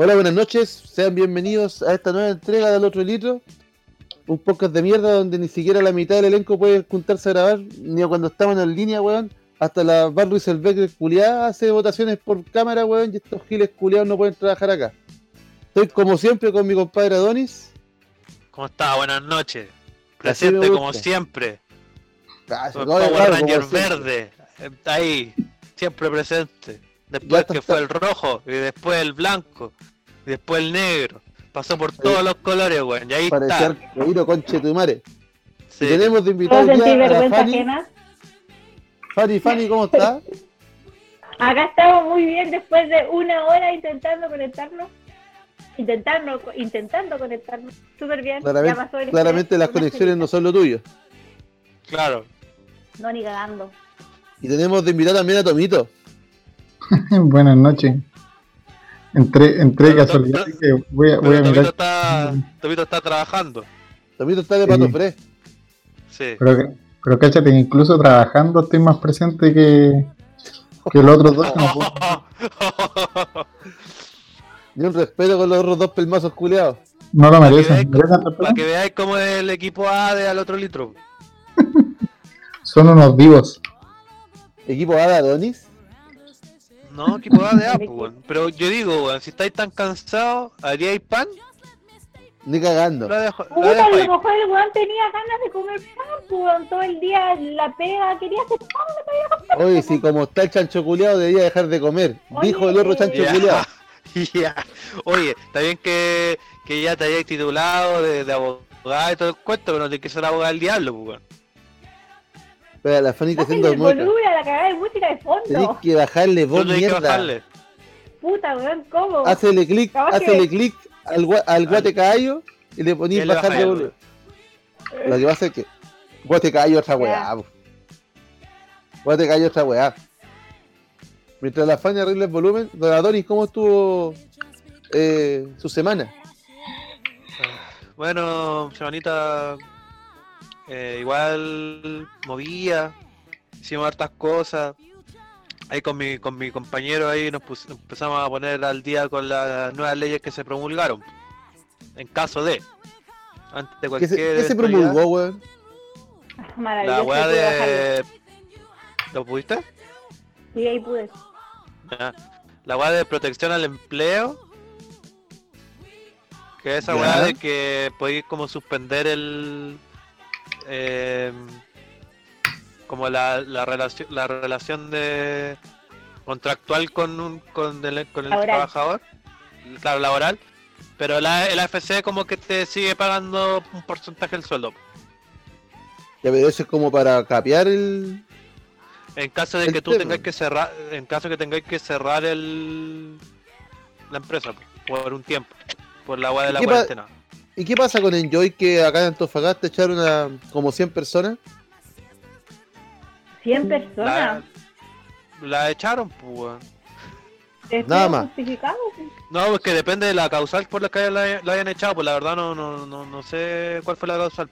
Hola, buenas noches. Sean bienvenidos a esta nueva entrega del otro litro. Un podcast de mierda donde ni siquiera la mitad del elenco puede juntarse a grabar, ni cuando estaban en línea, weón. Hasta la Bar Luis Elbeck culiada hace votaciones por cámara, weón, y estos giles culiados no pueden trabajar acá. Estoy como siempre con mi compadre Adonis. ¿Cómo está? Buenas noches. Presente como siempre. Ah, Con no, Power claro, Ranger verde. Ahí. Siempre presente. Después que fue el rojo. Y después el blanco. Después el negro. Pasó por todos los colores, weón. Y ahí Parecía está. arcoíro, conche tu madre. Sí. Tenemos de ¿Puedo invitado hoy sentir día a la vergüenza Fanny. ajena? Fanny, Fanny, ¿cómo está? Acá estamos muy bien después de una hora intentando conectarnos. Intentando, intentando conectarnos. Súper bien. ya Claramente, pasó el claramente las conexiones no son lo tuyo. Claro. No, ni cagando. Y tenemos de invitado también a Tomito. Buenas noches. Entré, entré casualidad que voy a, voy Pero a mirar. está, Tomito está trabajando. Tomito está de Sí. pato fres. Sí. Pero, que- pero cáchate, que incluso trabajando estoy más presente que, que los otros dos. no Ni un respeto con los otros dos pelmazos culiados. No lo Para que merecen. veáis ¿Merecen Para que veáis cómo es el equipo A de al otro litro. Son unos vivos. Equipo A de Adonis. No, equipo A de A, pues, weón. Pero yo digo, weón, si estáis tan cansados, haríais pan, Ni cagando. la dejo, Puta, a lo mejor el weón tenía ganas de comer pan, pues, weón, todo el día la pega, quería hacer pan, no podía comer. Oye, si como está el chancho culiado debía dejar de comer. Oye, Dijo el otro chancho Ya, culiado. ya. Oye, está bien que, que ya te hayáis titulado de, de abogado y todo el cuento, pero no tienes que ser abogado del diablo, pues, weón. Pero la Fanny está haciendo el volumen a la cagada de música de Tenés fondo. que bajarle vos tenés que mierda. bajarle. Puta, weón, ¿cómo? Hacele clic, Capaz que- hacele clic al, gua- al guate caballo y le Y ponís le bajar de bajáis, volumen. Lo que pasa es que guate caballo otra weá. Guate caballo otra weá. Mientras la Fanny arregla el volumen, Don Adonis, ¿cómo estuvo eh, su semana? Bueno, semanita eh, igual movía, hicimos hartas cosas. Ahí con mi, con mi compañero ahí nos pus- empezamos a poner al día con las nuevas leyes que se promulgaron. En caso de. Antes de ¿Qué cualquier se, qué se eventualidad. promulgó, weón? La weá de. ¿Lo pudiste? Sí, ahí pude. La weá de protección al empleo. Que esa Ya. weá de que podéis como suspender el. Eh, como la, la relación la relación de contractual con un, con el, con el Laboral. trabajador claro laboral pero la, el AFC como que te sigue pagando un porcentaje del sueldo Ya, pero eso es como para capear el. En caso de El que tú tema. tengáis que cerrar, en caso de que tengáis que cerrar el la empresa po, por un tiempo, por la agua de la ¿Qué pa- cuarentena. ¿Y qué pasa con Enjoy que acá en Antofagasta echaron a como 100 personas? 100 La, personas. la echaron, pues. weón. ¿Despido nada más. No, es que depende de la causal por la que la, la hayan echado, pues la verdad no, no, no, no sé cuál fue la causal.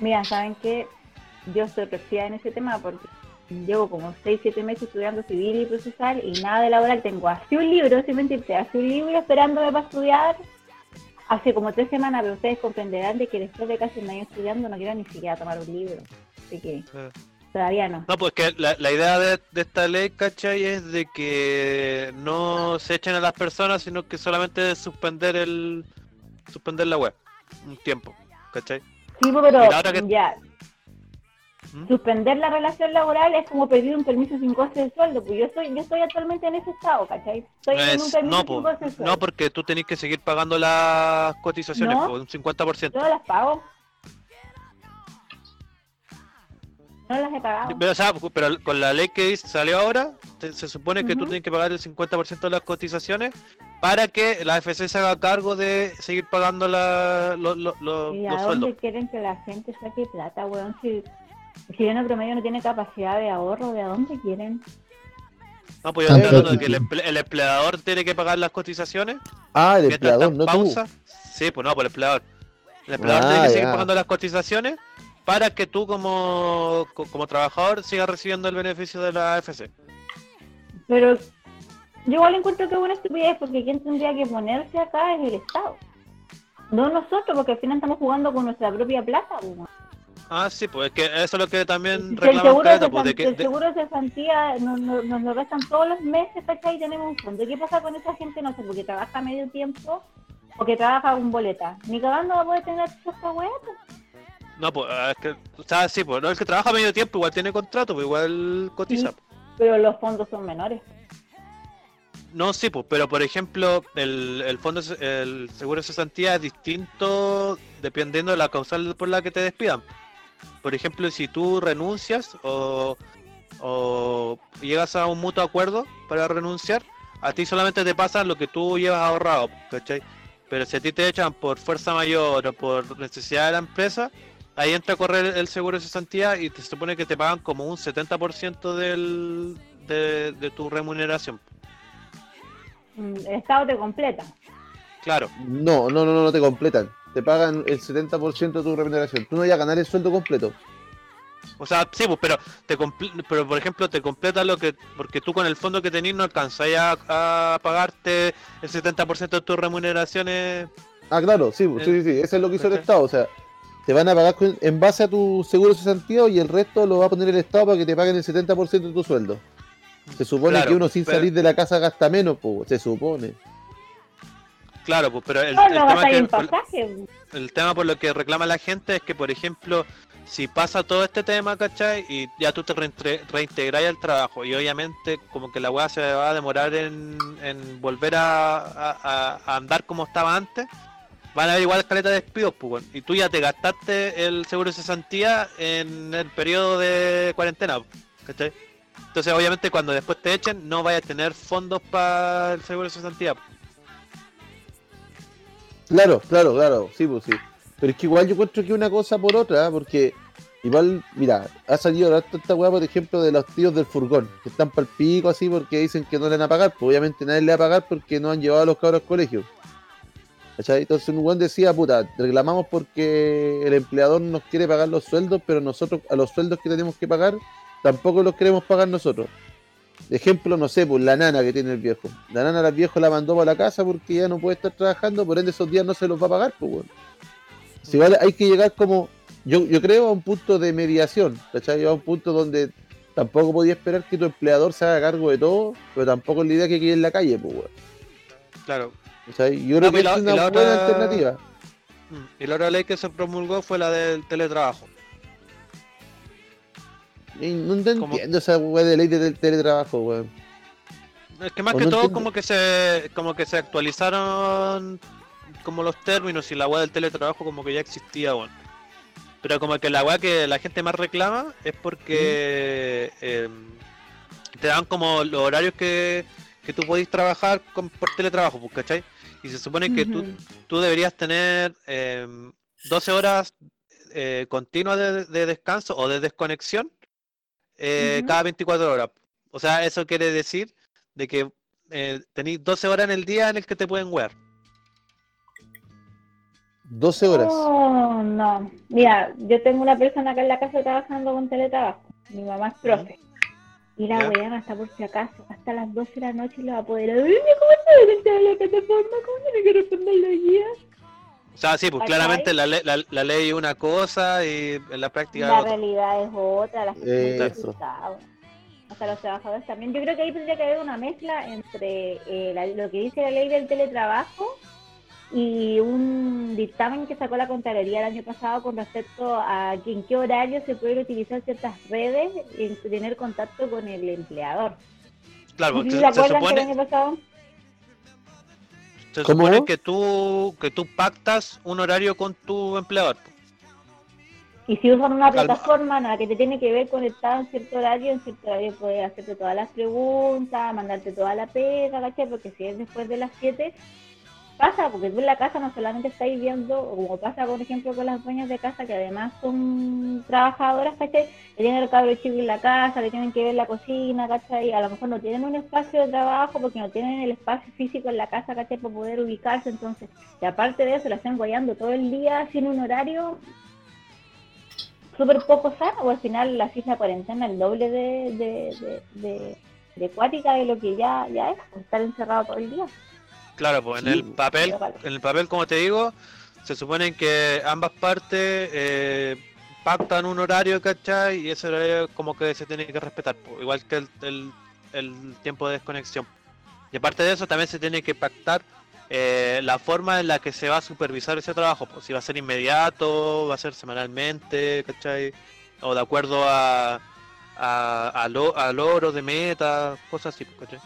Mira, ¿saben qué? Yo estoy resfriada en ese tema porque llevo como 6, 7 meses estudiando civil y procesal y nada de laboral. Tengo así un libro, sin mentirte, así un libro esperándome para estudiar hace como 3 semanas, pero ustedes comprenderán de que después de casi un año estudiando no quiero ni siquiera tomar un libro. Así que Eh. todavía no. No, pues que la, la idea de, de esta ley, ¿cachai? Es de que no se echen a las personas, sino que solamente suspender el suspender la web un tiempo, ¿cachai? Sí, pues, pero que- ya, ¿Mm? suspender la relación laboral es como pedir un permiso sin coste de sueldo. Pues yo estoy, yo estoy actualmente en ese estado, ¿cachai? Estoy en un Es- permiso no, sin po, coste de sueldo. no, porque tú tenés que seguir pagando las cotizaciones, No. po, un 50%. Yo las pago. No las he pagado. Pero, o sea, pero con la ley que salió ahora, te- se supone que tú Ujú. tienes que pagar el 50% de las cotizaciones para que la FC se haga cargo de seguir pagando la, lo- lo- lo- ¿Y a los dónde sueldos. quieren que la gente saque plata, weón? Si el chileno promedio no tiene capacidad de ahorro, ¿de dónde quieren? No, pues yo estoy Tanto hablando de que el, emple- el empleador tiene que pagar las cotizaciones. Ah, el empleador, no tú. pausa. Sí, pues no, por el empleador. El empleador Ah, tiene que seguir ya. pagando las cotizaciones para que tú como, co- como trabajador sigas recibiendo el beneficio de la AFC. Pero Yo igual encuentro que es una estupidez porque quien tendría que ponerse acá es el Estado. No nosotros, porque al final estamos jugando con nuestra propia plata. pues, weón. Ah, sí, pues es que eso es lo que también Si el reclaman seguro, de caleta, pues, de que, el de- seguro de cesantía nos, nos, nos lo restan todos los meses, ¿cachai? Y tenemos un fondo. ¿Qué pasa con esa gente? No sé, porque trabaja medio tiempo o que trabaja con boleta. Ni cagando va a poder tener acceso a weá, pues. No, pues es que, o sea, sí, pues no, el que trabaja medio tiempo igual tiene contrato, pues igual cotiza. Sí. Pero los fondos son menores. No, sí, pues, pero por ejemplo, el, el fondo, el seguro de cesantía es distinto dependiendo de la causal por la que te despidan. Por ejemplo, si tú renuncias o, o llegas a un mutuo acuerdo para renunciar, a ti solamente te pasa lo que tú llevas ahorrado, ¿cachai? Pero si a ti te echan por fuerza mayor o por necesidad de la empresa, ahí entra a correr el seguro de cesantía y te supone que te pagan como un 70% del, de, de tu remuneración. Mm, El Estado te completa. Claro. No, no, no, no, no te completan. Te pagan el 70% de tu remuneración. Tú no vas a ganar el sueldo completo. O sea, sí, pues, pero te pero por ejemplo te completa lo que porque tú con el fondo que tenés no alcanzás a, a pagarte el 70% de tus remuneraciones. Ah, claro, sí, Eh, sí, sí, sí, eso es lo que hizo el. Estado. O sea, te van a pagar con- en base a tu seguro cesantía y el resto lo va a poner el Estado para que te paguen el 70% de tu sueldo. Se supone Claro, que uno sin pero- salir de la casa gasta menos, pues, se supone. Claro, pues, pero el, No, el no tema que- el tema por lo que reclama la gente es que, por ejemplo, si pasa todo este tema, ¿cachai? Y ya tú te reintegras al trabajo y obviamente como que la weá se va a demorar en, en volver a, a- a- a andar como estaba antes, van a haber igual escaleta de despidos, pues, y tú ya te gastaste el seguro de cesantía en el periodo de cuarentena, ¿cachai? Entonces obviamente cuando después te echen no vayas a tener fondos para el seguro de cesantía. Claro, claro, claro, sí, pues sí. Pero es que igual yo encuentro que una cosa por otra, porque igual, mira, ha salido esta weá, por ejemplo, de los tíos del furgón, que están pal pico así porque dicen que no le van a pagar, pues obviamente nadie le va a pagar porque no han llevado a los cabros al colegio. ¿Cachai? Entonces un weón decía, puta, reclamamos porque el empleador nos quiere pagar los sueldos, pero nosotros a los sueldos que tenemos que pagar, tampoco los queremos pagar nosotros. Ejemplo, no sé, pues la nana que tiene el viejo. La nana al viejo la mandó para la casa porque ya no puede estar trabajando, por ende esos días no se los va a pagar, pues weón. Si vale, hay que llegar como, yo, yo creo, a un punto de mediación, ¿cachai? A un punto donde tampoco podía esperar que tu empleador se haga cargo de todo, pero tampoco es la idea que quede en la calle, pues weón. Claro. ¿Cachai? Yo creo No, que la- es una buena otra- alternativa. Mm, Y la otra ley que se promulgó fue la del teletrabajo. No entiendo esa weá de ley de tel- teletrabajo, weón. Es que más O que no todo entiendo. como que se como que se actualizaron como los términos y la weá del teletrabajo como que ya existía, weón. Pero como que la weá que la gente más reclama es porque em, te dan como los horarios que, que tú podés trabajar con, por teletrabajo, pues, ¿cachai? Y se supone que tú, Ujú. tú deberías tener em, 12 horas eh, continuas de, de descanso o de desconexión eh, Ujú. cada 24 horas. O sea, eso quiere decir de que eh, tenéis 12 horas en el día en el que te pueden wear. 12 horas. Oh, no. Mira, yo tengo una persona acá en la casa trabajando con teletrabajo. Mi mamá es profe. Y la weá hasta por si acaso, hasta las 12 de la noche lo va a poder. Ay, ¿Cómo se debe entrar a la plataforma? ¿Cómo tiene que responder la guía? O sea, sí, pues ¿Cachai? claramente la, le- la, la ley es una cosa y en la práctica La es otra. realidad es otra, las personas utilizadas. Hasta los trabajadores también. Yo creo que ahí tendría que haber una mezcla entre eh, la- lo que dice la ley del teletrabajo y un dictamen que sacó la Contraloría el año pasado con respecto a que en qué horario se pueden utilizar ciertas redes y tener contacto con el empleador. Claro, porque ¿Sí se, ¿Se que el supone, año pasado? Se ¿Cómo? supone que tú que tú pactas un horario con tu empleador. Y si usan una Calma. plataforma la que te tiene que ver conectado en cierto horario, en cierto horario puedes hacerte todas las preguntas, mandarte toda la pega, ¿cachai? Porque si es después de las 7, pasa, porque tú en la casa no solamente estáis viendo, como pasa por ejemplo con las dueñas de casa, que además son trabajadoras, ¿cachai? Que tienen el cabro chico en la casa, que tienen que ver la cocina, ¿cachai? A lo mejor no tienen un espacio de trabajo porque no tienen el espacio físico en la casa, ¿cachai? Para poder ubicarse, entonces, y aparte de eso, la están guayando todo el día sin un horario, súper poco sano, o al final la isla cuarentena el doble de, de, de, de, de cuática de lo que ya, ya es, estar encerrado todo el día. Claro, pues en el papel, en el papel, como te digo, se supone que ambas partes eh, pactan un horario, ¿cachai? Y ese horario como que se tiene que respetar, pues, igual que el, el- el tiempo de desconexión. Y aparte de eso, también se tiene que pactar eh, la forma en la que se va a supervisar ese trabajo, pues, si va a ser inmediato, va a ser semanalmente, ¿cachai? O de acuerdo a, a, a, lo- a logros de meta, cosas así, ¿cachai?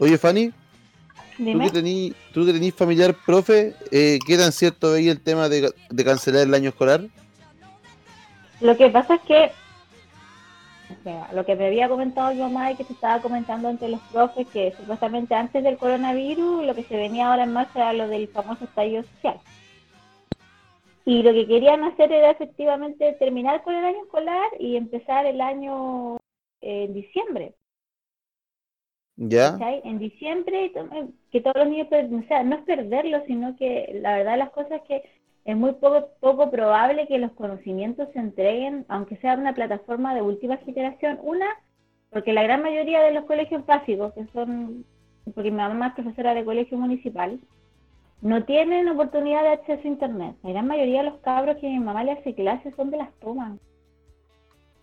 Oye, Fanny, Dime. tú que tenís familiar profe, eh, ¿qué tan cierto veis el tema de, de cancelar el año escolar? Lo que pasa es que, o sea, lo que me había comentado mi mamá y que se estaba comentando entre los profes, que supuestamente antes del coronavirus, lo que se venía ahora en marcha era lo del famoso estallido social. Y lo que querían hacer era efectivamente terminar con el año escolar y empezar el año eh, en diciembre. ¿Ya? ¿cachai? En diciembre, que todos los niños, o sea, no es perderlo, sino que la verdad las cosas es que es muy poco, poco probable que los conocimientos se entreguen, aunque sea una plataforma de última generación. Una, porque la gran mayoría de los colegios básicos, que son, porque mi mamá es profesora de colegio municipal, no tienen oportunidad de acceso a internet. La gran mayoría de los cabros que mi mamá le hace clases son de las toman.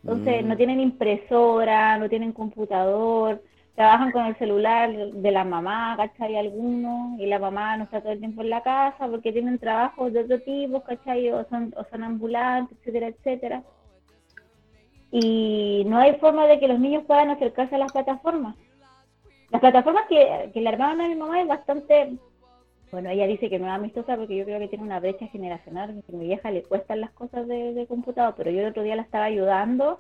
Entonces, Mm. no tienen impresora, no tienen computador, trabajan con el celular de la mamá, ¿cachai? Algunos, y la mamá no está todo el tiempo en la casa porque tienen trabajos de otro tipo, ¿cachai? O son, o son ambulantes, etcétera, etcétera. Y no hay forma de que los niños puedan acercarse a las plataformas. Las plataformas que, que le armaron a mi mamá es bastante, bueno, ella dice que no es amistosa porque yo creo que tiene una brecha generacional, que a mi vieja le cuestan las cosas de, de computador, pero yo el otro día la estaba ayudando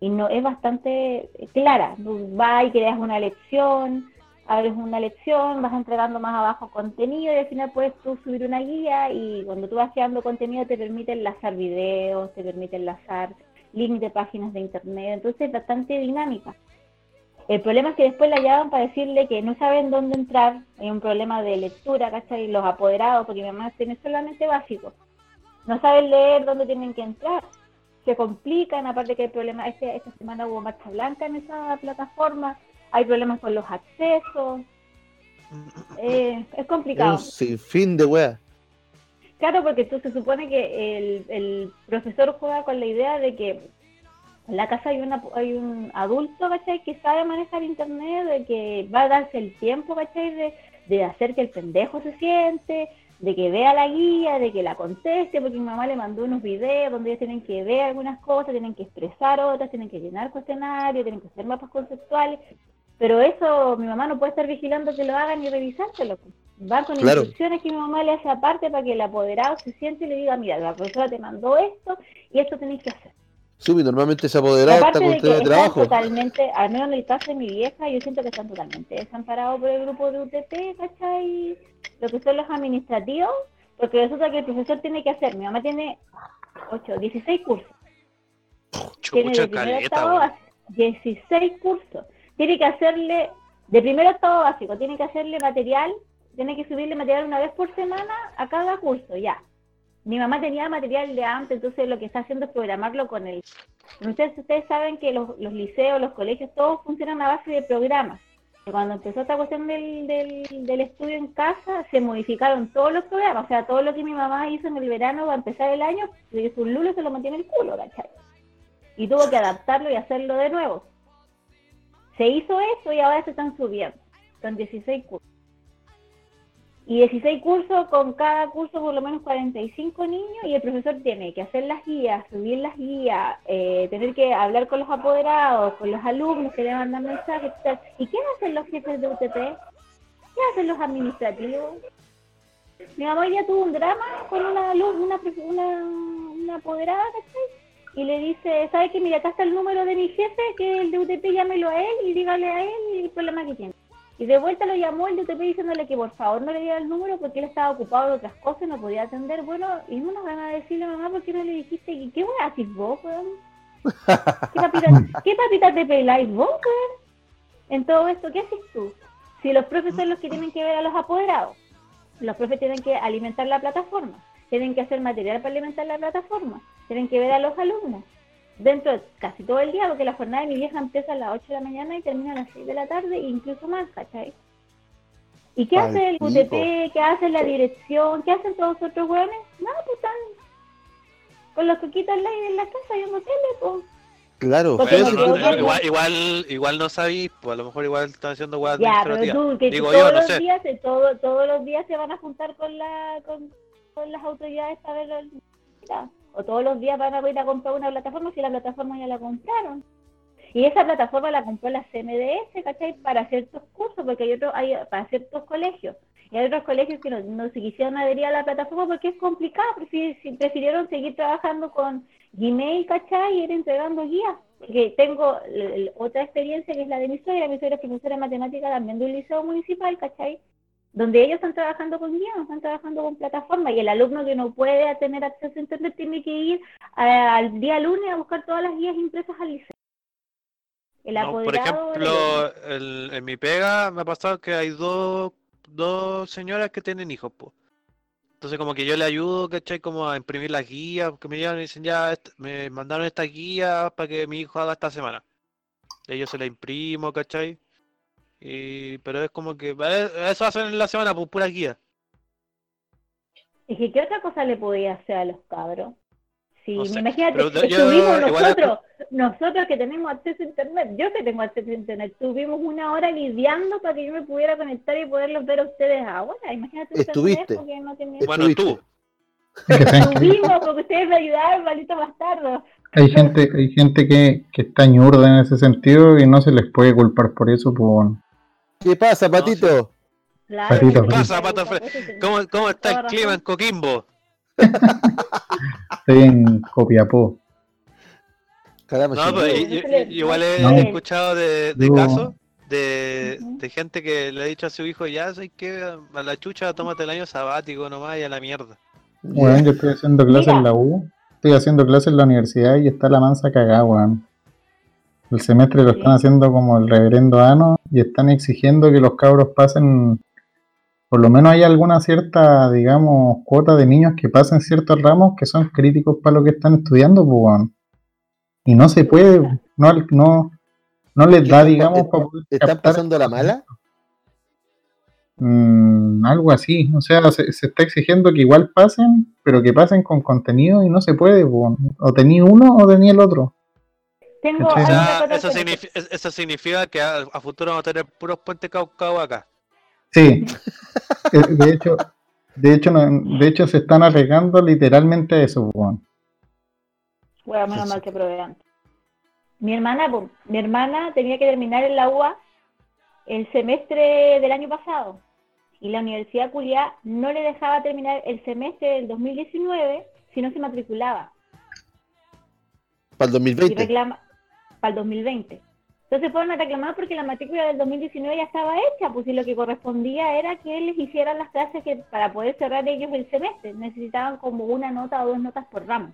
y no es bastante clara. Tú vas y creas una lección, abres una lección, vas entregando más abajo contenido y al final puedes tú subir una guía y cuando tú vas creando contenido te permite enlazar videos, te permite enlazar links de páginas de internet, entonces es bastante dinámica. El problema es que después la llaman para decirle que no saben dónde entrar, hay un problema de lectura, ¿cachai? Los apoderados, porque mi mamá tiene solamente básico. No saben leer dónde tienen que entrar se complican, aparte que hay problemas, este, esta semana hubo marcha blanca en esa plataforma, hay problemas con los accesos, eh, es Es complicado. un sinfín de weas. Claro, porque tú se supone que el, el profesor juega con la idea de que en la casa hay, una, hay un adulto, ¿cachai? Que sabe manejar internet, de que va a darse el tiempo, ¿cachai? De, de hacer que el pendejo se siente, de que vea la guía, de que la conteste, porque mi mamá le mandó unos videos donde ellos tienen que ver algunas cosas, tienen que expresar otras, tienen que llenar cuestionarios, tienen que hacer mapas conceptuales, pero eso mi mamá no puede estar vigilando que lo hagan y revisárselo. pues. Va con Claro. instrucciones que mi mamá le hace aparte para que el apoderado se siente y le diga, mira, la profesora te mandó esto y esto tenéis que hacer. Subi, normalmente ese apoderado está Aparte con de de están trabajo. totalmente, al menos en el caso de mi vieja, yo siento que están totalmente desamparados por el grupo de UTP, ¿cachai? Lo que son los administrativos, porque resulta que el profesor tiene que hacer, mi mamá tiene 8, 16 cursos, tiene Chucha de primero a caleta, weón. básico, 16 cursos, tiene que hacerle, de primero octavo básico, tiene que hacerle material, tiene que subirle material una vez por semana a cada curso, ya. Mi mamá tenía material de antes, entonces lo que está haciendo es programarlo con el Ustedes, ustedes saben que los, los liceos, los colegios, todos funcionan a base de programas. Cuando empezó esta cuestión del, del, del estudio en casa, se modificaron todos los programas. O sea, todo lo que mi mamá hizo en el verano para empezar el año, se hizo un lulo se lo mantiene en el culo, ¿cachai? Y tuvo que adaptarlo y hacerlo de nuevo. Se hizo eso y ahora se están subiendo. Son 16 cursos. Y 16 cursos, con cada curso por lo menos 45 niños, y el profesor tiene que hacer las guías, subir las guías, eh, tener que hablar con los apoderados, con los alumnos que le mandan mensajes. ¿Y qué hacen los jefes de UTP? ¿Qué hacen los administrativos? Mi mamá ya tuvo un drama con una alumna, una, una, una apoderada. Y le dice, ¿sabe qué? Mira, acá está el número de mi jefe, que el de UTP llámelo a él y dígale a él el problema que tiene. Y de vuelta lo llamó el de UTP diciéndole que por favor no le diera el número porque él estaba ocupado de otras cosas no podía atender. Bueno, y no nos van a decirle mamá por qué no le dijiste y qué voy a decir vos, weón. ¿Qué papitas, ¿Qué papitas te peláis vos, weón? En todo esto, ¿qué haces tú? Si los profes son los que tienen que ver a los apoderados, los profes tienen que alimentar la plataforma, tienen que hacer material para alimentar la plataforma, tienen que ver a los alumnos. Dentro de casi todo el día, porque la jornada de mi vieja empieza a las 8 de la mañana y termina a las 6 de la tarde, e incluso más, ¿cachai? ¿Y qué hace el. UTP? ¿Qué hace la dirección? ¿Qué hacen todos los otros hueones? Nada, pues están con los coquitos al aire en la casa viendo tele, pues. Claro, eso no no, no, igual, igual, igual no sabéis, pues a lo mejor igual están haciendo weas Ya, pero tú, que Digo todos yo, no los sé. días, se- todo, todos los días se van a juntar con la con, con las autoridades para ver los- o todos los días van a ir a comprar una plataforma si la plataforma ya la compraron. Y esa plataforma la compró la CMDS, ¿cachai? Para ciertos cursos, porque hay otros, hay para ciertos colegios. Y hay otros colegios que no, no se quisieron adherir a la plataforma porque es complicado, prefirieron seguir trabajando con Gmail, ¿cachai? Y ir entregando guías. Porque tengo otra experiencia que es la de mi suegra, mi suegra es profesora de matemática también de un liceo municipal, ¿cachai? Donde ellos están trabajando con guías, están trabajando con plataforma, y el alumno que no puede tener acceso a internet tiene que ir a- al día lunes a buscar todas las guías impresas al liceo. El No, por ejemplo, el- en mi pega me ha pasado que hay dos, dos señoras que tienen hijos, pues. Entonces como que yo le ayudo, ¿cachai? Como a imprimir las guías, que me llegan y dicen, ya, me mandaron esta guía para que mi hijo haga esta semana. Y yo se la imprimo, ¿cachai? Y, pero es como que, eso hacen en la semana, pues pura guía. Dije, ¿qué otra cosa le podía hacer a los cabros? Sí, No sé, imagínate, yo- estuvimos nosotros, nosotros que tenemos acceso a internet, yo que tengo acceso a internet, tuvimos una hora lidiando para que yo me pudiera conectar y poderlos ver a ustedes ahora. Imagínate Estuviste. pendejo que no tenía... Bueno, Estuviste. tú. Que que Estuvimos porque ustedes me ayudaron, maldito bastardo. hay gente, hay gente que, que está ñurda en ese sentido y no se les puede culpar por eso, pues bueno. ¿Qué pasa, No, Patito? Claro, Patito, ¿Qué pasa, Pato pues, ¿Cómo, cómo está el clima en Coquimbo? Estoy en Copiapó. Caramba, No, pero le- igual he no. escuchado de, casos de, gente que le ha dicho a su hijo, ya soy que a la chucha, tómate el año sabático nomás y a la mierda. Weón, yo estoy haciendo clases en la U, estoy haciendo clases en la universidad y está la mansa cagada, weón. El semestre lo están haciendo como el reverendo Ano y están exigiendo que los cabros pasen, por lo menos hay alguna cierta, digamos, cuota de niños que pasen ciertos ramos que son críticos para lo que están estudiando, pues. Y no se puede, no, no, no les ¿Qué da, digamos, para poder ¿Están pasando la mala? Mm, algo así, o sea, se, se está exigiendo que igual pasen, pero que pasen con contenido y no se puede, po. o tenía uno o tenía el otro. Tengo cosa eso, que- signifi- es- eso significa que a, a futuro vamos a tener puros puentes caucao acá. Sí, Eh, de hecho, de hecho, no- de hecho se están arriesgando literalmente a eso. Bueno, menos mal que provean. Mi hermana, mi hermana tenía que terminar en la UA el semestre del año pasado y la Universidad Culiá no le dejaba terminar el semestre del 2019 si no se matriculaba Para el y 2020. reclama para el 2020. Entonces fueron a reclamar porque la matrícula del 2019 ya estaba hecha, pues y lo que correspondía era que les hicieran las clases que para poder cerrar ellos el semestre. Necesitaban como una nota o dos notas por ramo.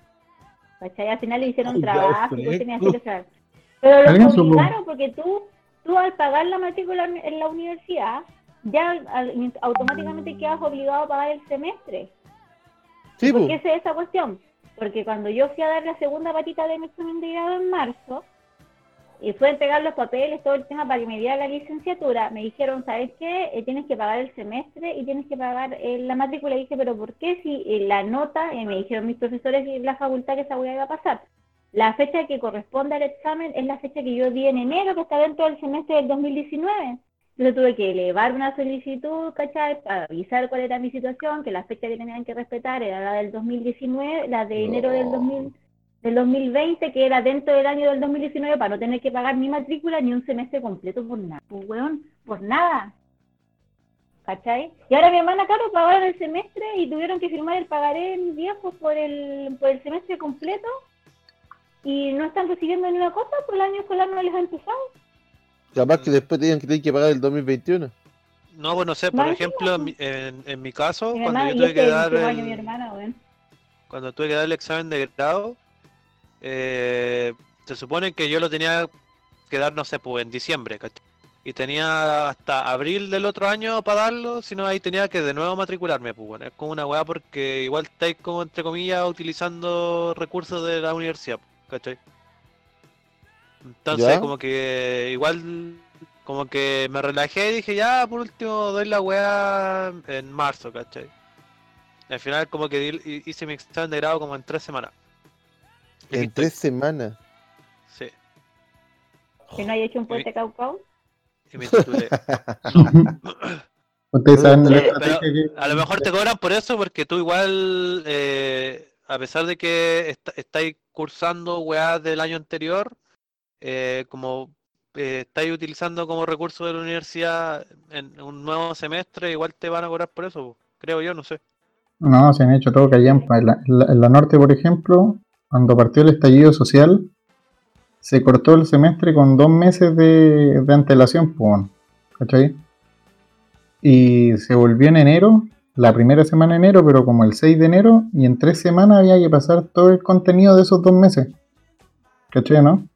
¿Cachai? Al final le hicieron Ay, trabajo y tenían que cerrar. Pero lo obligaron porque tú, tú al pagar la matrícula en- la universidad, ya automáticamente quedas obligado a pagar el semestre. Sí, ¿Por po. qué sé esa cuestión? Porque cuando yo fui a dar la segunda patita de mi examen de grado en marzo, y fue a entregar los papeles, todo el tema para que me diera la licenciatura, me dijeron, ¿sabes qué? Eh, tienes que pagar el semestre y tienes que pagar eh, la matrícula. Y dije, ¿pero por qué? Si eh, la nota, me dijeron mis profesores y la facultad que esa hueá iba a pasar. La fecha que corresponde al examen es la fecha que yo di en enero, que está dentro del semestre del 2019. Entonces tuve que elevar una solicitud, ¿cachai? Para avisar cuál era mi situación, que la fecha que tenían que respetar era la del 2019, la de enero del, 2000, del 2020, que era dentro del año del 2019, para no tener que pagar ni matrícula ni un semestre completo por nada. Pues, weón, por nada. ¿Cachai? Y ahora mi hermana, claro, pagaron el semestre y tuvieron que firmar el pagaré mis viejos por el, por el semestre completo y no están recibiendo ni una cosa, por el año escolar no les ha empezado. Capaz que después tenían que tener que pagar el 2021. No, pues no sé, por ejemplo, en, en, en mi caso, Mi cuando hermana, yo tuve este que es el dar año hermana, cuando tuve que dar el examen de grado, eh, se supone que yo lo tenía que dar, no sé, pues en diciembre, ¿cachai? Y tenía hasta abril del otro año para darlo, si no ahí tenía que de nuevo matricularme, pues bueno, es como una weá porque igual estáis como entre comillas utilizando recursos de la universidad, ¿cachai? Entonces ¿Ya? como que igual como que me relajé y dije ya por último doy la weá en marzo, ¿cachai? Al final como que hice mi examen de grado como en tres semanas. En tres semanas. Sí. Que no haya hecho un puente caucao. Y me titulé. No. Pero- que- A lo mejor te cobran por eso porque tú igual, eh, a pesar de que est- estáis cursando weá del año anterior, eh, como eh, estáis utilizando como recurso de la universidad en un nuevo semestre, igual te van a cobrar por eso, creo yo, no sé. No, se han hecho todo. En la, en la- en la norte, por ejemplo, cuando partió el estallido social, se cortó el semestre con dos meses de, de antelación, pues, bueno, ¿cachai? Y se volvió en enero, la primera semana de enero, pero como el 6 de enero, y en tres semanas había que pasar todo el contenido de esos dos meses. ¿Cachai, no?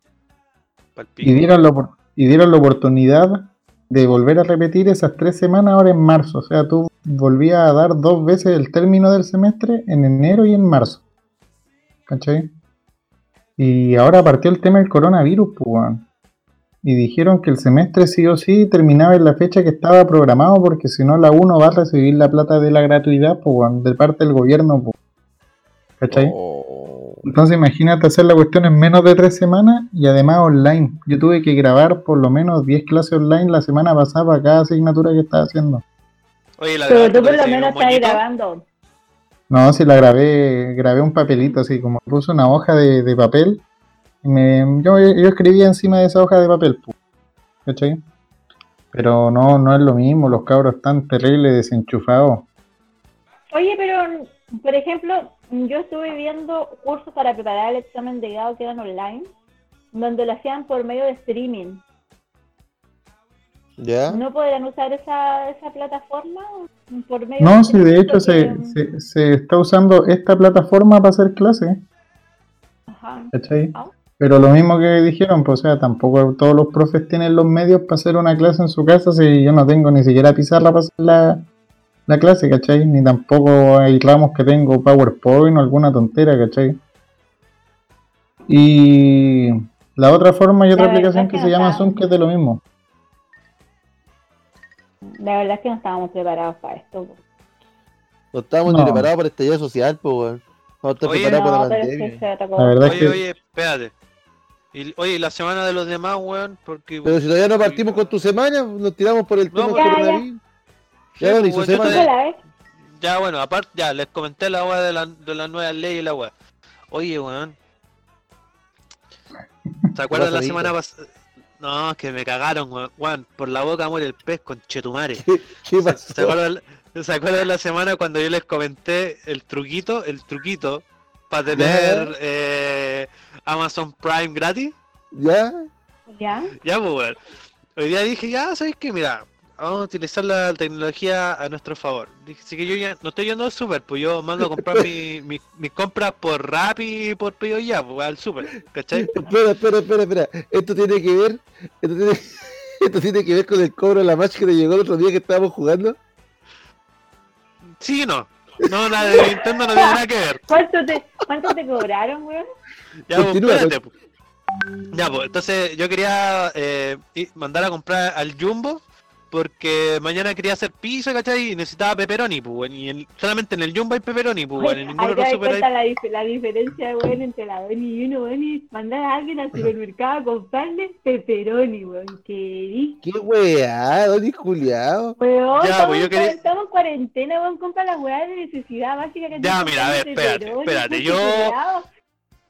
Y dieron, la, y dieron la oportunidad de volver a repetir esas tres semanas ahora en marzo. O sea, tú volvías a dar dos veces el término del semestre en enero y en marzo. ¿Cachai? Y ahora partió el tema del coronavirus, pues, weón. Y dijeron que el semestre sí o sí terminaba en la fecha que estaba programado, porque si no la uno va a recibir la plata de la gratuidad, pues, weón, de parte del gobierno, pues. ¿Cachai? Oh. Entonces imagínate hacer la cuestión en menos de tres semanas y además online. Yo tuve que grabar por lo menos 10 clases online la semana pasada para cada asignatura que estaba haciendo. Oye, la Pero tú por lo menos estás grabando. No, si la grabé, grabé un papelito así, como puse una hoja de, de papel. Y me, yo, yo escribía encima de esa hoja de papel, ¿cachai? Pero no, no es lo mismo, los cabros están terribles desenchufados. Oye, pero, por ejemplo, yo estuve viendo cursos para preparar el examen de grado que eran online, donde lo hacían por medio de streaming. ¿Ya? ¿No podrían usar esa, esa plataforma por medio No, de si de hecho se, se, se está usando esta plataforma para hacer clases. Ajá. ¿cachai? Ah. Pero lo mismo que dijeron, pues o sea, tampoco todos los profes tienen los medios para hacer una clase en su casa si yo no tengo ni siquiera pizarra para hacer la, la clase, ¿cachai? Ni tampoco hay ramos que tengo PowerPoint o alguna tontera, ¿cachai? Y la otra forma y otra aplicación que se llama Zoom que es de lo mismo. La verdad es que no estábamos preparados para esto. po. No estábamos ni No. preparados para el estallido social, pues, estar Oye, preparados No, para la pero es pandemia. que se atacó. La verdad es Oye, que oye, espérate. Y, oye, ¿y la semana de los demás, weón, porque... Pero si todavía no partimos con tu semana, nos tiramos por el No, tema ya, coronavirus. Sí, Ya, bueno, y pues. Ya, bueno, aparte, ya, les comenté la weá de, la, de las nuevas leyes y la weá. Oye, weón. ¿Se acuerdan la semana pasada? No, es que me cagaron, weón. Weón, por la boca muere el pez con chetumare. ¿Qué, qué ¿Se, pasó? se acuerdan, ¿Se acuerdan la semana cuando yo les comenté el truquito, el truquito para tener eh, Amazon Prime gratis? ¿Ya? ¿Ya? Ya, pues, weón. Hoy día dije, ya, ¿sabéis qué? Mira, vamos a utilizar la tecnología a nuestro favor. Dije, así que yo ya no estoy yendo al super, pues yo mando a comprar mi- mi- mis compras por Rappi y por pedido ya, pues al super, ¿cachai? Espera, espera, espera, espera. Esto tiene que ver. Esto tiene, esto tiene que ver con el cobro de la match que te llegó el otro día que estábamos jugando. Sí y no. No, nada de Nintendo no tiene nada que ver. ¿Cuánto te, cuánto te cobraron, weón? Ya, pues, espérate, pues. Ya, pues, entonces yo quería eh, mandar a comprar al Jumbo porque mañana quería hacer pizza, ¿cachai? Y necesitaba pepperoni, pues. Y en- solamente en el Jumbo hay pepperoni, pues, weón. En te otro das super hay... la, dif- la diferencia, weón, entre la Doni y uno, weón, y mandar a alguien al supermercado a comprarle pepperoni, weón. Que di- Qué weá, Donny Juliado. Weón, Ya, estamos, pues, yo en- quería- estamos en cuarentena, weón, compra las weas de necesidad básica que Ya, mira, a ver, espérate, espérate, yo- culiao.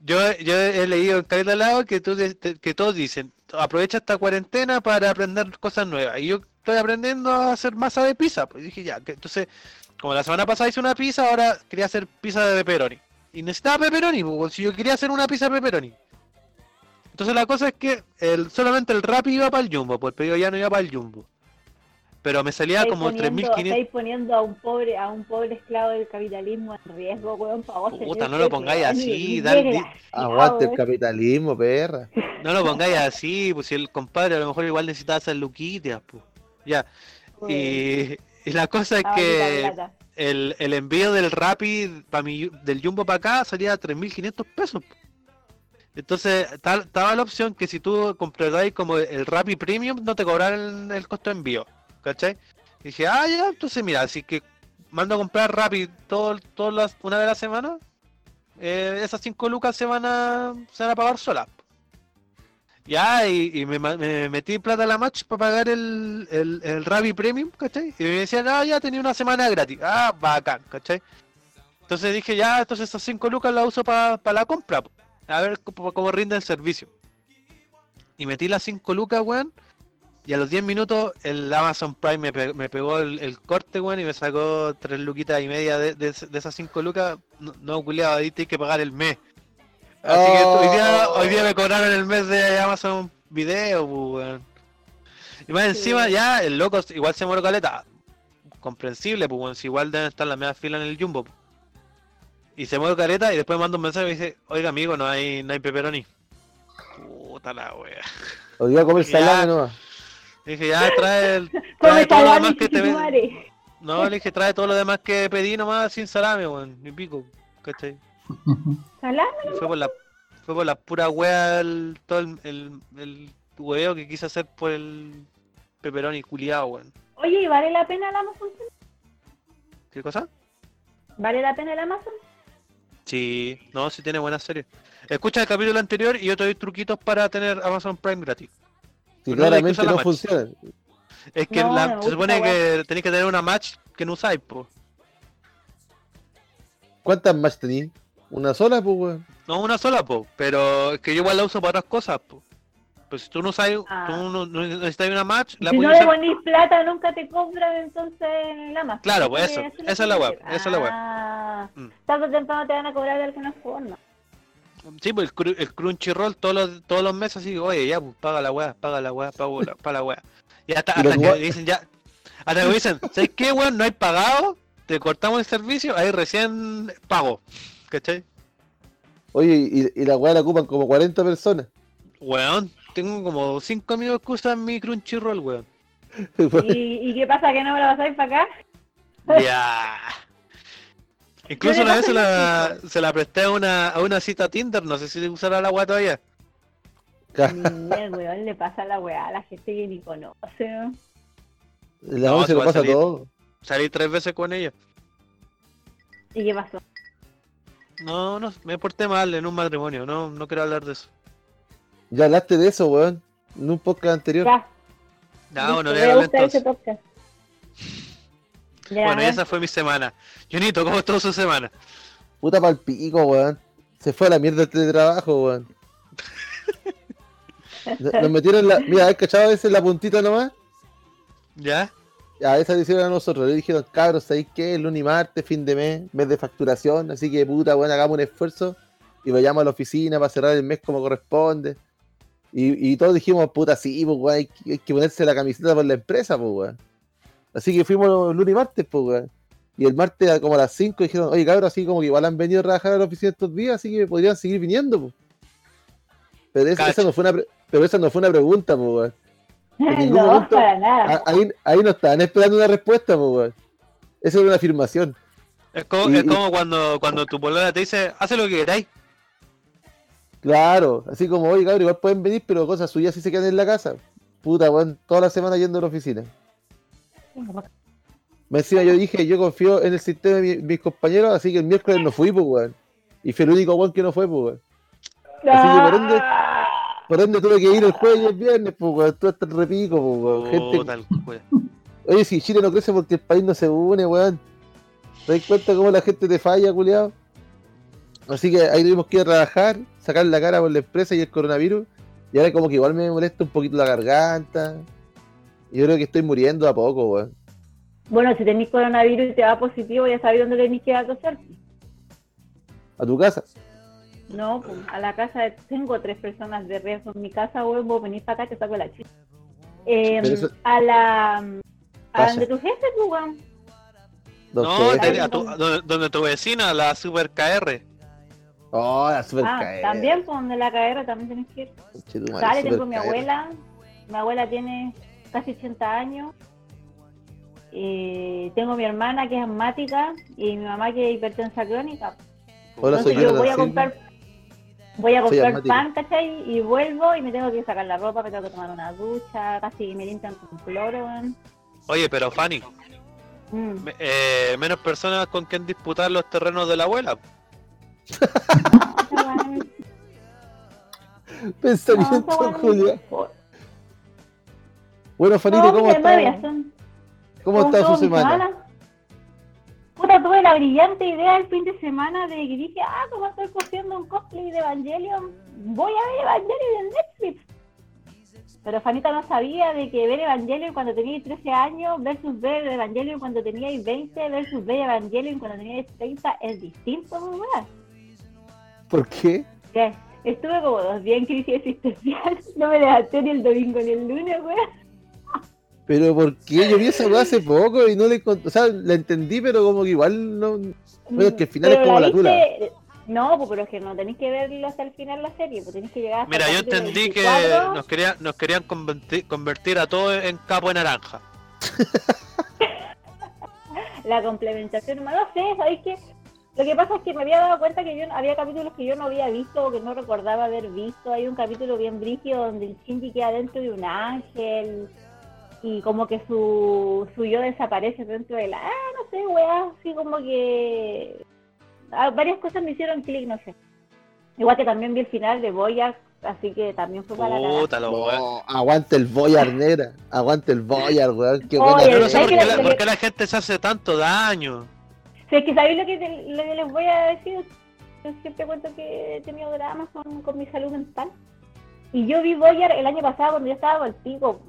Yo, yo he leído en Caleta Lado que, tú, de- que todos dicen, aprovecha esta cuarentena para aprender cosas nuevas. Y yo estoy aprendiendo a hacer masa de pizza. Pues dije, ya, que entonces, como la semana pasada hice una pizza, ahora quería hacer pizza de pepperoni. Y necesitaba pepperoni, pues, si yo quería hacer una pizza de pepperoni. Entonces la cosa es que el, solamente el Rappi iba para el Jumbo, pues el pedido ya no iba para el Jumbo. Pero me salía Estáis como poniendo- 3.500... Estáis poniendo a un pobre, a un pobre esclavo del capitalismo en riesgo, weón, para vos Puta, no lo pongáis así, dale- Aguante el capitalismo, perra. No lo pongáis así, pues si el compadre a lo mejor igual necesitaba hacer luquitas, pues. Ya. Y, y la cosa es maldita que el, el envío del Rappi pa mi, del Jumbo para acá salía a 3.500 pesos. Entonces, estaba la opción que si tú comprabas como el Rappi Premium, no te cobraran el, el costo de envío. ¿Cachai? Y dije, ah, ya, entonces mira, así que mando a comprar Rappi todo, todas las, una vez a la semana, eh, esas 5 lucas se van a, se van a pagar solas. Ya, y, y me, me metí plata a la match para pagar el, el, el Rappi Premium, ¿cachai? Y me decían, ah, ya tenía una semana gratis. Ah, bacán, ¿cachai? Entonces dije, ya, entonces esas 5 lucas las uso para la compra. A ver cómo, cómo rinde el servicio. Y metí las 5 lucas, weón. Y a los 10 minutos el Amazon Prime me, me pegó el, el corte, weón, y me sacó 3 luquitas y media de, de, de esas 5 lucas. No, no culiado, ahí tienes que pagar el mes. Así que hoy día, Oh. hoy día me cobraron el mes de Amazon Video, pues, weón. Y más encima ya el loco igual se muere caleta. Comprensible, pues weón, si igual deben estar las medias filas en el jumbo. pues. Y se muere caleta y después manda un mensaje y dice, oiga amigo, no hay, no hay pepperoni. Puta la wea. Hoy día a comer salame nomás. Le dije, ya trae, el, trae todo lo demás que te ven. No, le dije, trae todo lo demás que pedí nomás sin salame, weón, ni pico, ¿cachai? Fue por la, fue por la pura wea el, todo el, el, el hueveo que quise hacer por el pepperoni culiado, weón. Oye, ¿y vale la pena el Amazon? ¿Qué cosa? ¿Vale la pena el Amazon? Sí, no, sí tiene buenas series. Escucha el capítulo anterior y yo te doy truquitos para tener Amazon Prime gratis. No que claramente no match. funciona. Es que No, la- me se supone que tenéis que tener una match que no usáis, po. ¿Cuántas más tenías? ¿Una sola, pues, weón? No una sola, po, pero es que yo igual la uso para otras cosas, po. Pues si tú no usas, Ah. tú no, no necesitas una match, la si no le usar. ponís plata, nunca te compran entonces el Amazon. Claro, pues Eso eso, es la web, esa es la web. Ah, Mm. tarde temprano te van a cobrar de alguna forma. Sí, pues el, cru- el Crunchyroll todos los, todos los meses así, oye, ya, pues paga la weá, paga la weá, paga la, paga la weá. Y hasta, hasta que dicen ya, hasta que dicen, ¿sabes qué, weón? No hay pagado, te cortamos el servicio, ahí recién pago. ¿Cachai? Oye, y, y la weá la ocupan como 40 personas. Weón, tengo como 5 amigos que usan mi Crunchyroll, weón. ¿Y, y qué pasa? ¿Que no me la pasáis para acá? Ya. Incluso una vez se la, se la presté a una, a una cita Tinder, no sé si usará la weá todavía. Ni el weón le pasa la weá a la gente que ni conoce. ¿no? La No, once si lo a pasa salir. todo. Salí tres veces con ella. ¿Y qué pasó? No, no, me porté mal en un matrimonio, no, no quiero hablar de eso. Ya hablaste de eso, weón. En un podcast anterior. Ya, No, listo, no voy le ese podcast. Ya, Bueno, y esa fue mi semana. Junito, ¿cómo estuvo su semana? Puta pa'l pico, weón. Se fue a la mierda el teletrabajo, weón. Nos nos metieron la. Mira, ¿has cachado a veces la puntita nomás? ¿Ya? A esa le hicieron a nosotros. Le dijeron, cabros, ¿sabéis qué? El lunes y martes, fin de mes, mes de facturación. Así que, puta, weón, hagamos un esfuerzo y vayamos a la oficina para cerrar el mes como corresponde. Y, y todos dijimos, puta, sí, pues, weón, hay, que- hay que ponerse la camiseta por la empresa, pues, weón. Así que fuimos lunes y martes, pues, weón. Y el martes, como a las 5, dijeron, oye, cabros, así como que igual han venido a trabajar a la oficina estos días, así que podrían seguir viniendo, pues. Pero esa, no fue una, pero esa no fue una pregunta, pues, weón. En ningún no, momento- para nada. Ah, Ahí, ahí no estaban esperando una respuesta, pues, weón. Esa era una afirmación. Es como, Y- es y- como cuando, cuando tu polola te dice, hace lo que queráis. Claro, así como, oye, cabrón, igual pueden venir, pero cosas suyas sí se quedan en la casa. Puta, weón, toda la semana yendo a la oficina. Me encima yo dije, yo confío en el sistema de mi- mis compañeros, así que el miércoles no fui, pues, weón. Y fui el único weón que no fue, pues, weón. Así que por ende- Por ende tuve que ir el jueves y el viernes, pues, weón. Todo está repico, pues, weón. Gente- culo. Oye, si Chile no crece porque el país no se une, weón. ¿Te das cuenta cómo la gente te falla, culiado? Así que ahí tuvimos que ir a trabajar, sacar la cara por la empresa y el coronavirus. Y ahora como que igual me molesta un poquito la garganta. Yo creo que estoy muriendo a poco, weón. Bueno, si tenéis coronavirus y te va positivo, ya sabéis dónde tenéis que ir a toser. A tu casa. No, pues, a la casa de- tengo tres personas de riesgo en mi casa, weón, vos venís para acá te saco la chica. Eh, eso- A la... A donde tu jefe, pues, weón. Don No, te- a tu- donde, tu vecina, la Super KR. Oh, la super Ah, caer. también, pues, donde la cadera también tenés que ir. Dale, tengo mi abuela. Mi abuela tiene casi 80 años. Eh, tengo mi hermana que es asmática y mi mamá que es hipertensa crónica. Hola, soy Entonces yo voy a comprar. Voy a comprar pan, ¿cachai? Y vuelvo y me tengo que sacar la ropa, me tengo que tomar una ducha, casi me limpian con cloro. Oye, pero Fanny, Mm. eh, menos personas con quien disputar los terrenos de la abuela. Pensamiento, no, Julia. Bueno, Fanita, No, ¿cómo mira, está? todavía son- ¿Cómo ¿Cómo está su mi semana? Puta, tuve la brillante idea el fin de semana de que dije, ah, como estoy cogiendo un cosplay de Evangelion, voy a ver Evangelion en Netflix. Pero Fanita no sabía de que ver Evangelion cuando teníais 13 años versus ver Evangelion cuando teníais 20 versus ver Evangelion cuando teníais 30 es distinto, weá. ¿Por qué? Ya, Estuve como dos días en crisis existencial, no me levanté ni el domingo ni el lunes, weá. ¿Pero por qué? Yo vi esa weá hace poco y no le O sea, la entendí, pero como que igual no. Bueno, es que el final Pero es como la viste- No, pues, pero es que no tenéis que verlo hasta el final la serie, pues tenéis que llegar hasta Mira, yo entendí que 24. nos querían, nos querían convertir, convertir a todos en capo de naranja. La complementación, no sé, ¿sabéis qué? Lo que pasa es que me había dado cuenta que yo había capítulos que yo no había visto o que no recordaba haber visto. Hay un capítulo bien brígido donde el Shinji queda dentro de un ángel y como que su, su yo desaparece dentro de la... Ah, no sé, weá, así como que... ah, varias cosas me hicieron clic, no sé. Igual que también vi el final de Boyac, así que también fue para la. Puta, lo weón. No, aguante el Boyar, nera. Aguante el Boyar, weón. Qué Oye, buena. Yo no sé ¿sabes por qué? la, por qué la gente se hace tanto daño. Si es que sabéis lo que, te- lo que les voy a decir, yo siempre cuento que he tenido dramas con, con mi salud mental. Y yo vi Boyar el año pasado cuando yo estaba al pico,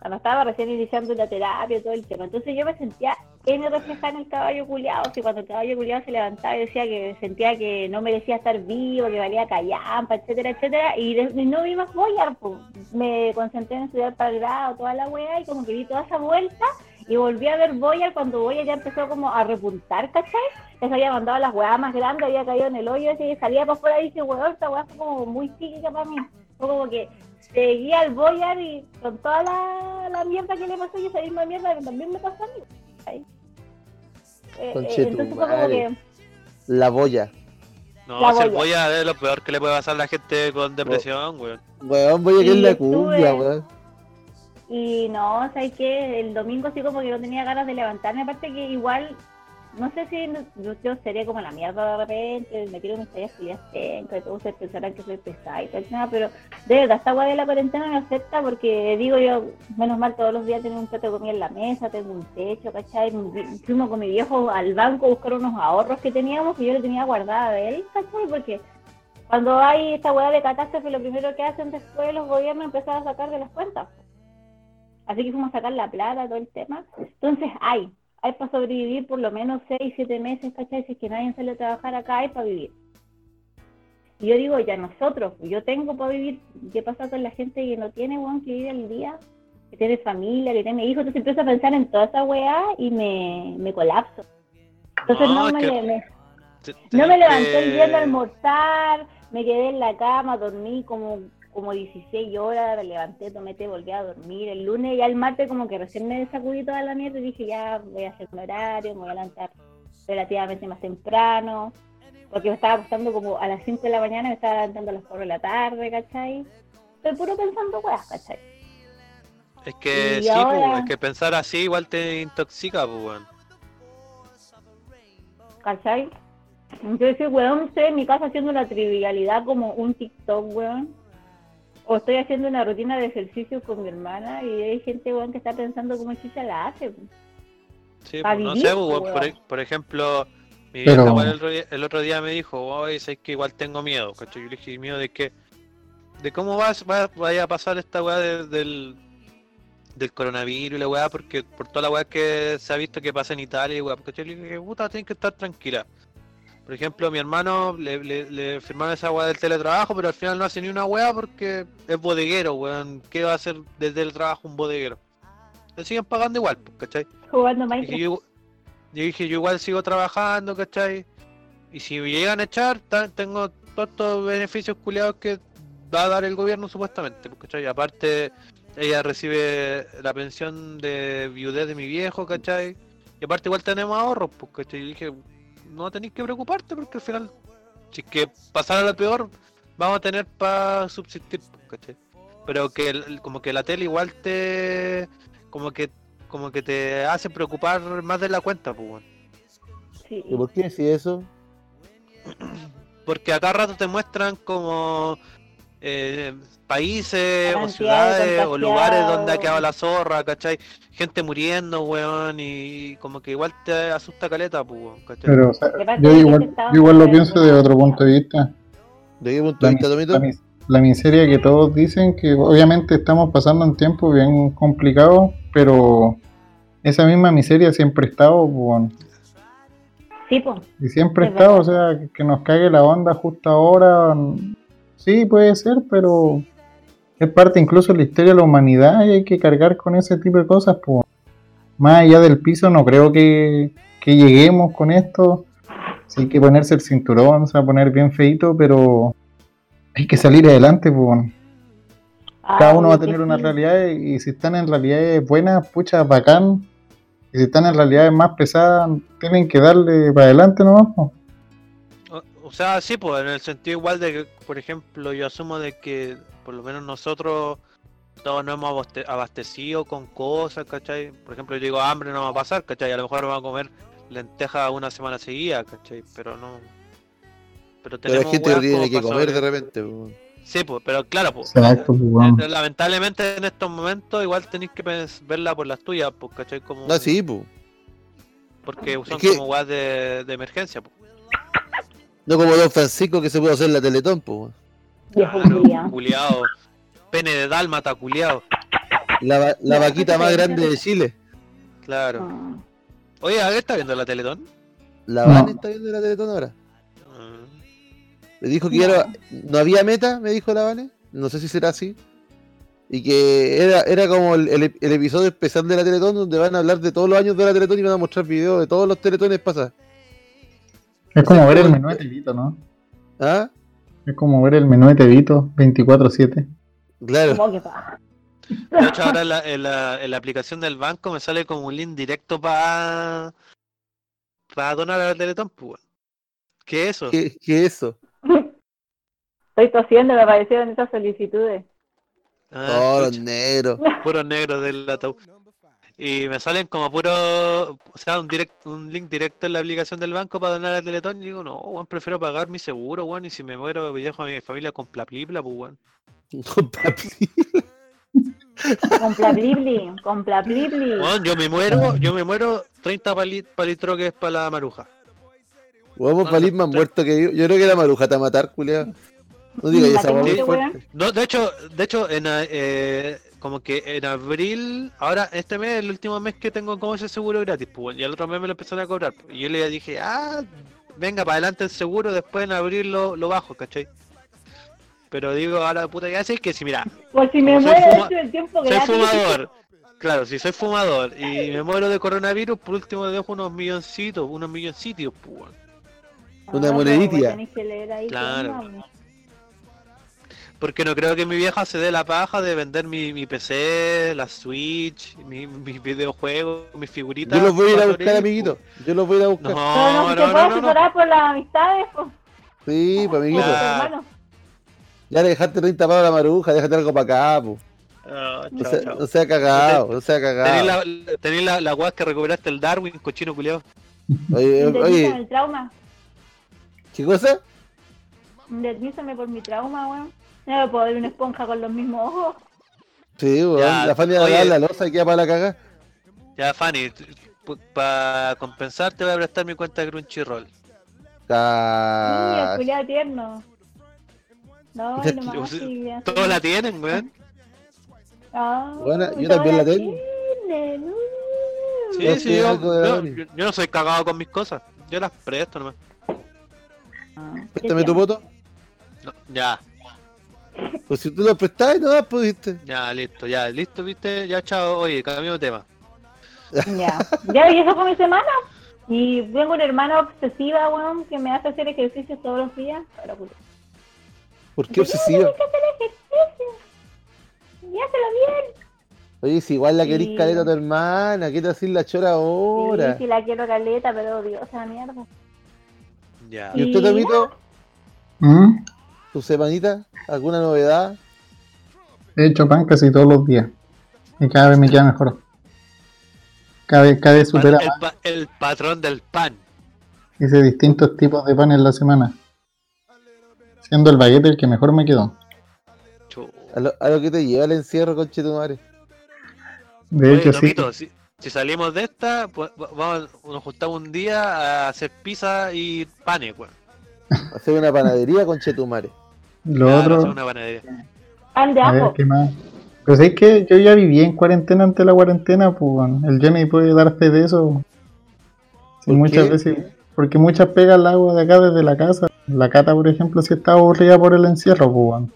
cuando estaba recién iniciando la terapia todo el tema. Entonces yo me sentía N reflejada en el caballo culiado. Si cuando el caballo culiado se levantaba y decía que sentía que no merecía estar vivo, que valía callampa, etcétera, etcétera. Y, no vi más Boyar, pues. Me concentré en estudiar para el grado, toda la wea, y como que vi toda esa vuelta y volví a ver Boyar cuando Boyar ya empezó como a repuntar, ¿cachai? Se había mandado las weas más grandes, había caído en el hoyo y salía para afuera y dije, weón, esta wea fue como muy psíquica para mí. Fue como que seguía al Boyar y con toda la, la mierda que le pasó y esa misma mierda que también me pasó a mí. Eh, eh, entonces fue como que La boya. No, La si el boya. boya es lo peor que le puede pasar a la gente con depresión, weón. Weón, voy a que es la cumbia, weón. Y no, ¿sabes qué? El domingo sí como que no tenía ganas de levantarme, aparte que igual, no sé si yo, sería como la mierda de repente, me quiero mis tallas que ya tengo, todos ustedes pensarán que soy pesada y tal, nada, pero de verdad, esta weá de la cuarentena me afecta porque digo yo, menos mal todos los días tengo un plato de comida en la mesa, tengo un techo, ¿cachai? Fuimos con mi viejo al banco a buscar unos ahorros que teníamos que yo le tenía guardada de él, ¿cachai? Porque cuando hay esta weá de catástrofe, lo primero que hacen después los gobiernos empezar a sacar de las cuentas. Así que fuimos a sacar la plata, todo el tema. Entonces hay, hay para sobrevivir por lo menos 6, 7 meses, ¿cachai? Si es que nadie sale a trabajar acá, hay para vivir. Y yo digo, ya nosotros, yo tengo para vivir. ¿Qué pasa con la gente que no tiene, weón, que vive al día? Que tiene familia, que tiene hijos. Entonces empiezo a pensar en toda esa weá y me, me colapso. Entonces no, me, que le- me- te- no me levanté el día de almorzar, me quedé en la cama, dormí como, como 16 horas, me levanté, tomé té, volví a dormir. El lunes y el martes como que recién me sacudí toda la mierda y dije ya voy a hacer un horario, me voy a levantar relativamente más temprano, porque me estaba acostando como a las 5 de la mañana, me estaba levantando a las 4 de la tarde, ¿cachai? Estoy puro pensando weas, ¿cachai? Es que Y sí, ahora- pues, es que pensar así igual te intoxica, pues, weón. ¿cachai? Entonces, weón, estoy en mi casa haciendo una trivialidad como un TikTok, weón. O estoy haciendo una rutina de ejercicio con mi hermana y hay gente, weón, que está pensando cómo chucha la hace. Sí, pues, no vivir, sé, pues, weón, por, por ejemplo, mi Pero- vieja igual el, otro día, el otro día me dijo, oye, sé que igual tengo miedo, ¿cachai? Yo le dije, miedo de que, de cómo va, va- vaya a pasar esta weá de- del, del coronavirus y la weá, porque por toda la weá que se ha visto que pasa en Italia y weá, ¿cachai? Le dije, puta, tienes que estar tranquila. Por ejemplo, mi hermano le, le, le firmaron esa weá del teletrabajo, pero al final no hace ni una weá porque es bodeguero, weón. ¿Qué va a hacer desde el trabajo un bodeguero? Le siguen pagando igual, pues, ¿cachai? Jugando Minecraft. yo, yo dije, yo igual sigo trabajando, ¿cachai? Y si me llegan a echar, tengo todos estos beneficios culiados que va a dar el gobierno supuestamente, pues, ¿cachai? Aparte, ella recibe la pensión de viudez de mi viejo, ¿cachai? Y aparte igual tenemos ahorros, pues, ¿cachai? Y dije, no tenéis que preocuparte porque al final, si es que pasara lo peor, vamos a tener para subsistir, ¿cachai? Pero que el- como que la tele igual te como que como que te hace preocupar más de la cuenta, pues. Sí. ¿Y por qué decís eso? Porque a cada rato te muestran como eh, países o ciudades o lugares donde ha quedado la zorra, ¿cachai? Gente muriendo, weón, y como que igual te asusta caleta, pues. Pero, o sea, yo igual, yo igual lo pienso de otro punto de vista. ¿De qué punto de vista, Tomito? la mis- la miseria que todos dicen que obviamente estamos pasando un tiempo bien complicado, pero esa misma miseria siempre ha estado, pues, bueno, Sí, pues. y siempre ha Es estado, o sea, que, nos cague la onda justo ahora, sí puede ser, pero es parte incluso de la historia de la humanidad y hay que cargar con ese tipo de cosas, pues. Más allá del piso no creo que, que lleguemos con esto, sí hay que ponerse el cinturón, se va a poner bien feito, pero hay que salir adelante, pues. Cada uno va a tener una realidad y, y si están en realidades buenas, pucha, bacán. Y si están en realidades más pesadas, tienen que darle para adelante nomás. po. O, sea, sí, pues, en el sentido igual de que, por ejemplo, yo asumo de que por lo menos nosotros todos nos hemos abaste- abastecido con cosas, ¿cachai? Por ejemplo, yo digo, hambre no va a pasar, ¿cachai? A lo mejor vamos a comer lentejas una semana seguida, ¿cachai? Pero no... Pero Pero la tenemos gente weas tiene que comer de repente. po. Sí, pues, pero claro, pues. Exacto, pues, eh, Lamentablemente en estos momentos igual tenéis que verla por las tuyas, pues, ¿cachai? Como, No, sí, pues. Porque son que- como weas de, de emergencia, pues. No como Don Francisco que se puede hacer en la Teletón, pues. Viejo Claro, culiao. Pene de dálmata, culiao. La, la No, vaquita más sé, grande de. Chile. Claro. Ah. Oye, ¿a qué está viendo la Teletón? La No. Vane está viendo la Teletón ahora. Mm. Me dijo que ya no, no había meta, me dijo la Vane. No sé si será así. Y que era, era como el, el- el episodio especial de la Teletón donde van a hablar de todos los años de la Teletón y van a mostrar videos de todos los Teletones pasados. Es como ver el menú de Tevito, ¿no? ¿Ah? Es como ver el menú de Tevito 24-7. Claro. ¿Cómo que paja? De hecho, ahora en la, en, la, en la aplicación del banco me sale como un link directo para para donar a la Teletón, pues. ¿Qué es eso? ¿Qué, qué es eso? Estoy tosiendo, me aparecieron estas solicitudes. Ah, Todos los negros. puros negros del ataúd. Y me salen como puro, o sea, un direct, un link directo en la aplicación del banco para donar a Teletón. Y digo, no, weón, prefiero pagar mi seguro, weón. Y si me muero, me dejo a mi familia con plaplipla, pues, weón. Con Plaplibli, con Plaplibli. Weón, yo me muero, yo me muero 30 pali- palitroques para la maruja. Vamos No, no, más no. muerto que yo. Yo creo que la maruja te va a matar, culiao. No digas esa weón. No, de hecho, de hecho, en, eh, como que en abril, ahora este mes, el último mes que tengo como ese seguro gratis, pues, y el otro mes me lo empezaron a cobrar. pues, Y yo le dije, ah, venga, para adelante el seguro, después en abril lo, lo bajo, ¿cachai? Pero digo, ahora puta, ya sé que si mira, Por si me soy muero fuma- dentro del tiempo soy gratis. fumador, claro, si soy fumador y me muero de coronavirus, por último dejo unos milloncitos, unos milloncitos, pues. Una Ah, monedita. pues, tenés que leer ahí, Claro. Porque no creo que mi vieja se dé la paja de vender mi, mi PC, la Switch, mi- mis videojuegos, mis figuritas. Yo los voy a ir a buscar, amiguito. Yo los voy a ir a buscar. No, No, no, puede no, no, no. por las amistades, pues. Sí, pues amiguito. Claro. Ya le dejaste 30 para la maruja, déjate algo para acá, pues. Ah, No, chao, sea, chao. no sea cagado, no sea Tenés cagado. la, tenés la, la guas que recuperaste el Darwin, cochino culiao. Oye, oye, el trauma. ¿qué cosa? Indemnízame por mi trauma, weón. No me puedo ver una esponja con los mismos ojos. Sí, weón. Ya, La Fanny va a oye. dar la losa y queda para la caga. Ya, Fanny, para compensar te voy a prestar mi cuenta de Crunchyroll. Niño, Ca- culiado tierno. No, no más, sí, Todos sí. la tienen, weón. Ah, Bueno, yo también la tengo. tienen, uh. Sí, Yo sí, yo, yo- yo no soy cagado con mis cosas. Yo las presto nomás. Ah, Préstame tu voto. No, ya, Pues si tú lo prestás, no pudiste. ya, listo, ya, listo, viste. Ya, chao. Oye, cambiamos de tema. Ya, ya, y eso fue mi semana. Y tengo una hermana obsesiva, weón, que me hace hacer ejercicios todos los días. Pero, puta, ¿Por qué obsesiva? que hacer ejercicio. Y hazlo bien. Oye, si igual la querís Sí. caleta a tu hermana, ¿qué te haces la chora ahora? Sí, sí, la quiero caleta, pero odiosa, mierda. Ya. ¿Y usted, Y Tomito? ¿Mm? Tu semanita? ¿Alguna novedad? He hecho pan casi todos los días. Y cada vez me queda mejor. Cada vez, cada vez supera el, más. pa- el patrón del pan. Hice distintos tipos de pan en la semana. Siendo el baguette el que mejor me quedó. A lo, a lo que te lleva el encierro, conche tu madre. De Oye, hecho, sí. Tomito, si, si salimos de esta, pues, va- vamos, nos juntamos un día a hacer pizza y panes, weón. Hacer una panadería, conche tu madre. Lo Claro, otro, hacer una panadería. Pan de a ver qué más. Pues es que yo ya viví en cuarentena ante la cuarentena, pues el Johnny puede dar fe de eso. Sí, ¿Por muchas qué? veces, porque muchas pegas la hago de acá desde la casa. La cata, por ejemplo, si está aburrida por el encierro, pues bueno.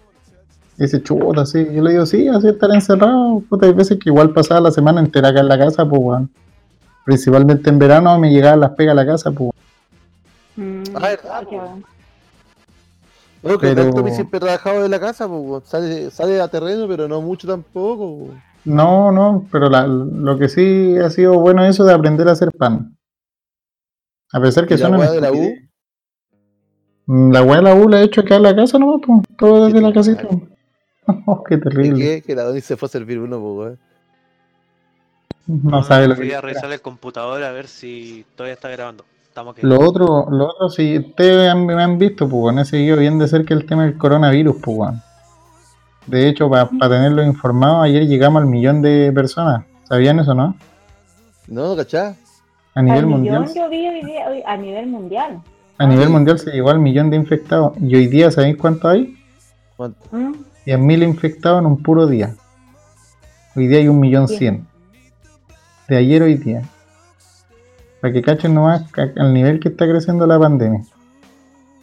Dice, chuta, sí. Yo le digo, sí, así estar encerrado. Puta, hay veces que igual pasaba la semana entera acá en la casa, pues bueno. Principalmente en verano me llegaban las pegas a la casa, pues. Mm, Ah, verdad, bueno. No, que Pero- tanto me siempre trabajado de la casa, pues, sale, sale a terreno, pero no mucho tampoco. No, no, pero la- lo que sí ha sido bueno eso de aprender a hacer pan. A pesar que ¿Y la de la U? Mm, La weá de la U la he hecho acá en la casa nomás, pues, todo desde la casita. Oh, qué ¿De terrible. qué? Que la Doni se fue a servir uno, pues. No sabe lo que a quiera. revisar el computador a ver si todavía está grabando. Estamos aquí. Lo otro, lo otro, si ustedes han- me han visto, pues, bueno, he seguido bien de cerca el tema del coronavirus, pues. De hecho, para tenerlo informado, ayer llegamos al millón de personas. ¿Sabían eso, no? No, ¿cachá? A nivel Al mundial. millón yo vi hoy día- hoy- a nivel mundial. A nivel mundial se llegó al millón de infectados. Y hoy día, ¿sabéis cuánto hay? ¿Cuánto? Mm, 100.000 infectados en un puro día. Hoy día hay un millón cien. De ayer a hoy día. Para que cachen nomás al nivel que está creciendo la pandemia.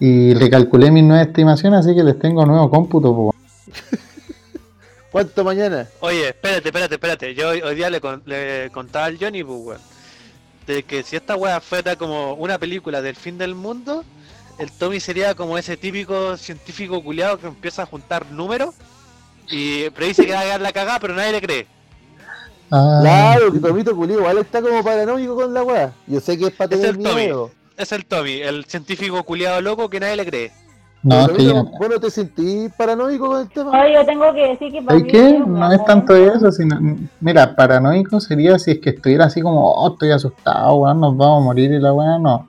Y recalculé mis nuevas estimaciones, así que les tengo nuevo cómputo. po. ¿Cuánto mañana? Oye, espérate, espérate, espérate. Yo hoy, hoy día le, con- le contaba al Johnny, pues, weón, de que si esta weá fuera como una película del fin del mundo, el Tommy sería como ese típico científico culiado que empieza a juntar números y predice que va a quedar la cagada, pero nadie le cree. Ah, Claro, que Tomito Culio igual está como paranoico con la weá. Yo sé que es para Es tener el Tommy. miedo. Es el Tommy, el científico culiado loco que nadie le cree. no, es que Tomito, ya- ¿Vos no te sentís paranoico con el tema? Oye, yo tengo que decir que para ¿Sabes mí qué? es No es tanto eso, sino. Mira, paranoico sería si es que estuviera así como, oh, estoy asustado, weón, nos vamos a morir y la weá, no.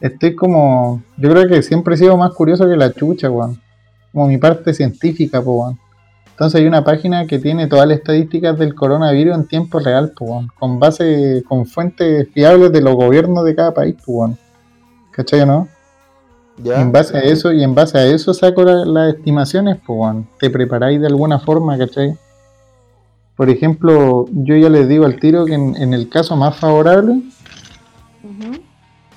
Estoy como. Yo creo que siempre he sido más curioso que la chucha, weón. Como mi parte científica, pues, weón. Entonces hay una página que tiene todas las estadísticas del coronavirus en tiempo real, pues. Con base, con fuentes fiables de los gobiernos de cada país, pues. ¿Cachai, o no? Ya. En base a eso, y en base a eso saco la- las estimaciones, pues. Te preparáis de alguna forma, ¿cachai? Por ejemplo, yo ya les digo al tiro que en, en el caso más favorable,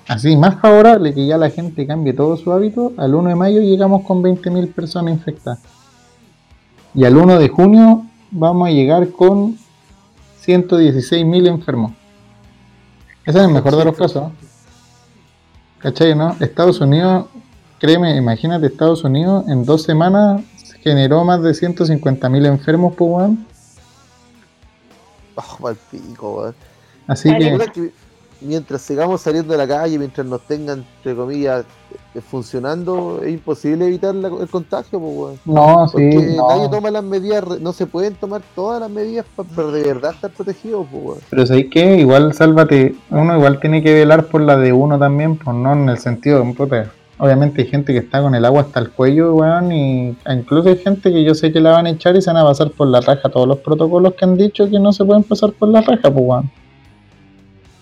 así, más favorable que ya la gente cambie todo su hábito, al 1 de mayo llegamos con 20.000 personas infectadas. Y al 1 de junio vamos a llegar con 116.000 enfermos. Ese es el mejor de los casos. ¿Cachai, no? Estados Unidos, créeme, imagínate, Estados Unidos en dos semanas generó más de 150.000 enfermos, pues, weón. Oh, mal pico, weón. Así que mientras sigamos saliendo de la calle, mientras nos tengan, entre comillas, eh, funcionando, es imposible evitar la- el contagio, pues, no, sí, Porque no. nadie toma las medidas, no se pueden tomar todas las medidas para de verdad estar protegidos, pues. Pero ¿sabes qué? Igual, sálvate, uno igual tiene que velar por la de uno también, pues no en el sentido de puta. Obviamente hay gente que está con el agua hasta el cuello, weón, y incluso hay gente que yo sé que la van a echar y se van a pasar por la raja todos los protocolos que han dicho que no se pueden pasar por la raja, pues, weón.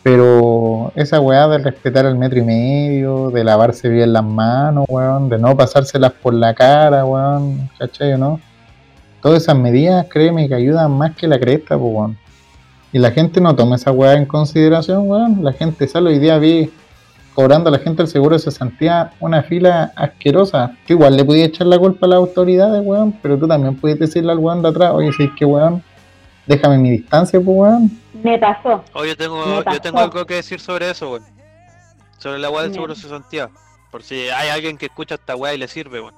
Pero esa weá de respetar el metro y medio, de lavarse bien las manos, weón, de no pasárselas por la cara, weón, ¿cachai no? Todas esas medidas, créeme que ayudan más que la cresta, pues, weón. Y la gente no toma esa weá en consideración, weón. La gente sale hoy día vi cobrando a la gente el seguro de cesantía una fila asquerosa. Que igual le podías echar la culpa a las autoridades, weón, pero tú también puedes decirle al weón de atrás, oye, si es que weón, déjame mi distancia, pues weón. Me pasó. Oye, yo tengo, Me yo tengo algo que decir sobre eso, weón. Sobre la weá del seguro de cesantía. Por si hay alguien que escucha esta weá y le sirve, weón.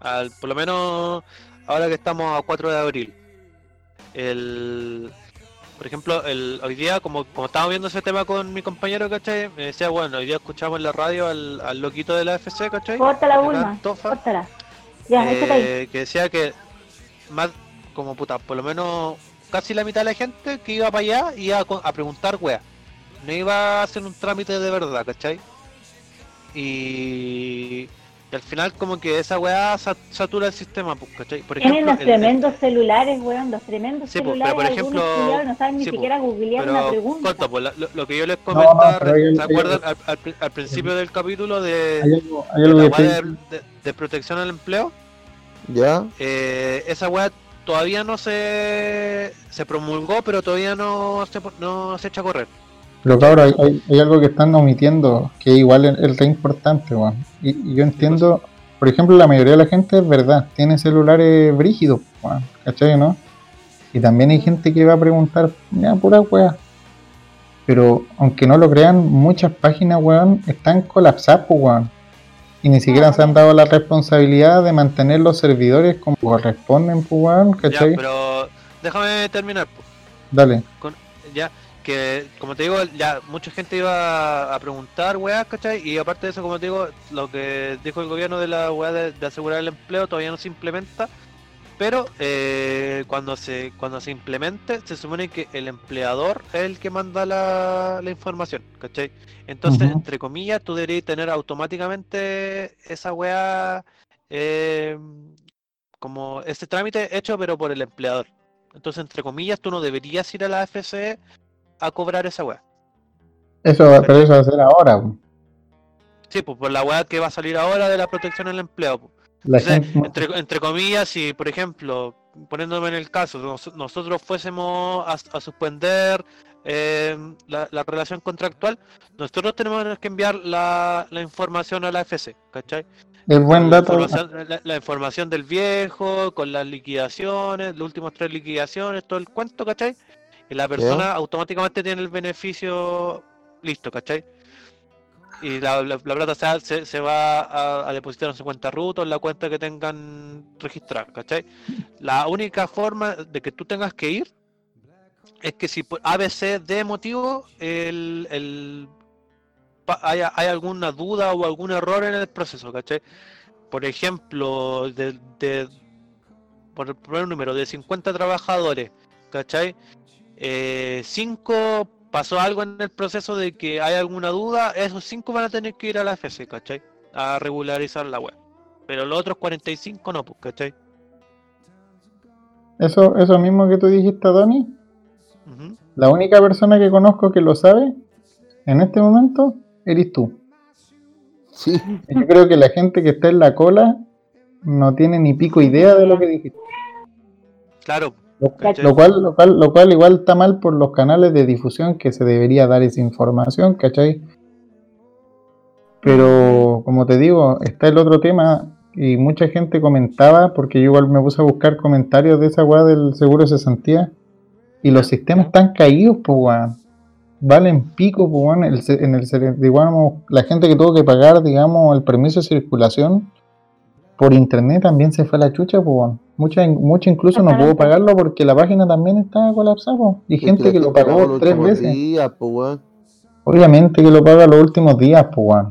Al- por lo menos ahora que estamos a 4 de abril. El, por ejemplo, el, hoy día, como, como estábamos viendo ese tema con mi compañero, ¿cachai? Me decía, bueno, hoy día escuchamos en la radio al, al loquito de la FC, ¿cachai? Córtala, Bulma. Córtala. Ya, eh, que decía que más como puta, por lo menos casi la mitad de la gente que iba para allá iba a, a preguntar weá. No iba a hacer un trámite de verdad, ¿cachai? Y, y al final como que esa weá sa- satura el sistema, pues, ¿cachai? Por Tienen ejemplo, los el- el- tremendos celulares, weón, los tremendos Sí, pues, celulares. pero por ejemplo- no saben ni sí, pues, siquiera googlear una pero pregunta. corto, pues, la- lo, lo que yo les no, comentaba, hay- ¿se acuerdan al, al al principio del capítulo de, Hay algo, hay de algo la weá estoy- de, de- de protección al empleo? ¿Ya? Eh, esa weá todavía no se, se promulgó, pero todavía no se, no se echa a correr. Pero cabrón, hay, hay- algo que están omitiendo que igual es, es re importante, weón. Y, yo entiendo, por ejemplo, la mayoría de la gente es verdad, tiene celulares brígidos, weón, ¿cachai, no? Y también hay gente que va a preguntar, ya, pura weá. Pero aunque no lo crean, muchas páginas, weón, están colapsadas, weón. Y ni siquiera se han dado la responsabilidad de mantener los servidores como corresponden, pues, weón, Ya, ¿cachai? pero déjame terminar. po. Dale. Con, ya, que como te digo, ya mucha gente iba a preguntar, weá, ¿cachai? Y aparte de eso, como te digo, lo que dijo el gobierno de la weá de, de asegurar el empleo todavía no se implementa. Pero eh, cuando se cuando se implemente, se supone que el empleador es el que manda la, la información, ¿cachai? Entonces, entre comillas, tú deberías tener automáticamente esa weá eh, como ese trámite hecho, pero por el empleador. Entonces, entre comillas, tú no deberías ir a la AFC a cobrar esa weá. Eso, pero eso va a ser ahora. Sí, pues por la weá que va a salir ahora de la protección al empleo. Entonces, entre, entre comillas, si por ejemplo, poniéndome en el caso, nos- nosotros fuésemos a, a suspender eh, la, la relación contractual, nosotros tenemos que enviar la, la información a la FC, ¿cachai? el buen la, dato, información, la- la información del viejo, con las liquidaciones, las últimas tres liquidaciones, todo el cuento, ¿cachai? Y la persona automáticamente tiene el beneficio listo, ¿cachai? Y la, la- la plata se, se, va a, depositar en su cuenta root en la cuenta que tengan registrada, ¿cachai? La única forma de que tú tengas que ir es que si por ABC de motivo el, el hay alguna duda o algún error en el proceso, ¿cachai? Por ejemplo, de, por poner un número, de 50 trabajadores, ¿cachai? 5 pasó algo en el proceso de que hay alguna duda, esos 5 van a tener que ir a la FC, ¿cachai? A regularizar la web. Pero los otros 45 no, pues, ¿cachai? eso, eso mismo que tú dijiste, Tony, Ujú. la única persona que conozco que lo sabe en este momento eres tú. Sí. Yo creo que la gente que está en la cola no tiene ni pico idea de lo que dijiste. Claro, Lo, cual, lo, cual, lo cual igual está mal por los canales de difusión que se debería dar esa información, ¿cachai? Pero como te digo, está el otro tema y mucha gente comentaba, porque yo igual me puse a buscar comentarios de esa weá del seguro de cesantía y los sistemas están caídos, pues weón. Valen pico, pues weón. En el, digamos, la gente que tuvo que pagar, digamos, el permiso de circulación por internet también se fue la chucha, pues. Mucha, mucha incluso no pudo pagarlo porque la página también estaba colapsada, pues. Y gente que lo pagó tres veces. días. Obviamente que lo paga los últimos días, pues.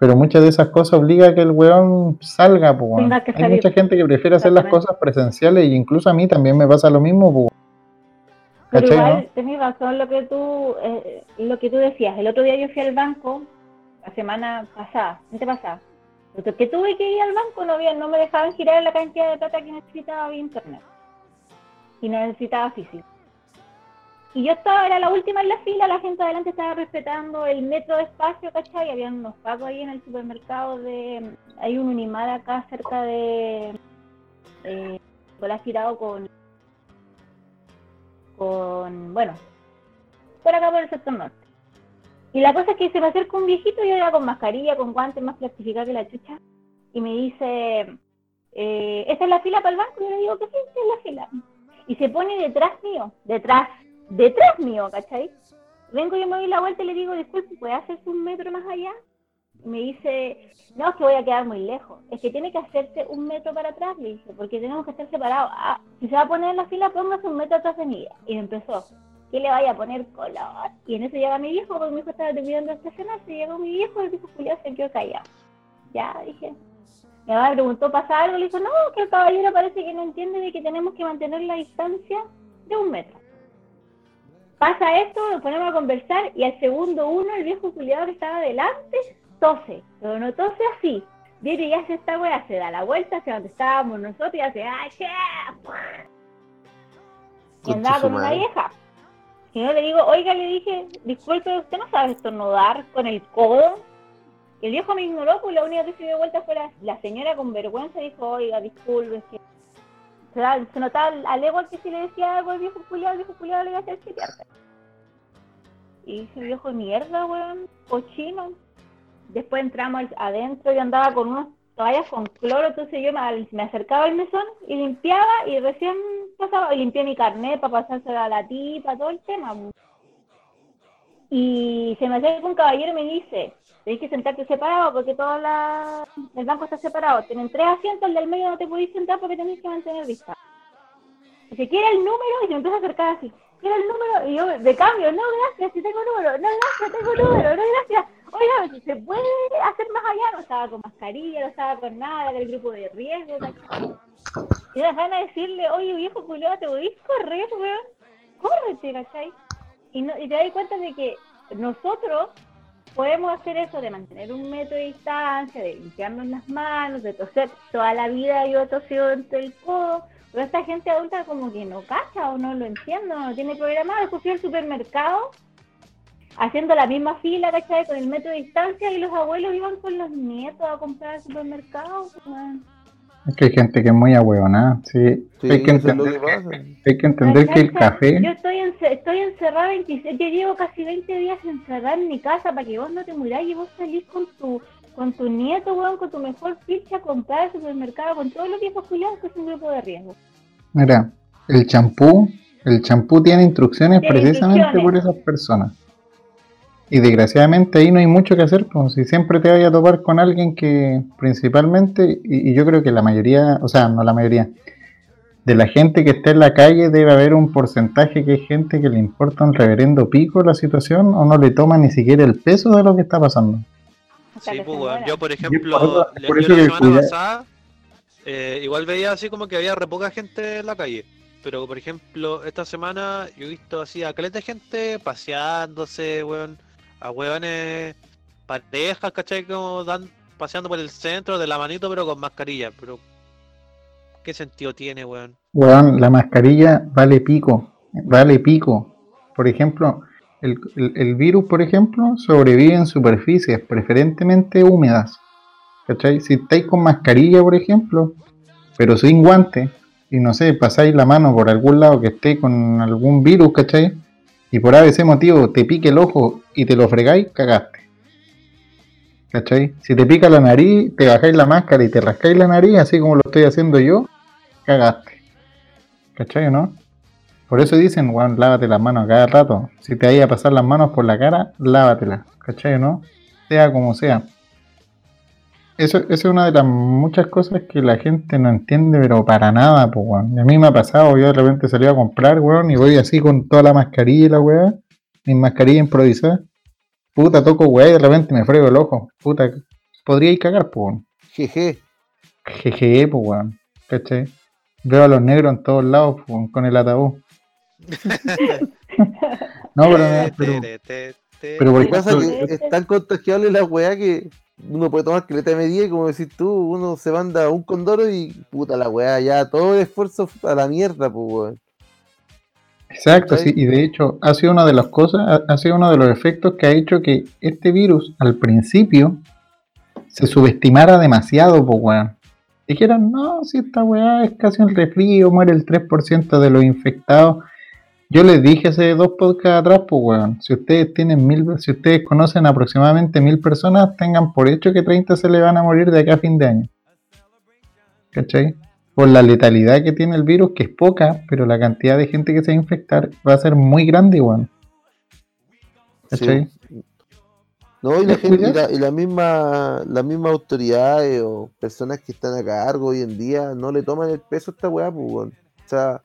Pero muchas de esas cosas obliga a que el weón salga, pues, Hay salir. mucha gente que prefiere hacer las cosas presenciales y incluso a mí también me pasa lo mismo, pues. Pero ¿Cachai, igual no? tenés razón lo que tú eh, lo que tú decías. El otro día yo fui al banco, la semana pasada, pasada. Lo que tuve que ir al banco no, no me dejaban girar la cantidad de plata que necesitaba vía internet. Y necesitaba físico. Y yo estaba, era la última en la fila, la gente adelante estaba respetando el metro de espacio, ¿cachai? Había unos pagos ahí en el supermercado de... Hay un Unimar acá cerca de... Eh, Nicolás Tirado con con, bueno, por acá por el sector norte. Y la cosa es que se me acerca un viejito, yo era con mascarilla, con guantes, más plastificada que la chucha, y me dice, eh, ¿esta es la fila para el banco? Y yo le digo que sí, esta es la fila. Y se pone detrás mío, detrás, detrás mío, ¿cachai? Vengo yo me doy la vuelta y le digo, disculpe, ¿puede hacerse un metro más allá? Y me dice, no, es que voy a quedar muy lejos. Es que tiene que hacerse un metro para atrás, le dije, porque tenemos que estar separados. Ah, si se va a poner en la fila, póngase un metro atrás de mí. Y empezó, ¿qué le vaya a poner color? Y en eso llega mi viejo, porque mi hijo estaba terminando de estacionarse, llegó mi viejo y el viejo Julio se quedó callado. Ya, dije. Mi mamá preguntó, ¿pasa algo? Le dijo, no, que el caballero parece que no entiende de que tenemos que mantener la distancia de un metro. Pasa esto, nos ponemos a conversar y al segundo uno, el viejo culiado que estaba delante, tose, pero no tose así. Viene y hace esta weá, se da la vuelta hacia donde estábamos nosotros y hace, ¡ay, qué! Y andaba con una vieja. Y yo le digo, oiga, le dije, disculpe, ¿usted no sabe estornudar con el codo? El viejo me ignoró, pues la única que se dio vuelta fue la, la señora con vergüenza dijo, oiga, disculpe. Se, notaba al- legua que si le decía algo al viejo culiado, el viejo culiado le iba a hacer chetearte. Y dije, viejo mierda, weón, cochino. Después entramos adentro y andaba con unos toallas con cloro, entonces yo me, me acercaba al mesón y limpiaba y recién pasaba, y limpié mi carnet para pasárselo a la tipa, todo el tema. Y se me acerca un caballero y me dice, tenés que sentarte separado porque todo la... el banco está separado. Tienen tres asientos, el del medio no te podéis sentar porque tenés que mantener vista. Dice, ¿quiere el número? Y se empieza a acercar así. ¿Quiere el número? Y yo, de cambio, no, gracias, si tengo número. No, gracias, tengo número. No, gracias. Oiga, ¿se puede hacer más allá? No estaba con mascarilla, no estaba con nada, era el grupo de riesgo. ¿cachai? Y las ganas de decirle, oye, viejo culiado, ¿te podís correr, weón? Córrete, ¿cachai? Y, no, y te das cuenta de que nosotros podemos hacer eso de mantener un metro de distancia, de limpiarnos las manos, de toser. Toda la vida yo he tosido entre el codo. Pero esta gente adulta como que no cacha o no lo entiende, no tiene programado. Después fui al supermercado haciendo la misma fila, ¿cachai? Con el metro de distancia y los abuelos iban con los nietos a comprar al supermercado. Es que hay gente que es muy ahueonada. Sí, Sí, hay, que es lo entender, que pasa. hay que entender que el café. Yo estoy, ence- estoy encerrada 26, yo llevo casi 20 días encerrada en mi casa para que vos no te muráis y vos salís con tu con tu nieto, weón, con tu mejor ficha a comprar al supermercado, con todos los viejos culiados que es un grupo de riesgo. Mira, el champú, el champú tiene instrucciones Tiene precisamente instrucciones. por esas personas. Y desgraciadamente ahí no hay mucho que hacer, pues si siempre te vayas a topar con alguien que principalmente, y, y yo creo que la mayoría, o sea, no la mayoría, de la gente que está en la calle debe haber un porcentaje que hay gente que le importa un reverendo pico la situación o no le toma ni siquiera el peso de lo que está pasando. Sí, pues, muera. Yo, por por ejemplo, eso- le- por yo eso la que semana pasada eh, igual veía así como que había re poca gente en la calle. Pero, por ejemplo, esta semana yo he visto así a caleta de gente paseándose, weón, a weones, parejas, ¿cachai? Como dan, paseando por el centro de la manito, pero con mascarilla. Pero, ¿qué sentido tiene, weón? Weón, la mascarilla vale pico, vale pico. Por ejemplo, el, el- el virus, por ejemplo, sobrevive en superficies preferentemente húmedas. ¿Cachai? Si estáis con mascarilla, por ejemplo, pero sin guante, y no sé, pasáis la mano por algún lado que esté con algún virus, ¿cachai? Y por ese motivo te pique el ojo y te lo fregáis, cagaste. ¿Cachai? Si te pica la nariz, te bajáis la máscara y te rascáis la nariz, así como lo estoy haciendo yo, cagaste. ¿Cachai o no? Por eso dicen, weón, lávate las manos cada rato. Si te vayas a pasar las manos por la cara, lávatelas. ¿Cachai o no? Sea como sea. Eso, eso es una de las muchas cosas que la gente no entiende, pero para nada, pues, weón. Y a mí me ha pasado, yo de repente salí a comprar, weón, y voy así con toda la mascarilla y la weá, mi mascarilla improvisada. Puta, toco weá y de repente me frego el ojo. Puta, podría ir cagar, pues, weón. Jeje. Jeje, pues, weón. ¿Cachai? Veo a los negros en todos lados pues, weón, con el ataúd. No, pero, pero, pero por Lo que pasa ejemplo, es tan contagiable la weá que uno puede tomar que le te medida y como decís tú, uno se manda un condoro y puta la weá, ya todo el esfuerzo a la mierda, pues weón. Exacto, sí, y de hecho ha sido una de las cosas, ha, ha sido uno de los efectos que ha hecho que este virus al principio se subestimara demasiado, pues weón. Dijeron, no, si esta weá es casi un resfrío, muere el 3% de los infectados. Yo les dije hace dos podcasts atrás, pues weón, si ustedes tienen mil, si ustedes conocen aproximadamente mil personas, tengan por hecho que 30 se le van a morir de acá a fin de año. ¿Cachai? Por la letalidad que tiene el virus, que es poca, pero la cantidad de gente que se va a infectar va a ser muy grande, weón. ¿Cachai? Sí. No, y la ¿Me gente, y la, y la misma, las mismas autoridades o personas que están a cargo hoy en día no le toman el peso a esta weá, pues weón. O sea,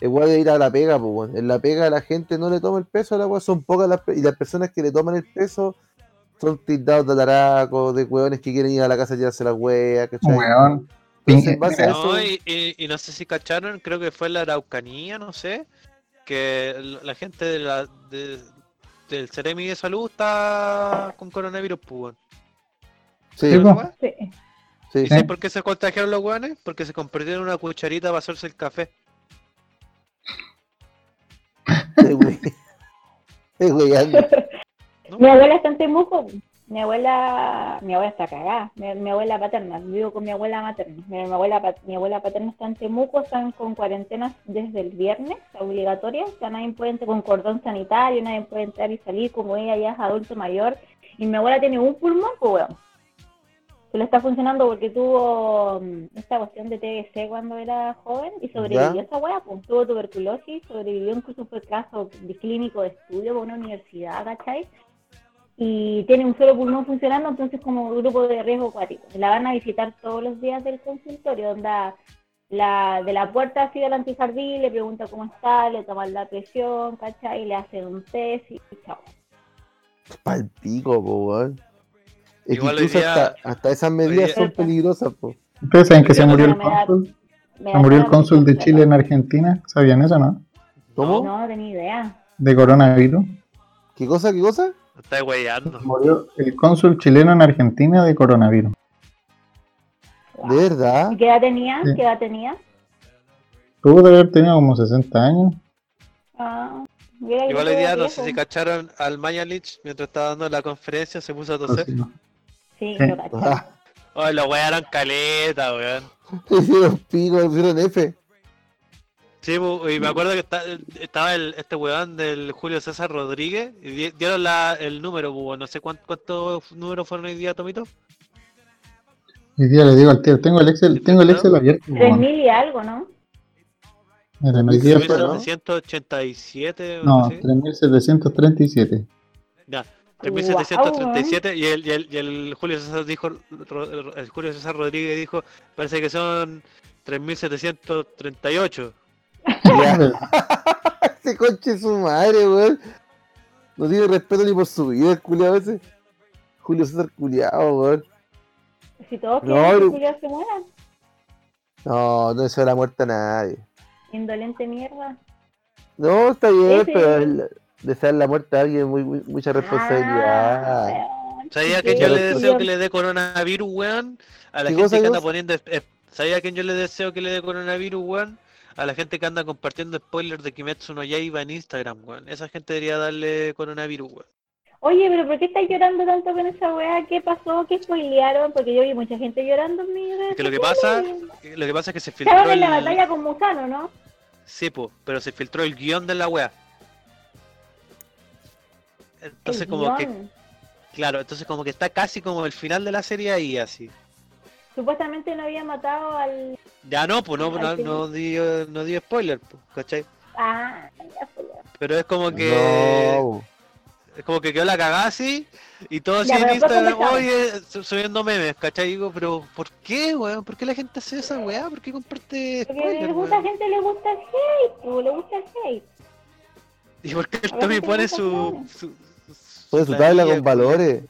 igual de ir a la pega, pues weón. En la pega la gente no le toma el peso a la weá, son pocas las y las personas que le toman el peso son tildados de taraco, de hueones que quieren ir a la casa a llevarse la wea, ¿cachai? Weón. Entonces, en base a Mira, eso- No, y, y- y no sé si cacharon, creo que fue en la Araucanía, no sé, que la gente de la, de- del Ceremi de Salud está con coronavirus, pues. Sí, Sí. Sí. sí. ¿Y sabes por qué se contagiaron los weones? Porque se compartieron una cucharita para hacerse el café. Mi abuela está en Temuco. Mi abuela, mi abuela está cagada. Mi, abuela paterna, vivo con mi abuela materna. Mi, mi abuela, mi abuela paterna está en Temuco, están con cuarentenas desde el viernes, obligatorias. O sea, nadie puede entrar con cordón sanitario, nadie puede entrar y salir, como ella ya es adulto mayor. Y mi abuela tiene un pulmón, pues weón. Que le está funcionando porque tuvo mm, esta cuestión de TBC cuando era joven y sobrevivió ¿Ya? esa weá, pues tuvo tuberculosis, sobrevivió, incluso fue caso de clínico de estudio por una universidad, ¿cachai? y tiene un solo pulmón funcionando, entonces como grupo de riesgo acuático. La van a visitar todos los días del consultorio, donde la, de la puerta así del antijardín, le pregunta cómo está, le toman la presión, ¿cachai? Le hacen un test y chao. Pa'l pico, po, weón. Igual incluso día- hasta, hasta esas medidas son peligrosas, po. ¿Ustedes saben que se murió el no cónsul? Se murió el cónsul de Chile en Argentina. ¿Sabían eso, no? ¿Cómo? No, tenía idea. De coronavirus. ¿Qué cosa, qué cosa? Está weyando. Murió el cónsul chileno en Argentina de coronavirus. ¿De verdad? ¿Y qué edad tenía? Sí. ¿Qué edad tenía? Tuvo de haber tenido como 60 años. Ah, mira, Igual hoy día, no sé si cacharon al Mañalich mientras estaba dando la conferencia, se puso a toser. ¿no? Sí, Sí. lo caché. Ah, Ay, los weas eran caleta, weón. hicieron pico, hicieron F. Sí, y me acuerdo que está- estaba el, este weón del Julio César Rodríguez y di- dieron la, el número, bu, no sé cuánto- cuántos números fueron hoy día, Tomito. Hoy día le digo al tío, tengo el Excel, tengo el Excel abierto. Tres weón. mil y algo, ¿no? Fue, ¿no? 3787 o no, algo así. 3737. Ya, 3737 y, el, y, el, y el Julio César dijo, el Julio César Rodríguez dijo, parece que son 3738. Ya. Este coche su madre, weón. No tiene respeto ni por su vida, el culiao ese. Julio César culiao, weón. Si todos No, quieren que Julio se muera, No, no deseo la muerte a nadie. indolente mierda. No, está bien, Ese- pero el- desear la muerte a alguien muy, muy- mucha responsabilidad. Ah, ¿Sabía que yo le deseo que le dé coronavirus, weón? A la ¿Qué gente que anda poniendo... ¿Sabía que yo le deseo que le dé coronavirus, weón? A la gente que anda compartiendo spoilers de Kimetsu no Yaiba en Instagram, weón. Esa gente debería darle coronavirus, weón. Oye, pero ¿por qué estás llorando tanto con esa weá? ¿Qué pasó? ¿Qué spoilearon? Porque yo vi mucha gente llorando en mi que lo que sociales. Lo que pasa es que se filtró Estaban en la el... batalla con Musano, ¿no? Sí, po, pero se filtró el guion de la wea. Entonces El como que, claro, entonces como que está casi como el final de la serie ahí así. Supuestamente no había matado al... Ya no, pues no, no, no di, no di spoiler, pues, ¿cachai? Ah, ya fue ya. Pero es como que No, es como que quedó la cagada así y todo así Ya, en Instagram, oye, su- subiendo memes, ¿cachai? Digo, pero ¿por qué, weón? ¿Por qué la gente hace esa weá? ¿Por qué comparte Porque spoiler, a mucha weón? gente le gusta el hate, o le gusta el hate. ¿Y por qué el a la Tommy gente le pone su, Puede su planilla, tabla con valores.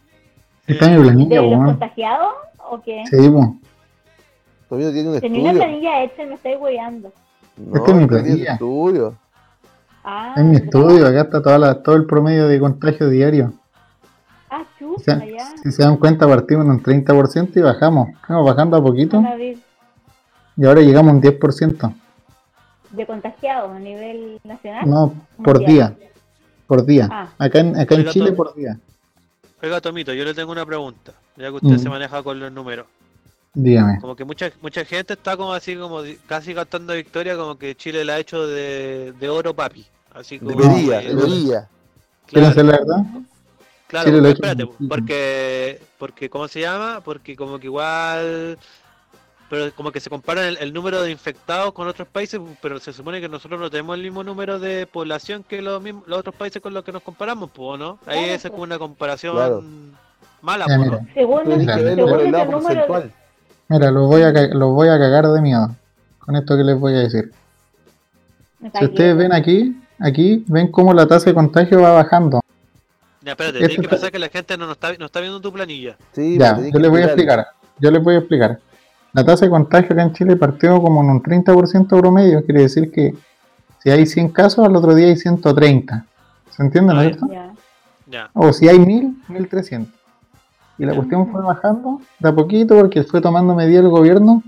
Está mi planilla, ¿De los contagiados o qué? Sí, po. Todavía tiene un Tenía una estudio. planilla hecha y me estoy hueveando. No, Esta es mi planilla. estudio. Ah, Es mi estudio, acá está toda la- todo el promedio de contagio diario. Ah, Si chuta, se, ya. si se dan cuenta, partimos en un 30% y bajamos. Estamos bajando a poquito y ahora llegamos a un 10%. De contagiados a nivel nacional. No, por Mundial. día. Por día. Ah. Acá en, acá en Chile, Tom. por día. Oiga, Tomito, yo le tengo una pregunta, ya que usted Mm. se maneja con los números. Dígame. Como que mucha mucha gente está como así, como casi cantando victoria, como que Chile la ha hecho de, de oro papi. Así como, Debería, eh, debería. ¿Quieren claro, la verdad? claro, Chile espérate, porque, porque, ¿cómo se llama? Porque como que igual, pero como que se comparan el, el número de infectados con otros países, pero se supone que nosotros no tenemos el mismo número de población que los, mismos, los otros países con los que nos comparamos, pues, ¿o ¿no? Ahí Claro, esa es como una comparación Claro. mala, Ya, pues. ¿no? Según, Claro. según el lado. Mira, los voy, a, los voy a cagar de miedo con esto que les voy a decir. Si ustedes ven aquí, aquí ven cómo la tasa de contagio va bajando. Ya, espérate, tienes que pensar que la gente no, no está, no está viendo tu planilla. Sí, Ya, yo les voy a explicar. Yo les voy a explicar. La tasa de contagio acá en Chile partió como en un 30% promedio. Quiere decir que si hay 100 casos, al otro día hay 130. ¿Se entiende, no es? Ya. Ya. O si hay 1000, 1300. Y la cuestión fue bajando de a poquito porque fue tomando medidas el gobierno.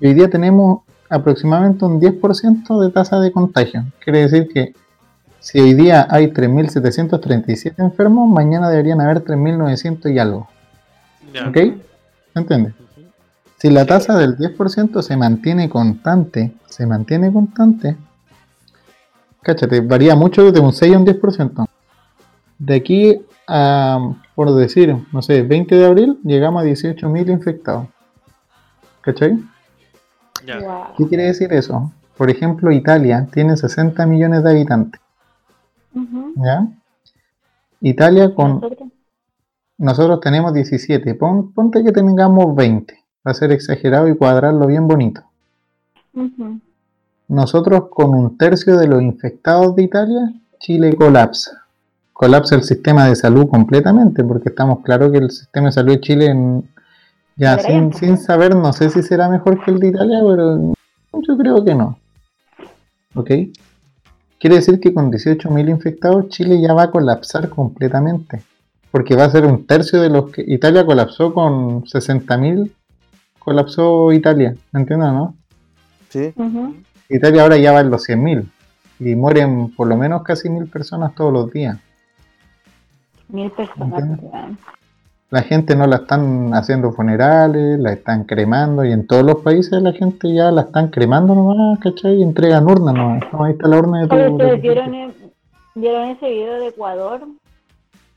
Y hoy día tenemos aproximadamente un 10% de tasa de contagio. Quiere decir que si hoy día hay 3.737 enfermos, mañana deberían haber 3.900 y algo. ¿Ok? ¿Se entiende? Si la tasa del 10% se mantiene constante, se mantiene constante, cáchate, varía mucho de un 6 a un 10%. De aquí a, por decir, no sé, 20 de abril, llegamos a 18.000 infectados. ¿Cachai? ¿Qué quiere decir eso? Por ejemplo, Italia tiene 60 millones de habitantes. ¿ya? Italia con Nosotros. nosotros tenemos 17, pon- ponte que tengamos 20, va a ser exagerado y cuadrarlo bien bonito. Nosotros con un tercio de los infectados de Italia, Chile colapsa. Colapsa el sistema de salud completamente, porque estamos claros que el sistema de salud de Chile, en- ya sin, sin saber, no sé si será mejor que el de Italia, pero yo creo que no. ¿Ok? Quiere decir que con 18.000 infectados, Chile ya va a colapsar completamente, porque va a ser un tercio de los que Italia colapsó con 60.000, colapsó Italia, ¿me entiendes, no? Sí. Italia ahora ya va en los 100.000 y mueren por lo menos casi mil personas todos los días. Mil personas. La gente no la están haciendo funerales, la están cremando y en todos los países la gente ya la están cremando nomás, ¿cachai? Y entregan urnas nomás. No, ahí está la urna de de ¿ustedes vieron, el- vieron ese video de Ecuador?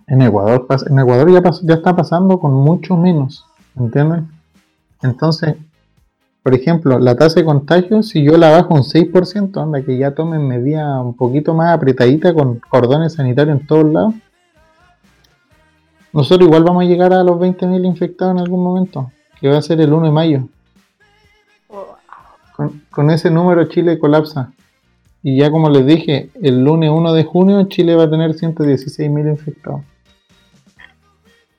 En Ecuador, en Ecuador ya está pasando con mucho menos, ¿entienden? Entonces, por ejemplo, la tasa de contagio, si yo la bajo un 6%, anda que ya tomen medida un poquito más apretadita con cordones sanitarios en todos lados, nosotros igual vamos a llegar a los 20.000 infectados en algún momento, que va a ser el 1 de mayo. O- Con, con ese número Chile colapsa. Y ya como les dije, el lunes 1 de junio Chile va a tener 116.000 infectados.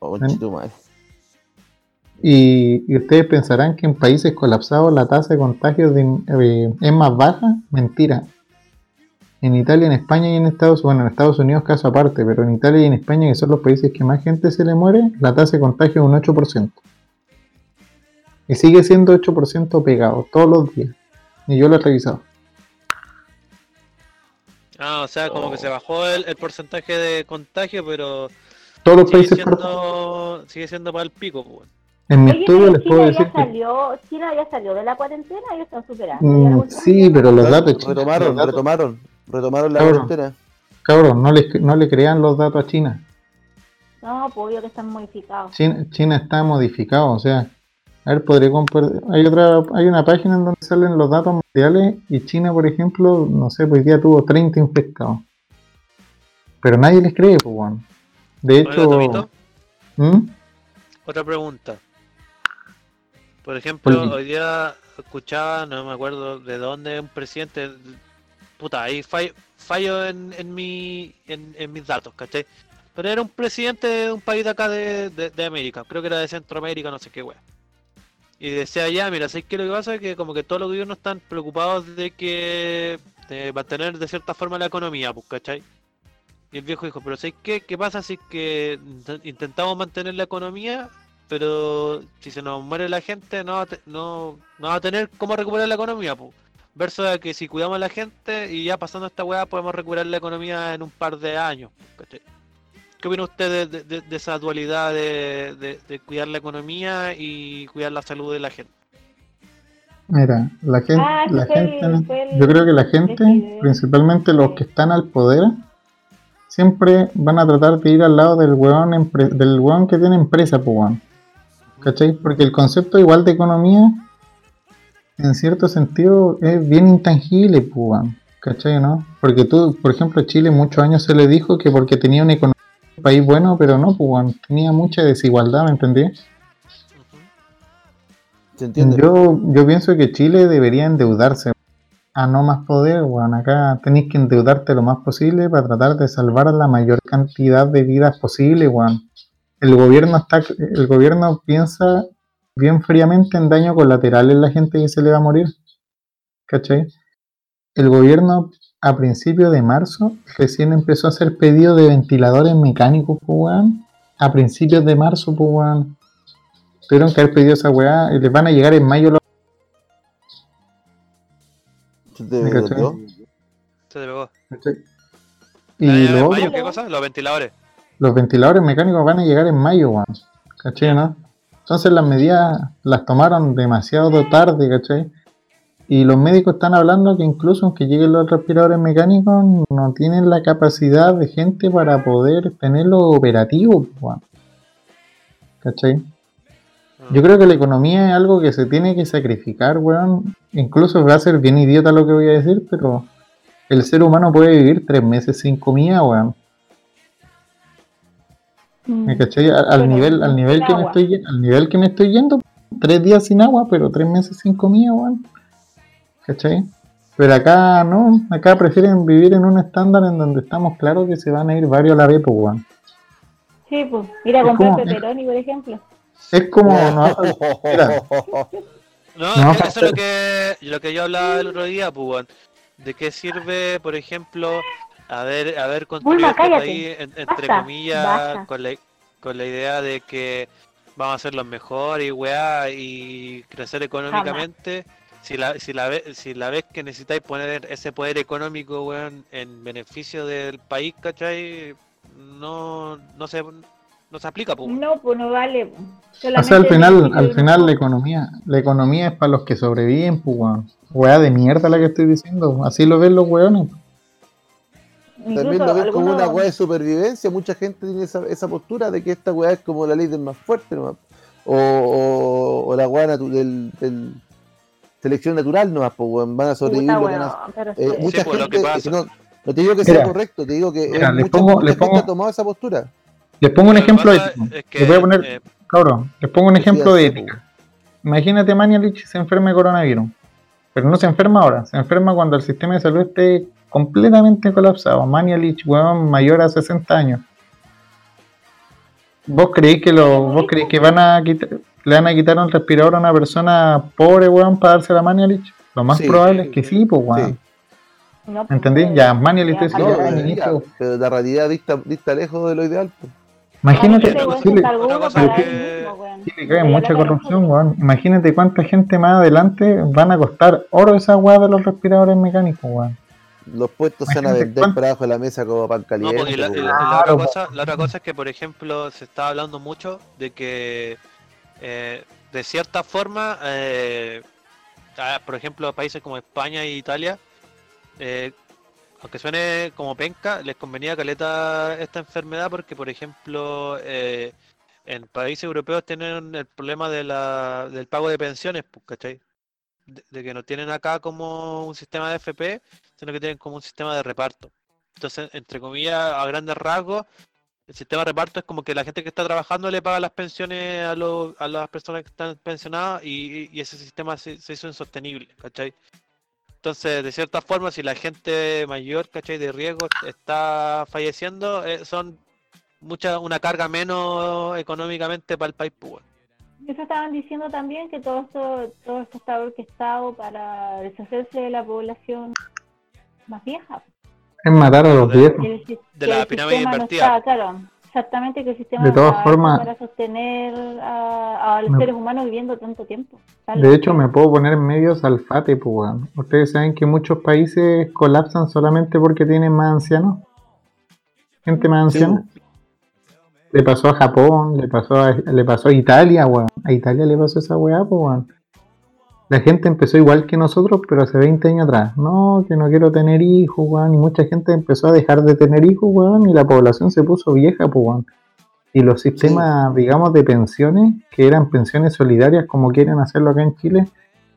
Oh, ¿Eh? Y, y ustedes pensarán que en países colapsados la tasa de contagio de- eh, es más baja. Mentira. En Italia, en España y en Estados Unidos, bueno, en Estados Unidos caso aparte, pero en Italia y en España, que son los países que más gente se le muere, la tasa de contagio es un 8%. Y sigue siendo 8% pegado todos los días. Y yo lo he revisado. Ah, o sea, como que se bajó el, el porcentaje de contagio, pero Todos los sigue países siendo, sigue siendo para el pico, pues. En mi Oye, estudio les puedo China decir ya que salió, China ya salió de la cuarentena, ellos están superando. Mm, sí, pero los datos chinos- Retomaron, los datos- retomaron. Retomaron la Cabrón. cuarentena. Cabrón, no le, no le crean los datos a China. No, pues obvio que están modificados. China, China está modificado, o sea, a ver, podré compartir. Hay otra, hay una página en donde salen los datos mundiales y China, por ejemplo, no sé, pues hoy día tuvo 30 infectados. Pero nadie les cree, pues, weón. De hecho, ¿Mm? otra pregunta. Por ejemplo, hoy día escuchaba, no me acuerdo de dónde, un presidente. Puta, ahí fallo, fallo en, en, mi, en, en mis datos, ¿cachai? Pero era un presidente de un país de acá de, de, de América, creo que era de Centroamérica, no sé qué wea. Y decía ya, mira, ¿sabes qué lo que pasa? Que como que todos los gobiernos están preocupados de que de mantener de cierta forma la economía, pues, ¿cachai? Y el viejo dijo, pero ¿sabes qué? ¿Qué pasa si es que int- intentamos mantener la economía, pero si se nos muere la gente no va a, te- no, no va a tener cómo recuperar la economía, pues? Verso a que si cuidamos a la gente y ya pasando esta weá podemos recuperar la economía en un par de años, ¿cachai? ¿Qué opina usted de, de- de esa dualidad de, de- de cuidar la economía y cuidar la salud de la gente? Mira, la gente, Ah, ese la gente, el- yo creo que la gente, principalmente los que están al poder, siempre van a tratar de ir al lado del weón, empre- del weón que tiene empresa, pues weón. ¿Cachai? Porque el concepto igual de economía, en cierto sentido, es bien intangible, pues weón. ¿Cachai, no? Porque tú, por ejemplo, Chile muchos años se le dijo que porque tenía una economía, un país bueno, pero no, pues weón, tenía mucha desigualdad, ¿me entendí? Ujú. ¿Se entiende? Yo, yo pienso que Chile debería endeudarse. a no más poder, weón. Acá tenéis que endeudarte lo más posible para tratar de salvar la mayor cantidad de vidas posible, weón. El gobierno está, el gobierno piensa bien fríamente en daño colateral en la gente que se le va a morir. ¿Cachai? El gobierno a principios de marzo recién empezó a hacer pedido de ventiladores mecánicos, pues, weón. A principios de marzo, weón. Tuvieron que haber pedido esa weá y les van a llegar en mayo los ¿De ¿Me cachai? verdad? Se te pegó. Y Ah, lo ¿mayo otro, ¿Qué cosa? Los ventiladores. Los ventiladores mecánicos van a llegar en mayo, weón. ¿Cachai, no? Entonces las medidas las tomaron demasiado tarde, ¿cachai? Y los médicos están hablando que incluso aunque lleguen los respiradores mecánicos, no tienen la capacidad de gente para poder tenerlos operativos, weón. ¿Cachai? Yo creo que la economía es algo que se tiene que sacrificar, weón. Incluso va a ser bien idiota lo que voy a decir, pero el ser humano puede vivir tres meses sin comida, weón. Mm. ¿Me cachai? Al, Pero nivel, al nivel que me estoy al nivel que me estoy yendo, tres días sin agua, pero tres meses sin comida, weón. ¿Cachai? Pero acá no, acá prefieren vivir en un estándar en donde estamos claros que se van a ir varios a la vez, pues, weón. Sí, pues, ir a comprar pepperoni, por ejemplo. Es como, no, No, No, eso es lo que, lo que yo hablaba el otro día, pues, weón. ¿De qué sirve, por ejemplo, haber, haber construido Bulma, este cállate. país, en- entre Basta, comillas, basta. con la, con la idea de que vamos a ser los mejores y weá, y crecer económicamente? Si la, si, la ve- si la vez que necesitáis poner ese poder económico, weón, en beneficio del país, ¿cachai? No, no se, no se aplica, pues. No, pues no vale. o sea, al final, al final la economía, la economía es para los que sobreviven, pues, weón. Weá de mierda la que estoy diciendo, así lo ven los weones. Incluso También lo ven como una weá de supervivencia. Mucha gente tiene esa, esa postura de que esta weá es como la ley del más fuerte, nomás. O, o, o la weá natu- del, del selección natural, nomás, pues weón, van a sobrevivir Puta, nace. pero Eh, sí. mucha pues, lo gente, no, no te digo que sea correcto, te digo que mira, mucha, pongo- mucha gente pongo- ha tomado esa postura. Les pongo un ejemplo ético. es que, Les voy a poner, eh, cabrón, les pongo un ejemplo de ética. Imagínate Mañalich se enferma de coronavirus, pero no se enferma ahora, se enferma cuando el sistema de salud esté completamente colapsado. Mañalich, weón, mayor a 60 años. ¿Vos creéis que lo, vos creéis que van a quitar, le van a quitar un respirador a una persona pobre, weón, para darse la Mañalich? Lo más Sí. probable es que sí, pues, weón. Sí. No, pues, ¿Entendí? Ya, ya, dice, No, pero- la realidad dista, dista lejos de lo ideal. pues. Imagínate, Chile, cae mucha corrupción, weón. Imagínate cuánta gente más adelante van a costar oro esas weas de los respiradores mecánicos, weón. Los puestos se van a vender cuánto- por abajo de la mesa como pan No, caliente. porque la, pues, la- otra cosa, la otra cosa es que, por ejemplo, se está hablando mucho de que, eh, de cierta forma, eh, ah, por ejemplo, países como España e Italia, eh, aunque suene como penca, les convenía caleta esta enfermedad porque, por ejemplo, eh, en países europeos tienen el problema de la, del pago de pensiones, pues, ¿cachai? De, que no tienen acá como un sistema de FP, sino que tienen como un sistema de reparto. Entonces, entre comillas, a grandes rasgos, el sistema de reparto es como que la gente que está trabajando le paga las pensiones a, los- a las personas que están pensionadas y, ese sistema se, se hizo insostenible, ¿cachai? Entonces, de cierta forma, si la gente mayor, ¿cachai? De riesgo está falleciendo, eh, son mucha una carga menos económicamente para el país, pues. Eso estaban diciendo también que todo esto, todo esto está orquestado para deshacerse de la población más vieja. Es matar a los viejos. El De la pirámide sistema no invertida. está, claro, exactamente que el sistema De no todas formas- para sostener a, a los Me- seres humanos viviendo tanto tiempo. De hecho, me puedo poner en medio salfate, pues. Ustedes saben que muchos países colapsan solamente porque tienen más ancianos. Gente más Sí, anciana. Le pasó a Japón, le pasó a, le pasó a Italia, weón. A Italia le pasó esa weá, pues, weón. La gente empezó igual que nosotros, pero hace 20 años atrás. No, que no quiero tener hijos, weón. Y mucha gente empezó a dejar de tener hijos, weón. Y la población se puso vieja, pues, weón. Y los sistemas, digamos, de pensiones, que eran pensiones solidarias, como quieren hacerlo acá en Chile,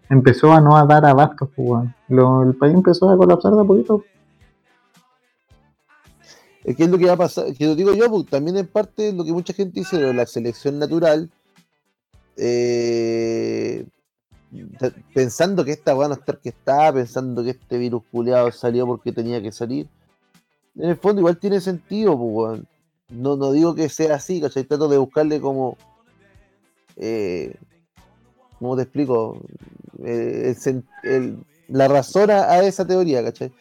empezó a no a dar abastos, pues, weón. Lo- el país empezó a colapsar de a poquito. Es que es lo que va a pasar, que lo digo yo, pues, también en parte lo que mucha gente dice la selección natural, eh, pensando que esta weá no está que está, pensando que este virus culiado salió porque tenía que salir. En el fondo igual tiene sentido, pues. No, no digo que sea así, ¿cachai? Trato de buscarle como... Eh, ¿Cómo te explico? Eh, la razón a esa teoría, ¿cachai?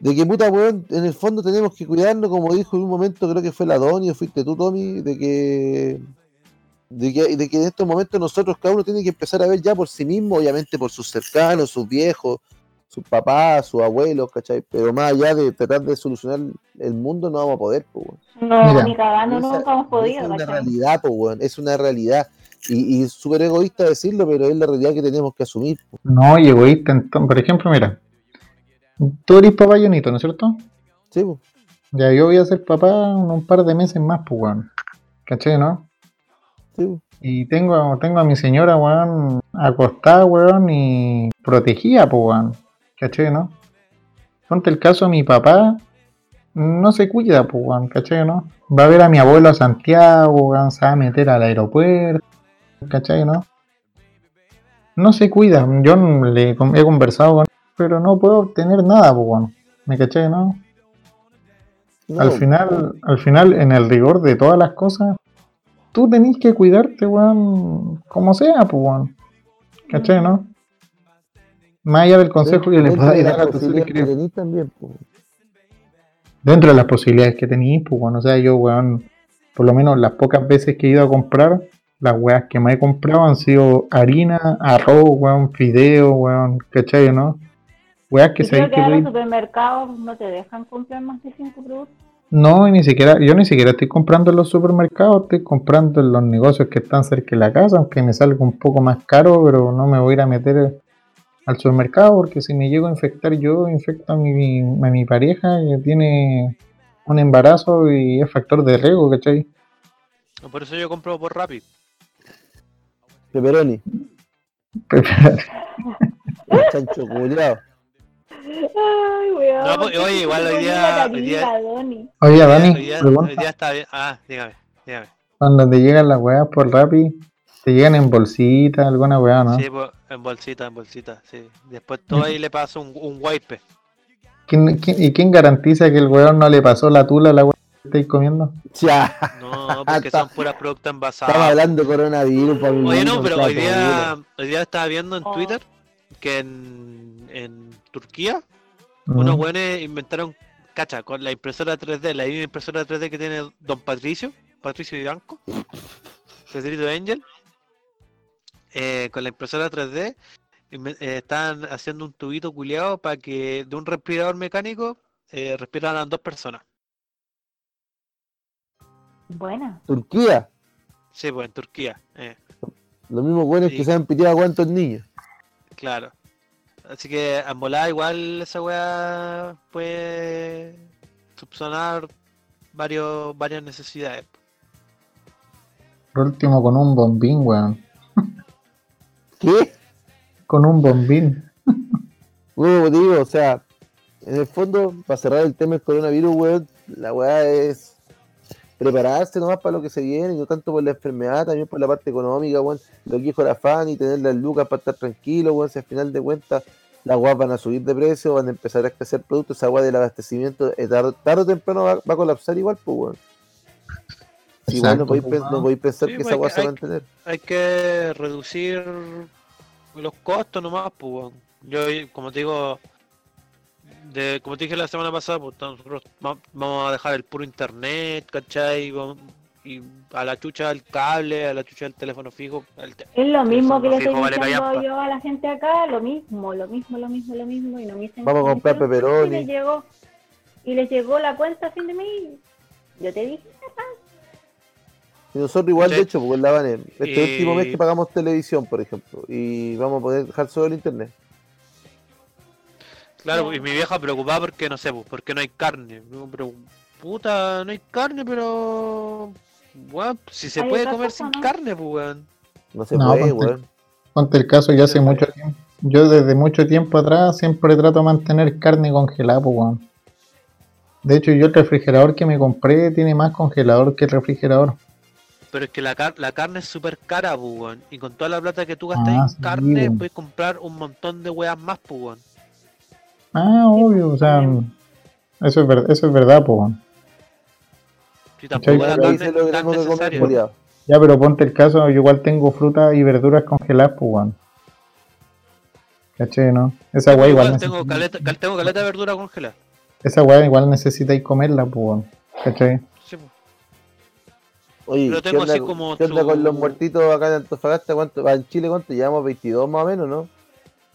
De que puta weón, en el fondo tenemos que cuidarnos, como dijo en un momento, creo que fue la Doni o fuiste tú, Tommy, de que de que, de que en estos momentos nosotros cada uno tiene que empezar a ver ya por sí mismo, obviamente por sus cercanos, sus viejos, sus papás, sus abuelos, ¿cachai? Pero más allá de tratar de solucionar el mundo, no vamos a poder, pues, weón. No, Mira, ni cagando Esa- nunca hemos podido, Es una ¿cachai? realidad, pues, weón, es una realidad. Y, y súper egoísta decirlo, pero es la realidad que tenemos que asumir. po. No, y egoísta. entonces, por ejemplo, mira, tú eres papá Jonito, ¿no es cierto? Sí, po. Ya yo voy a ser papá un par de meses más, pues, weón. ¿Cachai, no? Sí, po. Y tengo, tengo a mi señora, weón, acostada, weón, y protegida, pues, weón. ¿Cachai, no? Ponte el caso, mi papá no se cuida, pues, weón, ¿cachai, no? Va a ver a mi abuelo a Santiago, weón, se va a meter al aeropuerto, ¿cachai, no? No se cuida, yo le he con- he conversado con pero no puedo obtener nada, pues. ¿Me cachai, no? No, al final, al final, en el rigor de todas las cosas, tú tenés que cuidarte, weón, como sea, pues, weón. ¿Cachai, no? Más allá del consejo que le de dar a tus seres queridos. tenís también, po. Dentro de las posibilidades que tenéis, pues, weón, o sea, yo, weón, por lo menos las pocas veces que he ido a comprar, las weas que me he comprado han sido harina, arroz, weón, fideo, weón, ¿cachai, no? Weas que sabéis que que los supermercados no te dejan comprar más de cinco productos. No, y ni siquiera, yo ni siquiera estoy comprando en los supermercados, estoy comprando en los negocios que están cerca de la casa, aunque me salga un poco más caro, pero no me voy a ir a meter al supermercado porque si me llego a infectar yo, infecto a mi, a mi pareja que tiene un embarazo y es factor de riesgo, ¿cachai? Por eso yo compro por Rappi. Pepperoni, el chancho culiao. Ay, weón. No, pues, oye, igual hoy día- hoy día-. Oye, Hoy Dani, día, pregunta, hoy día está bien. Ah, dígame, dígame. cuando te llegan las weas por Rappi, ¿te llegan en bolsita, alguna wea, no? Sí, pues, en bolsita, en bolsita, sí. Después todo ahí le paso un, un wipe. ¿Quién- quién- ¿Y quién garantiza que el weón no le pasó la tula a la wea que estáis comiendo? Ya, No, porque son puras productos estamos envasados. hablando coronavirus, pa' mi Oye, no, pero hoy día, hoy día estaba viendo en Oh. Twitter que en, en Turquía unos buenos inventaron, cacha, con la impresora 3D, la misma impresora 3D que tiene Don Patricio, Patricio Ibanco, Pedrito Angel, eh, con la impresora 3D inve- eh, estaban haciendo un tubito culeado para que de un respirador mecánico eh, respiraran dos personas. Buena. Turquía, Sí, pues en Turquía, eh, los mismos buenos Sí. que se han piteado a cuántos niños. Claro. Así que en volada igual esa weá puede subsanar varios, varias necesidades. Por último, con un bombín, weón. ¿Qué? Con un bombín. Bueno, digo, o sea, en el fondo, para cerrar el tema del coronavirus, weón, la weá es prepararse nomás para lo que se viene, y no tanto por la enfermedad, también por la parte económica, weón. Lo que dijo la fan y tener las lucas para estar tranquilo, weón, si al final de cuentas las weas van a subir de precio, van a empezar a escasear productos, esa weá del abastecimiento, eh, tarde, tarde o temprano va, va a colapsar igual, pues, weón. Si igual no podéis, pues, no podéis pensar Sí, que pues, esa weá que- se va a mantener. Hay que reducir los costos nomás, pues. weón. Yo, como te digo, de, como te dije la semana pasada, pues nosotros va- vamos a dejar el puro internet, ¿cachai? Vamos- Y a la chucha el cable, a la chucha el teléfono fijo. el te- Es lo mismo que le estoy diciendo yo a la gente acá, lo mismo, lo mismo, lo mismo, lo mismo, y no me dicen Vamos a comprar pepperoni. Y les llegó, y les llegó la cuenta a fin de mes, yo te dije, Y nosotros igual, Sí. de hecho, porque la van este Y- último mes que pagamos televisión, por ejemplo, y vamos a poder dejar solo el internet. Claro, y mi vieja preocupada porque no sé, pues, porque no hay carne. Pero, puta, no hay carne, pero. Weón, si se puede comer sin ¿no? carne, pues, weón. No se No, puede, ponte- weón. Ponte el caso, ya hace mucho tiempo. Yo desde mucho tiempo atrás siempre trato de mantener carne congelada, pues, weón. De hecho, yo el refrigerador que me compré tiene más congelador que el refrigerador. Pero es que la, car- la carne es súper cara, pues, weón. Y con toda la plata que tú gastas Ah, en sí, carne, weón. puedes comprar un montón de weas más, pues, weón. Ah, obvio, o sea, eso es, ver- eso es verdad, pues. Si tampoco lo tan comer, necesaria. culiao. Ya, pero ponte el caso, yo igual tengo frutas y verduras congeladas, pues, weón. ¿Cachai, no? Esa weá igual, Igual tengo necesita- caleta, cal- tengo caleta de verdura congelada. esa weá igual necesitáis comerla, pues, weón. ¿Cachai? Sí, pues. Oye, Pero ¿qué tengo onda, así como qué onda su- con los muertitos acá en Antofagasta? ¿Cuánto, en Chile cuánto? Llevamos 22 más o menos, ¿no?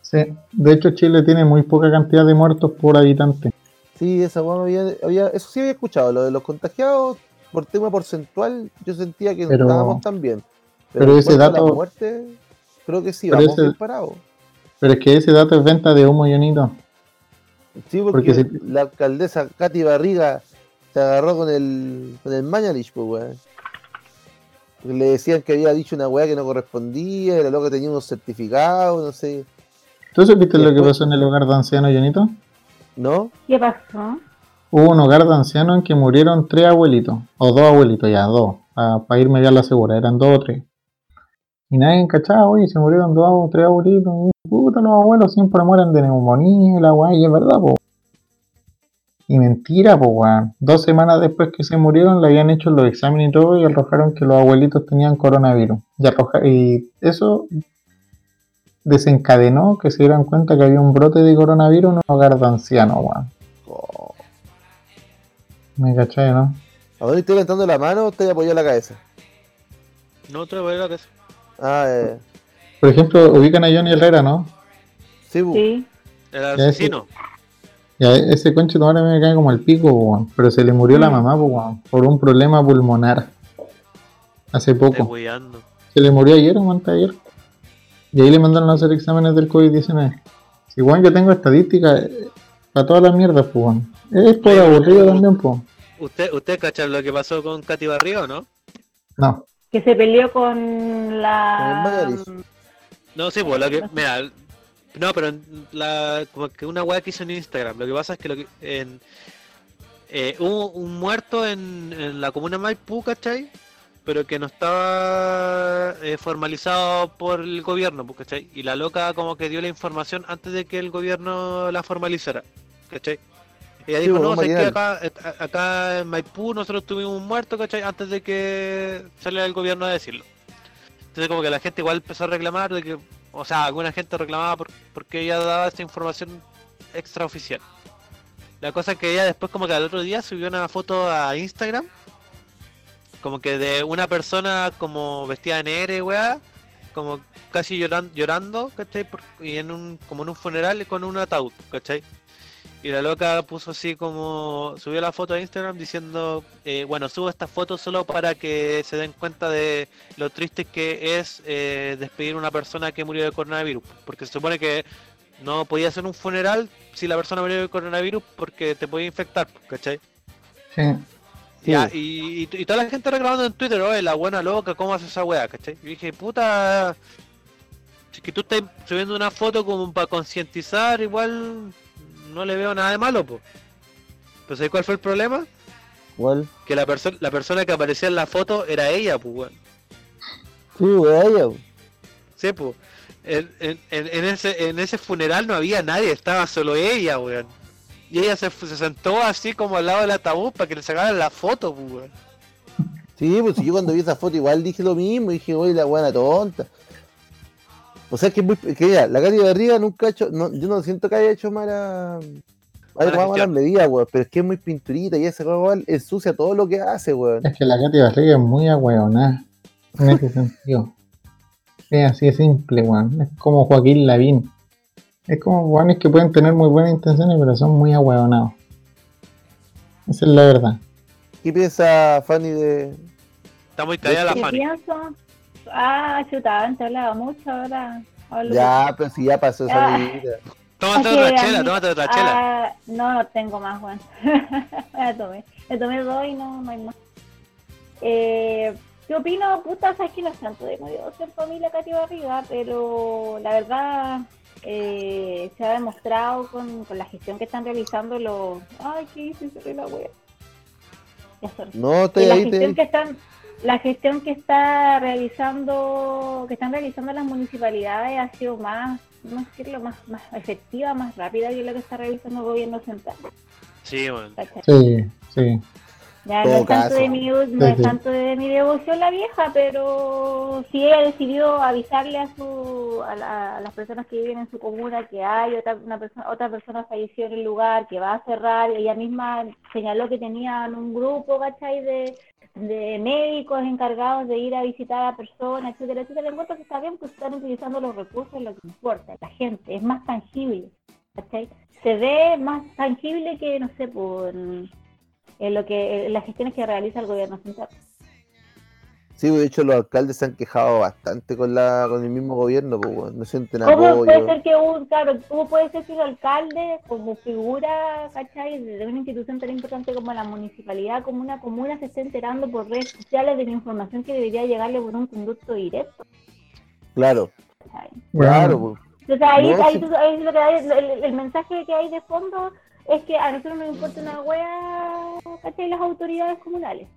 Sí, de hecho Chile tiene muy poca cantidad de muertos por habitante. Sí, esa me había, había- eso sí había escuchado, lo de los contagiados por tema porcentual, yo sentía que no Pero- estábamos tan bien. pero ese a la dato- muerte, creo que sí, pero vamos ese- parados. Pero es que ese dato es venta de humo, Jonito. Sí, porque, la alcaldesa Katy Barriga se agarró con el, con el Mañalich, pues weón. Le decían que había dicho una weá que no correspondía, era loca tenía unos certificados, no sé, ¿Tú supiste lo que pasó en el hogar de ancianos, Jonito? ¿no? ¿Qué pasó? Hubo un hogar de ancianos en que murieron tres abuelitos, o dos abuelitos, ya, dos, para irme ya a la segura, eran dos o tres. Y nadie encachaba, oye, se murieron dos o tres abuelitos, y, puta, los abuelos siempre mueren de neumonía y la weá, y es verdad, po. Y mentira, po, weón. Dos semanas después que se murieron, le habían hecho los exámenes y todo, y arrojaron que los abuelitos tenían coronavirus. Y, arroja- y eso desencadenó que se dieran cuenta que había un brote de coronavirus en un hogar de ancianos, weón. Oh. Me cachai, ¿no? ¿A dónde estoy levantando la mano o estoy apoyado la cabeza? No te voy a la casa. Ah, eh, Por ejemplo, ubican a Johnny Herrera, ¿no? sí, bu. Sí. El Ya, asesino. Ya, ese conche ahora me cae como el pico, weón. Pero se le murió la Mm. mamá, weón, por un problema pulmonar. Hace poco. Se le murió ayer o antes de ayer. Y ahí le mandaron a hacer exámenes del COVID-19. Si, weón, yo tengo estadísticas para todas las mierdas, pues, weón. Es por aburrido también, pues. ¿Usted, usted cacha lo que pasó con Katy Barrio, no? No. Que se peleó con Con la. el Mañalich. No, sí, pues lo que. Mira, no, pero en la, como que una weá que hizo en Instagram. Lo que pasa es que, lo que en, eh, hubo un muerto en, en la comuna Maipú, ¿cachai? Pero que no estaba eh, formalizado por el gobierno, pues, ¿cachai? Y la loca como que dio la información antes de que el gobierno la formalizara, ¿cachai? Ella dijo, pues, no, sé que acá, acá en Maipú nosotros tuvimos un muerto, ¿cachai? Antes de que saliera el gobierno a decirlo. Entonces como que la gente igual empezó a reclamar de que, o sea, alguna gente reclamaba por, porque ella daba esta información extraoficial. La cosa es que ella después como que al otro día subió una foto a Instagram, como que de una persona como vestida de negro weá, como casi llorando, llorando, ¿cachai? Y en un, como en un funeral con un ataúd, ¿cachai? Y la loca puso así como, subió la foto a Instagram diciendo, eh, bueno, subo esta foto solo para que se den cuenta de lo triste que es eh, despedir a una persona que murió de coronavirus. Porque se supone que no podía hacer un funeral si la persona murió de coronavirus porque te podía infectar, ¿cachai? Sí. Sí. Ya, y, y, y toda la gente reclamando en Twitter, oye, la buena loca, ¿cómo hace esa weá? ¿cachai? Y dije, puta, si que tú estás subiendo una foto como para concientizar, igual no le veo nada de malo, pues. Pero ¿sabes cuál fue el problema? Igual. Que la, persona la persona que aparecía en la foto era ella, pues, weón. Sí, weón, ella, bu. Sí, pues. En, en, en, en ese, en ese funeral no había nadie, estaba solo ella, weón. Y ella se, se sentó así como al lado del ataúd para que le sacaran la foto, pues, weón. Sí, pues yo cuando vi esa foto igual dije lo mismo, dije, oye, la buena tonta. O sea, que, es muy, que ya, la Katy Barriga nunca ha hecho, no, yo no siento que haya hecho mala, haya Mala gestión. medidas, weón, pero es que es muy pinturita y esa weón igual ensucia todo lo que hace, weón. Es que la Katy Barriga es muy agüeonada. En ese sentido. Es así de simple, weón. Es como Joaquín Lavín. Es como weones que pueden tener muy buenas intenciones, pero son muy agüeonados. Esa es la verdad. ¿Qué piensa Fanny de...? Está muy callada la ¿Qué Fanny. pienso? Ah, chuta, antes hablaba mucho, ahora hablo Ya, pero si ya pasó esa Ah. medida. Tómate otra chela, tómate otra chela. Ah, no, no tengo más, Juan. Me tomé. Me tomé dos y no, no hay más. Eh, ¿Qué opino? Puta, sabes que no es tanto de medio ser familia Katy Barriga, pero la verdad eh, se ha demostrado con, con la gestión que están realizando los... Ay, ¿qué hice? Cerré la wea. Ya sorry. No, estoy la ahí, gestión te... que están la gestión que está realizando, que están realizando las municipalidades ha sido más, no decirlo, más, más efectiva, más rápida que lo que está realizando el gobierno central. Sí, bueno. ¿cachai? Sí, sí. Ya no es, tanto de, mi, no es tanto de mi devoción la vieja, pero sí ella decidió avisarle a su a, la- a las personas que viven en su comuna que hay otra una persona otra persona falleció en el lugar, que va a cerrar. Ella misma señaló que tenían un grupo, ¿cachai? De, de médicos encargados de ir a visitar a personas, etcétera, etcétera. Encuentro que está bien que están utilizando los recursos lo que importa, la gente, es más tangible, ¿cachai? Se ve más tangible que, no sé, por en lo que en las gestiones que realiza el gobierno central. Sí, de hecho los alcaldes se han quejado bastante con la con el mismo gobierno, pues, no sienten ¿Cómo apoyo. puede ser que un, claro, cómo puede ser que el alcalde, como figura, ¿cachai? de una institución tan importante como la municipalidad, como una comuna, se esté enterando por redes sociales de la información que debería llegarle por un conducto directo? Claro, ¿cachai? claro, pues. Entonces ahí, No, ahí sí. tú- ahí el mensaje que hay de fondo es que a nosotros nos importa una wea, ¿cachai? Las autoridades comunales,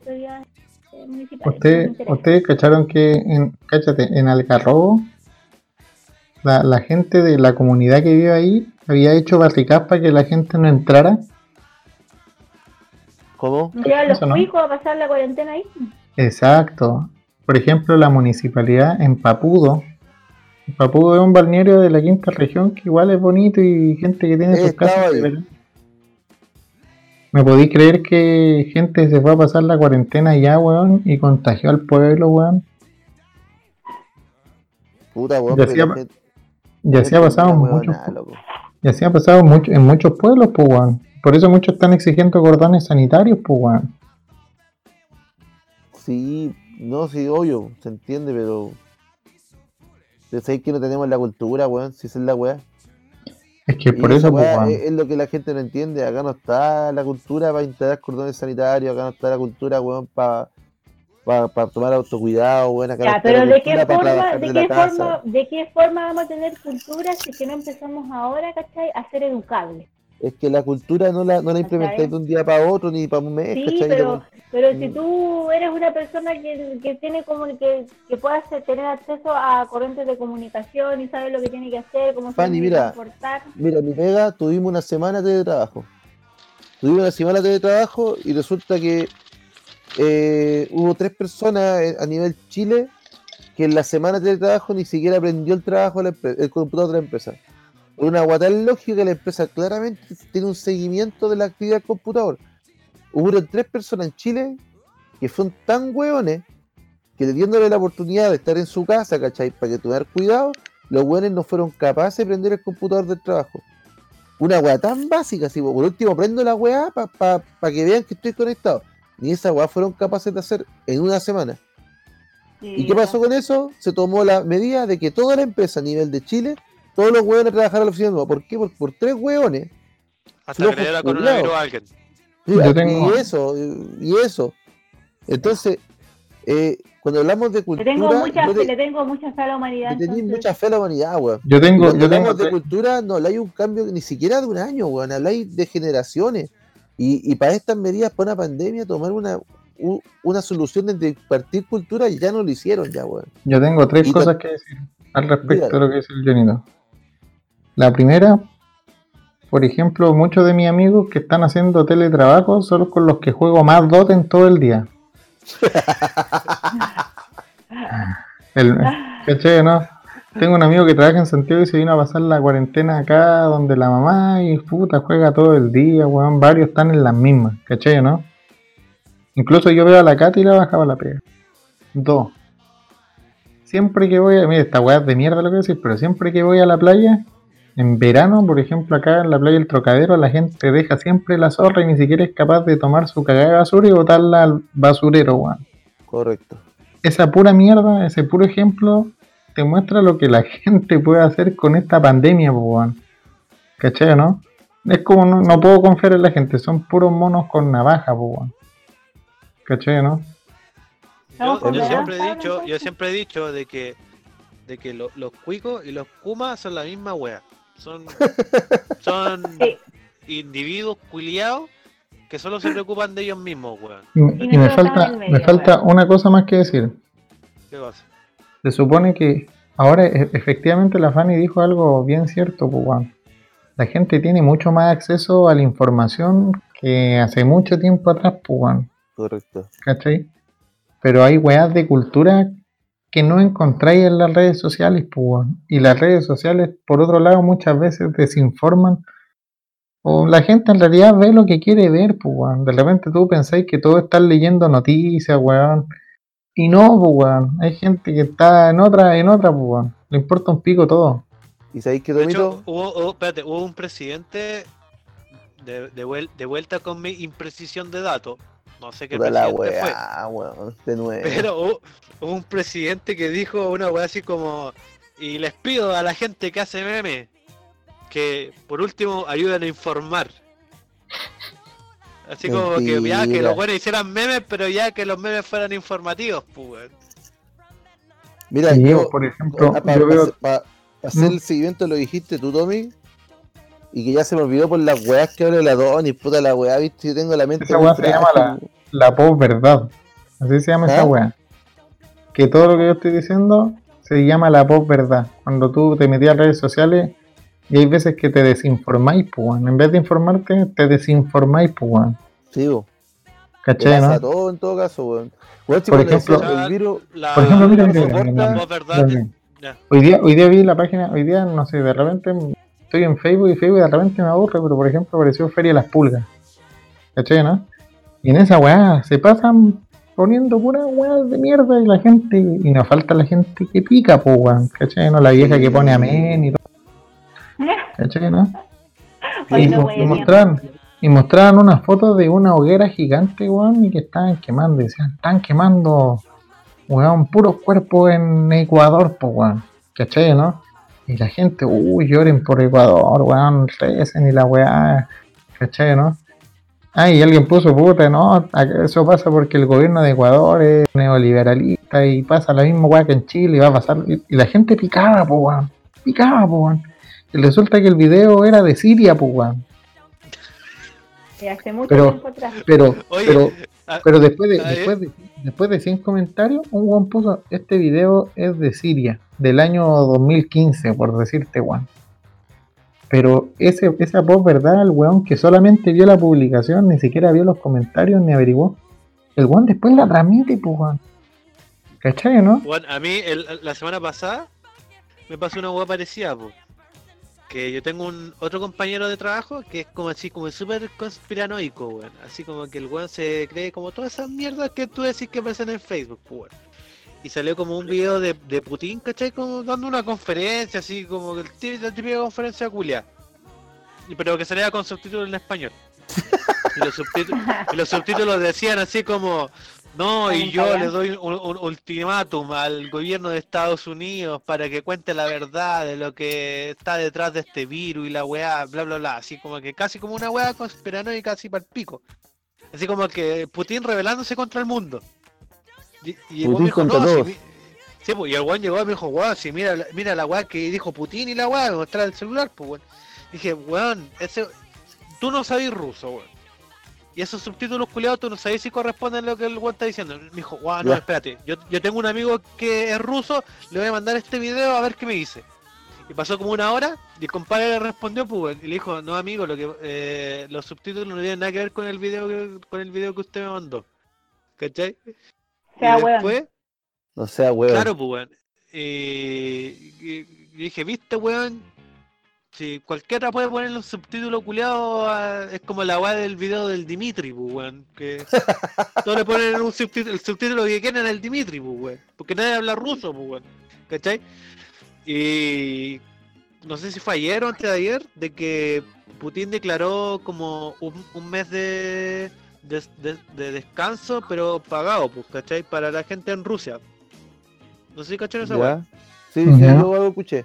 autoridades eh, municipales. Usted, ustedes cacharon que, en, cáchate, en Algarrobo, la, la gente de la comunidad que vive ahí había hecho barricadas para que la gente no entrara. ¿Cómo? Llegan los cuicos a pasar la cuarentena ahí. Exacto. Por ejemplo, la municipalidad en Papudo. Papudo es un balneario de la quinta región que igual es bonito y gente que tiene sus casas. ¿Me podéis creer que gente se fue a pasar la cuarentena allá, weón, y contagió al pueblo, weón? Puta, weón, Ya gente- así ha pasado en es una muchos, huevonada, loco. y así ha pasado mucho, en muchos pueblos, pues, weón. Por eso muchos están exigiendo cordones sanitarios, pues, weón. Sí, no, sí, obvio, se entiende, pero. Sabéis que no tenemos la cultura, weón, si esa es la weá. Es que Y por esa eso, weá weón. es, es lo que la gente no entiende. Acá no está la cultura para instalar cordones sanitarios, acá no está la cultura, weón, para para tomar autocuidado, weón. Acá no Ya, pero ¿de qué forma, de qué forma, de qué forma vamos a tener cultura si es que no empezamos ahora, ¿cachai? A ser educables. Es que la cultura no la, no la implementáis de un día para otro ni para un mes, Sí, pero, pero si tú eres una persona que, que tiene como que, que pueda hacer- tener acceso a corrientes de comunicación y sabe lo que tiene que hacer, cómo se tiene que mira. comportar. Mira, mi pega, tuvimos una semana de trabajo. Tuvimos una semana de trabajo y resulta que eh, hubo tres personas eh, a nivel Chile que en la semana de trabajo ni siquiera aprendió el trabajo el computador de la empresa. Una guata lógica, la empresa claramente tiene un seguimiento de la actividad del computador. Hubo tres personas en Chile que son tan hueones que diéndole la oportunidad de estar en su casa, ¿cachai? Para que tuviera cuidado, los hueones no fueron capaces de prender el computador del trabajo. Una weá tan básica, así, por último prendo la weá para que vean que estoy conectado. Ni esa weá fueron capaces de hacer en una semana. ¿Y qué pasó con eso? Se tomó la medida de que toda la empresa a nivel de Chile, todos los hueones trabajaran a la oficina nueva. ¿Por qué? Por, por tres hueones. Hasta que le diera coronavirus a alguien. Sí, Yo y eso, y eso. Entonces, eh, cuando hablamos de Le cultura, tengo mucha, no te- le tengo mucha fe a la humanidad. le mucha fe a la humanidad, weón. Yo tengo, Cuando yo tengo, hablamos de cultura, no habláis un cambio ni siquiera de un año, weón, habláis de generaciones. Y, y para estas medidas, para una pandemia, tomar una, u- una solución de impartir cultura, ya no lo hicieron, ya, weón. yo tengo tres Y cosas que decir al respecto Dígalo. de lo que dice el Jonito. La primera, por ejemplo, muchos de mis amigos que están haciendo teletrabajo son con los que juego más Dota en todo el día. El, ¿Cachai, no? Tengo un amigo que trabaja en Santiago y se vino a pasar la cuarentena acá donde la mamá y puta juega todo el día, weón. Varios están en las mismas, ¿cachai, no? Incluso yo veo a la Katy y la bajaba la pega. Dos. Siempre que voy a. Mira, esta weá es de mierda lo que decir, pero siempre que voy a la playa, en verano, por ejemplo, acá en la playa del Trocadero, la gente deja siempre la zorra y ni siquiera es capaz de tomar su cagada de basura y botarla al basurero, weón Correcto. esa pura mierda, ese puro ejemplo, te muestra lo que la gente puede hacer con esta pandemia, weón. ¿Cachai, o no? Es como no, no puedo confiar en la gente, son puros monos con navaja, weón. ¿Cachai, o no? Yo, siempre he dicho, yo siempre he dicho de que de que lo- los cuicos y los kumas son la misma wea. Son son Sí. individuos culiados que solo se preocupan de ellos mismos, weón. Y, me falta, me falta weón. una cosa más que decir. ¿Qué pasa? Se supone que ahora e- efectivamente la Fanny dijo algo bien cierto, pues, weón. La gente tiene mucho más acceso a la información que hace mucho tiempo atrás, pues, weón. Correcto. ¿Cachai? Pero hay weas de cultura que no encontráis en las redes sociales, pues. Y las redes sociales, por otro lado, muchas veces desinforman. O la gente en realidad ve lo que quiere ver, pues, weón. De repente tú pensáis que todos están leyendo noticias, weón. Y no, pues, weón. Hay gente que está en otra, en otra, pues, weón. Le importa un pico todo. ¿Y sabéis que De hecho, Tomito? hubo, hubo- espérate, hubo un presidente de, de, vuel- de vuelta con mi imprecisión de datos. No sé qué Puta la presidente fue. weón. De nuevo. Pero hubo, hubo un presidente que dijo una weá así como. Y les pido a la gente que hace memes que por último ayuden a informar. Así como que ya que los buenos hicieran memes, pero ya que los memes fueran informativos, pues. Mira, Y yo, por ejemplo, para yo veo hacer ¿Mm? el seguimiento lo dijiste tú, Tommy. Y que ya se me olvidó por las weas que habla la Doni, puta la weá, viste, yo tengo la mente. Esa weá se llama frágil. la posverdad. Así se llama esa ¿Ah? weá. Que todo lo que yo estoy diciendo se llama la posverdad. Cuando tú te metías a redes sociales y hay veces que te desinformáis, pues, weón. En vez de informarte, te desinformáis, pues, weón. Sí, bo. ¿Cachai, pasa no? todo en todo caso, weón. Si Por ejemplo- decía el virus, La, Por ejemplo, mira, mira, mira, mira, la mira. posverdad, Mira, ya. Hoy día, hoy día vi la página, hoy día, no sé, de repente estoy en Facebook y Facebook de repente me aburre, pero por ejemplo apareció Feria de las Pulgas. ¿Cachai, no? Y en esa weá se pasan poniendo puras weas de mierda y la gente, y nos falta la gente que pica, pues weón, ¿cachai? No? La vieja que pone amén y todo, ¿cachai, no? Y, no y mostraban unas fotos de una hoguera gigante, weón, y que estaban quemando, y decían, están quemando, weón, puros cuerpos en Ecuador, pues, weón, ¿cachai, no? Y la gente, uy, lloren por Ecuador, weón, recen y la weá, ¿cachai, no? Ah, y alguien puso puta, no, eso pasa porque el gobierno de Ecuador es neoliberalista y pasa la misma weá que en Chile y va a pasar, y, la gente picaba, pues, weón, picaba, pues, weón. Y resulta que el video era de Siria, pues, weón. Y hace mucho Pero- tiempo atrás. Pero, Oye, pero, pero después de, a ver. después de, después de 100 comentarios, un weón puso, este video es de Siria, del año 2015, por decirte, weón. Pero ese, esa post, ¿verdad? El weón que solamente vio la publicación, ni siquiera vio los comentarios, ni averiguó. El weón después la transmite, pues, weón. ¿Cachai, no? Bueno, a mí el- la semana pasada me pasó una hueá parecida, po. Que yo tengo un otro compañero de trabajo que es como así, como súper conspiranoico, weón. Así como que el weón se cree como todas esas mierdas que tú decís que aparecen en Facebook, po, weón. Y salió como un video de, Putin, ¿cachai? Como dando una conferencia, así como el tí- la típica conferencia culia. Pero que salía con subtítulos en español. Y los subtítulos decían así como, no, y yo le doy un, un ultimátum al gobierno de Estados Unidos para que cuente la verdad de lo que está detrás de este virus y la weá, bla bla bla, así como que casi como una weá conspiranoica así para el pico. Así como que Putin rebelándose contra el mundo. Y, y el weón Putin me dijo, contra "No, todos". mi-". Sí, pues, y el weón llegó y me dijo, weón, si mira, la- mira la weá que dijo Putin y la weá, me mostraba el celular, pues weón. Dije, weón, ese, tú no sabes ruso, weón. Y esos subtítulos culiados tú no sabes si corresponden a lo que el weón está diciendo. Me dijo, guau, no, espérate, yo, yo tengo un amigo que es ruso, le voy a mandar este video a ver qué me dice. Y pasó como una hora y el compadre le respondió, pues, weón, y le dijo, no amigo, lo que eh, los subtítulos no tienen nada que ver con el video que, con el video que usted me mandó. ¿Cachai? Sea y weón. después, No sea weón. Claro, pues, weón. Y, y- y dije, viste, weón. Si cualquiera puede poner un subtítulo culiado, a- es como la weá del video del Dimitri, pues, weón. Que todos le ponen un subtítulo, el subtítulo que quieren al Dimitri, pues, weón. Porque nadie habla ruso, pues, weón. ¿Cachai? Y no sé si fue ayer o antes de ayer, de que Putin declaró como un, un mes de, de, de- de descanso, pero pagado, pues, ¿cachai? Para la gente en Rusia. No sé si cacharon esa weá. Sí, sí, yo algo escuché.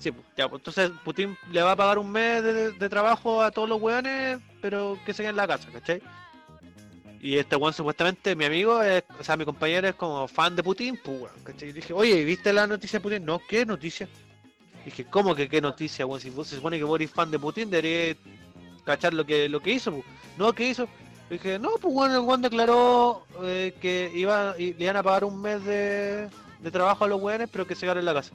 Sí, ya, pues, entonces Putin le va a pagar un mes de, trabajo a todos los weones, pero que se queden en la casa, ¿cachai? Y este weón supuestamente, mi amigo, es- o sea, mi compañero es como fan de Putin, pues weón. Y dije, oye, ¿viste la noticia de Putin? No, ¿qué noticia? Dije, ¿cómo que qué noticia, weón? Si se supone que vos eres fan de Putin, deberías cachar lo que, lo que hizo. No, ¿qué hizo? Dije, no, pues bueno, el Juan declaró eh, que iba, y le iban a pagar un mes de, de trabajo a los weones, pero que se quedaron en la casa.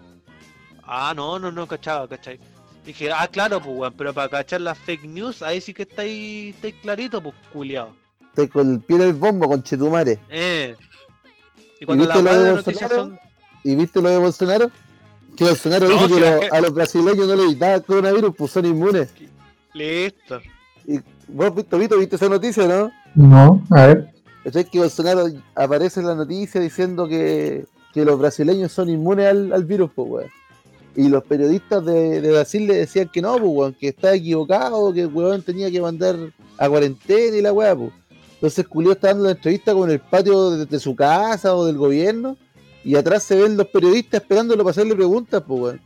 Ah, no, no, no, cachaba, cachai. Dije, ah, claro, pues weón, pero para cachar las fake news, ahí sí que estáis, estáis clarito, pues culiado. Estoy con el pie del bombo, con Chetumare. Eh. Y cuando viste lo de Bolsonaro? son. ¿Y viste lo de Bolsonaro? Que Bolsonaro No, dijo si que lo- a los brasileños no les daba coronavirus, pues son inmunes. Listo. Y vos, Vito, Vito, viste esa noticia, ¿no? No, a ver. Es que Bolsonaro aparece en la noticia diciendo que, que los brasileños son inmunes al, al virus, pues, weón. Y los periodistas de, de Brasil le decían que no, pues, weón, que estaba equivocado, que el weón tenía que mandar a cuarentena y la weá, pues. Entonces Julio está dando la entrevista con el patio de, de su casa o del gobierno, y atrás se ven los periodistas esperándolo para hacerle preguntas, pues, weón.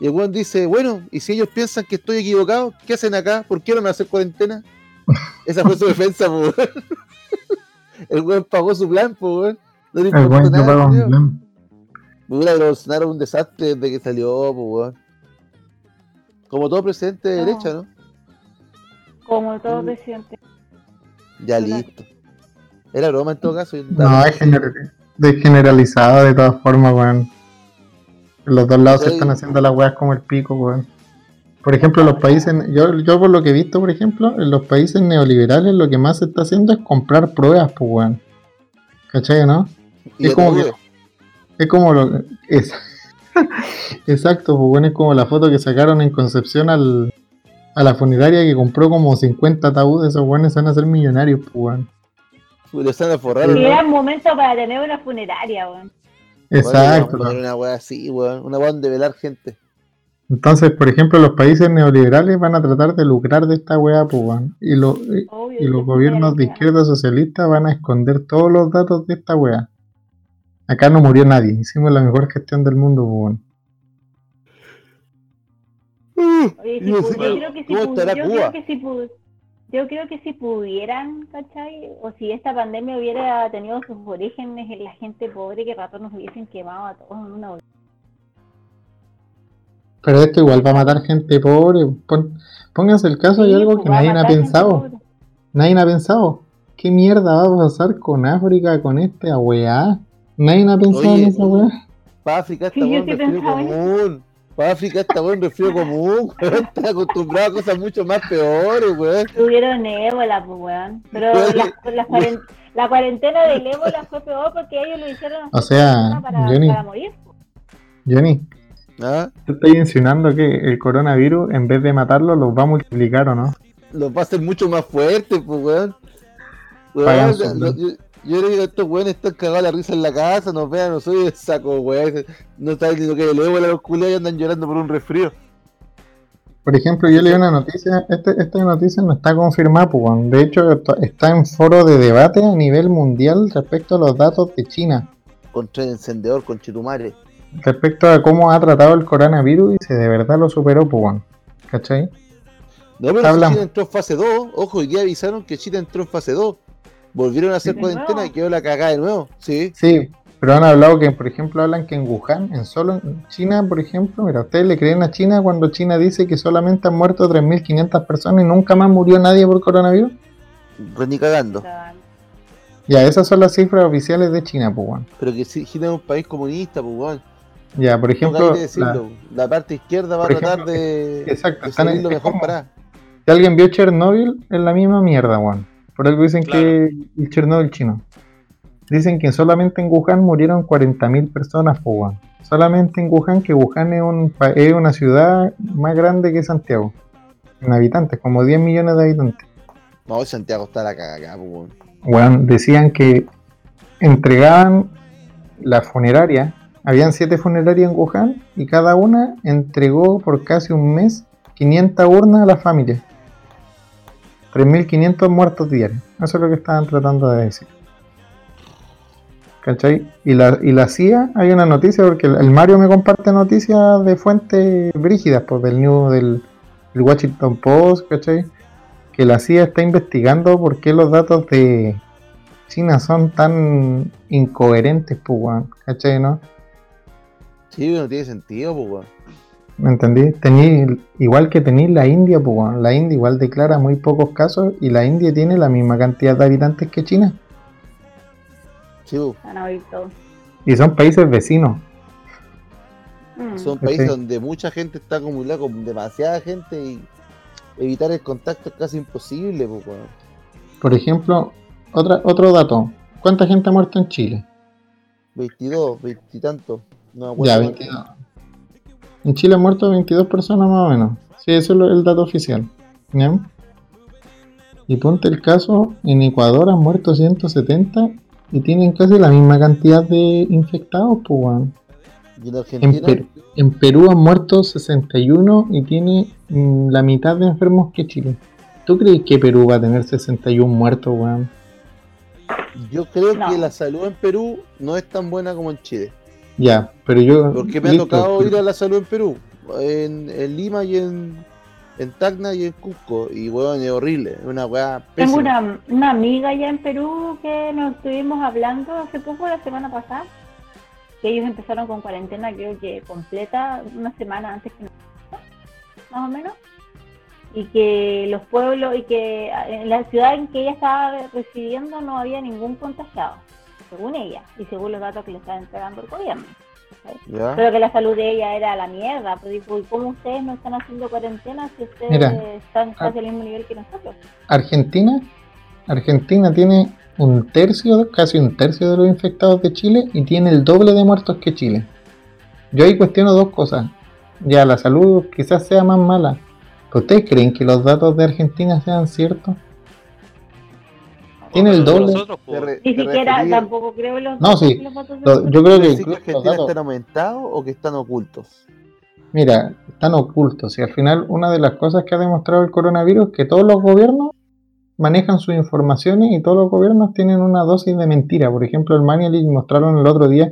Y el weón dice, bueno, y si ellos piensan que estoy equivocado, ¿qué hacen acá? ¿Por qué no me hacen cuarentena? Esa fue su defensa, pues, weón. El weón pagó su plan, pues, weón. No le yo nada, pago mi culiao. plan. Puta, pero Bolsonaro es un desastre desde que salió, pues, weón. Como todo presidente de No. derecha, ¿no? Como todo Mm. presidente. Ya listo. Era broma en todo caso. No, es gener- desgeneralizado de todas formas, weón. En los dos lados se están haciendo las weas como el pico, weón. Por ejemplo, los países, yo, yo por lo que he visto, por ejemplo, en los países neoliberales lo que más se está haciendo es comprar pruebas, pues, weón. ¿Cachai, no? Y es como que- Es como lo. Es, exacto, pues bueno, es como la foto que sacaron en Concepción al, a la funeraria que compró como 50 ataúdes. Esos buenos se van a hacer millonarios, pues. Lo están a forrar, era el momento para tener una funeraria, weón. Exacto. Bueno, poner una weá así, weón. Una weá donde velar gente. Entonces, por ejemplo, los países neoliberales van a tratar de lucrar de esta weá, pues weón. Y, lo- y- Obvio, y los gobiernos de izquierda socialista van a esconder todos los datos de esta weá. Acá no murió nadie, hicimos la mejor gestión del mundo, pues weón. Oye, si Yo creo que si ¿cómo pu- estará yo Cuba? creo que si pu- yo creo que si pudieran, ¿cachai? O si esta pandemia hubiera tenido sus orígenes en la gente pobre, que rato nos hubiesen quemado a todos en una. Pero esto igual va a matar gente pobre. Pon- pónganse el caso, hay Sí, algo pues, que nadie ha pensado. Nadie ha pensado. ¿Qué mierda va a pasar con África, con esta weá? Nadie ha pensado Oye, en esa weá. Para África está Sí, buen resfrío común. Para África está buen resfrío común, weón. Está acostumbrado a cosas mucho más peores, weón. Tuvieron ébola, pues, weón. Pero la, la cuaren- la cuarentena del ébola fue peor porque ellos lo hicieron O sea, para, morir. Johnny, ¿Ah? tú estás insinuando que el coronavirus, en vez de matarlo, los va a multiplicar, ¿o no? Los va a hacer mucho más fuertes, pues, weón. Weón, lo- yo creo que estos weones están cagados la risa en la casa, nos vean, no soy de saco, weón. No saben lo que le debo a los culiados y andan llorando por un resfrío. Por ejemplo, yo leí una noticia, este, esta noticia no está confirmada, pues, de hecho está en foro de debate a nivel mundial respecto a los datos de China, Contra el encendedor, con Chitumare. respecto a cómo ha tratado el coronavirus y si de verdad lo superó, pues. ¿cachai? No, pero. Chile entró en fase 2. Ojo, hoy día avisaron que Chile entró en fase 2. Volvieron a hacer ¿De cuarentena y quedó la cagada de nuevo. Sí. Sí, pero han hablado que, por ejemplo, hablan que en Wuhan, en solo en China, por ejemplo, mira, ustedes le creen a China cuando China dice que solamente han muerto 3.500 personas y nunca más murió nadie por coronavirus. Pues ni cagando. Ya, esas son las cifras oficiales de China, pues, weón. Pero que Chile es un país comunista, pues, weón. Ya, por ejemplo. La, parte izquierda va a tratar ejemplo, de, exacto, de están salir en- lo es mejor como- para. si alguien vio Chernobyl, es la misma mierda, weón. Por algo dicen Claro. que el Chernobyl chino. Dicen que solamente en Wuhan murieron 40.000 personas, weón. Solamente en Wuhan, que Wuhan es, un, pa- es una ciudad más grande que Santiago. En habitantes, como 10 millones de habitantes. No, Santiago está la cagada, weón. Decían que entregaban la funeraria. Habían siete funerarias en Wuhan y cada una entregó por casi un mes 500 urnas a las familias. 3.500 muertos diarios. Eso es lo que estaban tratando de decir. ¿Cachai? Y la, y la CIA, hay una noticia, porque el, Mario me comparte noticias de fuentes brígidas, pues del New, del, Washington Post, ¿cachai? Que la CIA está investigando por qué los datos de China son tan incoherentes, pues, ¿cachai, no? Sí, no tiene sentido, pues. ¿Me entendí? Tení, igual que tenéis la India, pues la India igual declara muy pocos casos y la India tiene la misma cantidad de habitantes que China. Sí. Y son países vecinos. Mm. son Sí. países donde mucha gente está acumulada con demasiada gente y evitar el contacto es casi imposible, pues. Por ejemplo, otra, otro dato. ¿Cuánta gente ha muerto en Chile? 22, 20 y tanto. No, Ya, acuerdo 22. En Chile han muerto 22 personas más o menos. Sí, eso es el dato oficial. ¿Ya? Y ponte el caso, en Ecuador han muerto 170 y tienen casi la misma cantidad de infectados, pues, weón. Y en En, Argentina, Per- en Perú han muerto 61 y tiene mm, la mitad de enfermos que Chile. ¿Tú crees que Perú va a tener 61 muertos, weón? yo creo No. que la salud en Perú no es tan buena como en Chile. Ya, pero yo... Porque me listo, ha tocado pero- ir a la salud en Perú, en, en Lima y en, en Tacna y en Cusco. Y weón, es horrible, es una weá Tengo una, una amiga allá en Perú que nos estuvimos hablando hace poco, la semana pasada, que ellos empezaron con cuarentena, creo que completa, una semana antes que nosotros, más o menos, y que los pueblos, y que en la ciudad en que ella estaba residiendo no había ningún contagiado, según ella, y según los datos que le estaba entregando el gobierno. ¿Ya? Pero que la salud de ella era la mierda, pues dijo, ¿y cómo ustedes no están haciendo cuarentena si ustedes Mira, están casi al mismo nivel que nosotros? Argentina, Argentina tiene un tercio, casi un tercio de los infectados de Chile y tiene el doble de muertos que Chile. Yo ahí cuestiono dos cosas. Ya, la salud quizás sea más mala. ¿pero ¿Ustedes creen que los datos de Argentina sean ciertos? Tiene el doble. Te re- Ni siquiera, tampoco creo los No, sí. los yo creo que ¿Decís que incluso los datos, están aumentados o que están ocultos? mira, están ocultos. Y al final, una de las cosas que ha demostrado el coronavirus es que todos los gobiernos manejan sus informaciones y todos los gobiernos tienen una dosis de mentira. Por ejemplo, el Manuel mostraron el otro día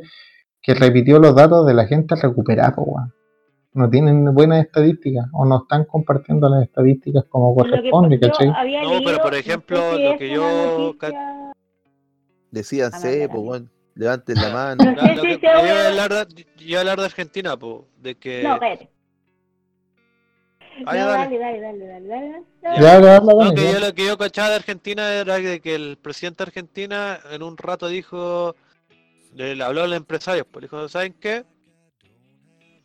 que repitió los datos de la gente recuperada, weón. No tienen buenas estadísticas o no están compartiendo las estadísticas como Lo que corresponde, ¿cachai? No, pero por no sé ejemplo, si lo que yo noticia- Decían, no, sé, espérame. pues bueno, levanten la mano. No Lo- sé lo si que- sea yo una- iba a hablar de, yo iba a hablar de Argentina, po, de que... No, espérate. No, ya, dale. dale, dale, dale, dale, dale. Ya. Ya, ya, habla, No, Dani, que yo lo que yo cachaba de Argentina era de que el presidente de Argentina en un rato dijo, le, le habló a los empresarios, pues dijo, ¿saben qué?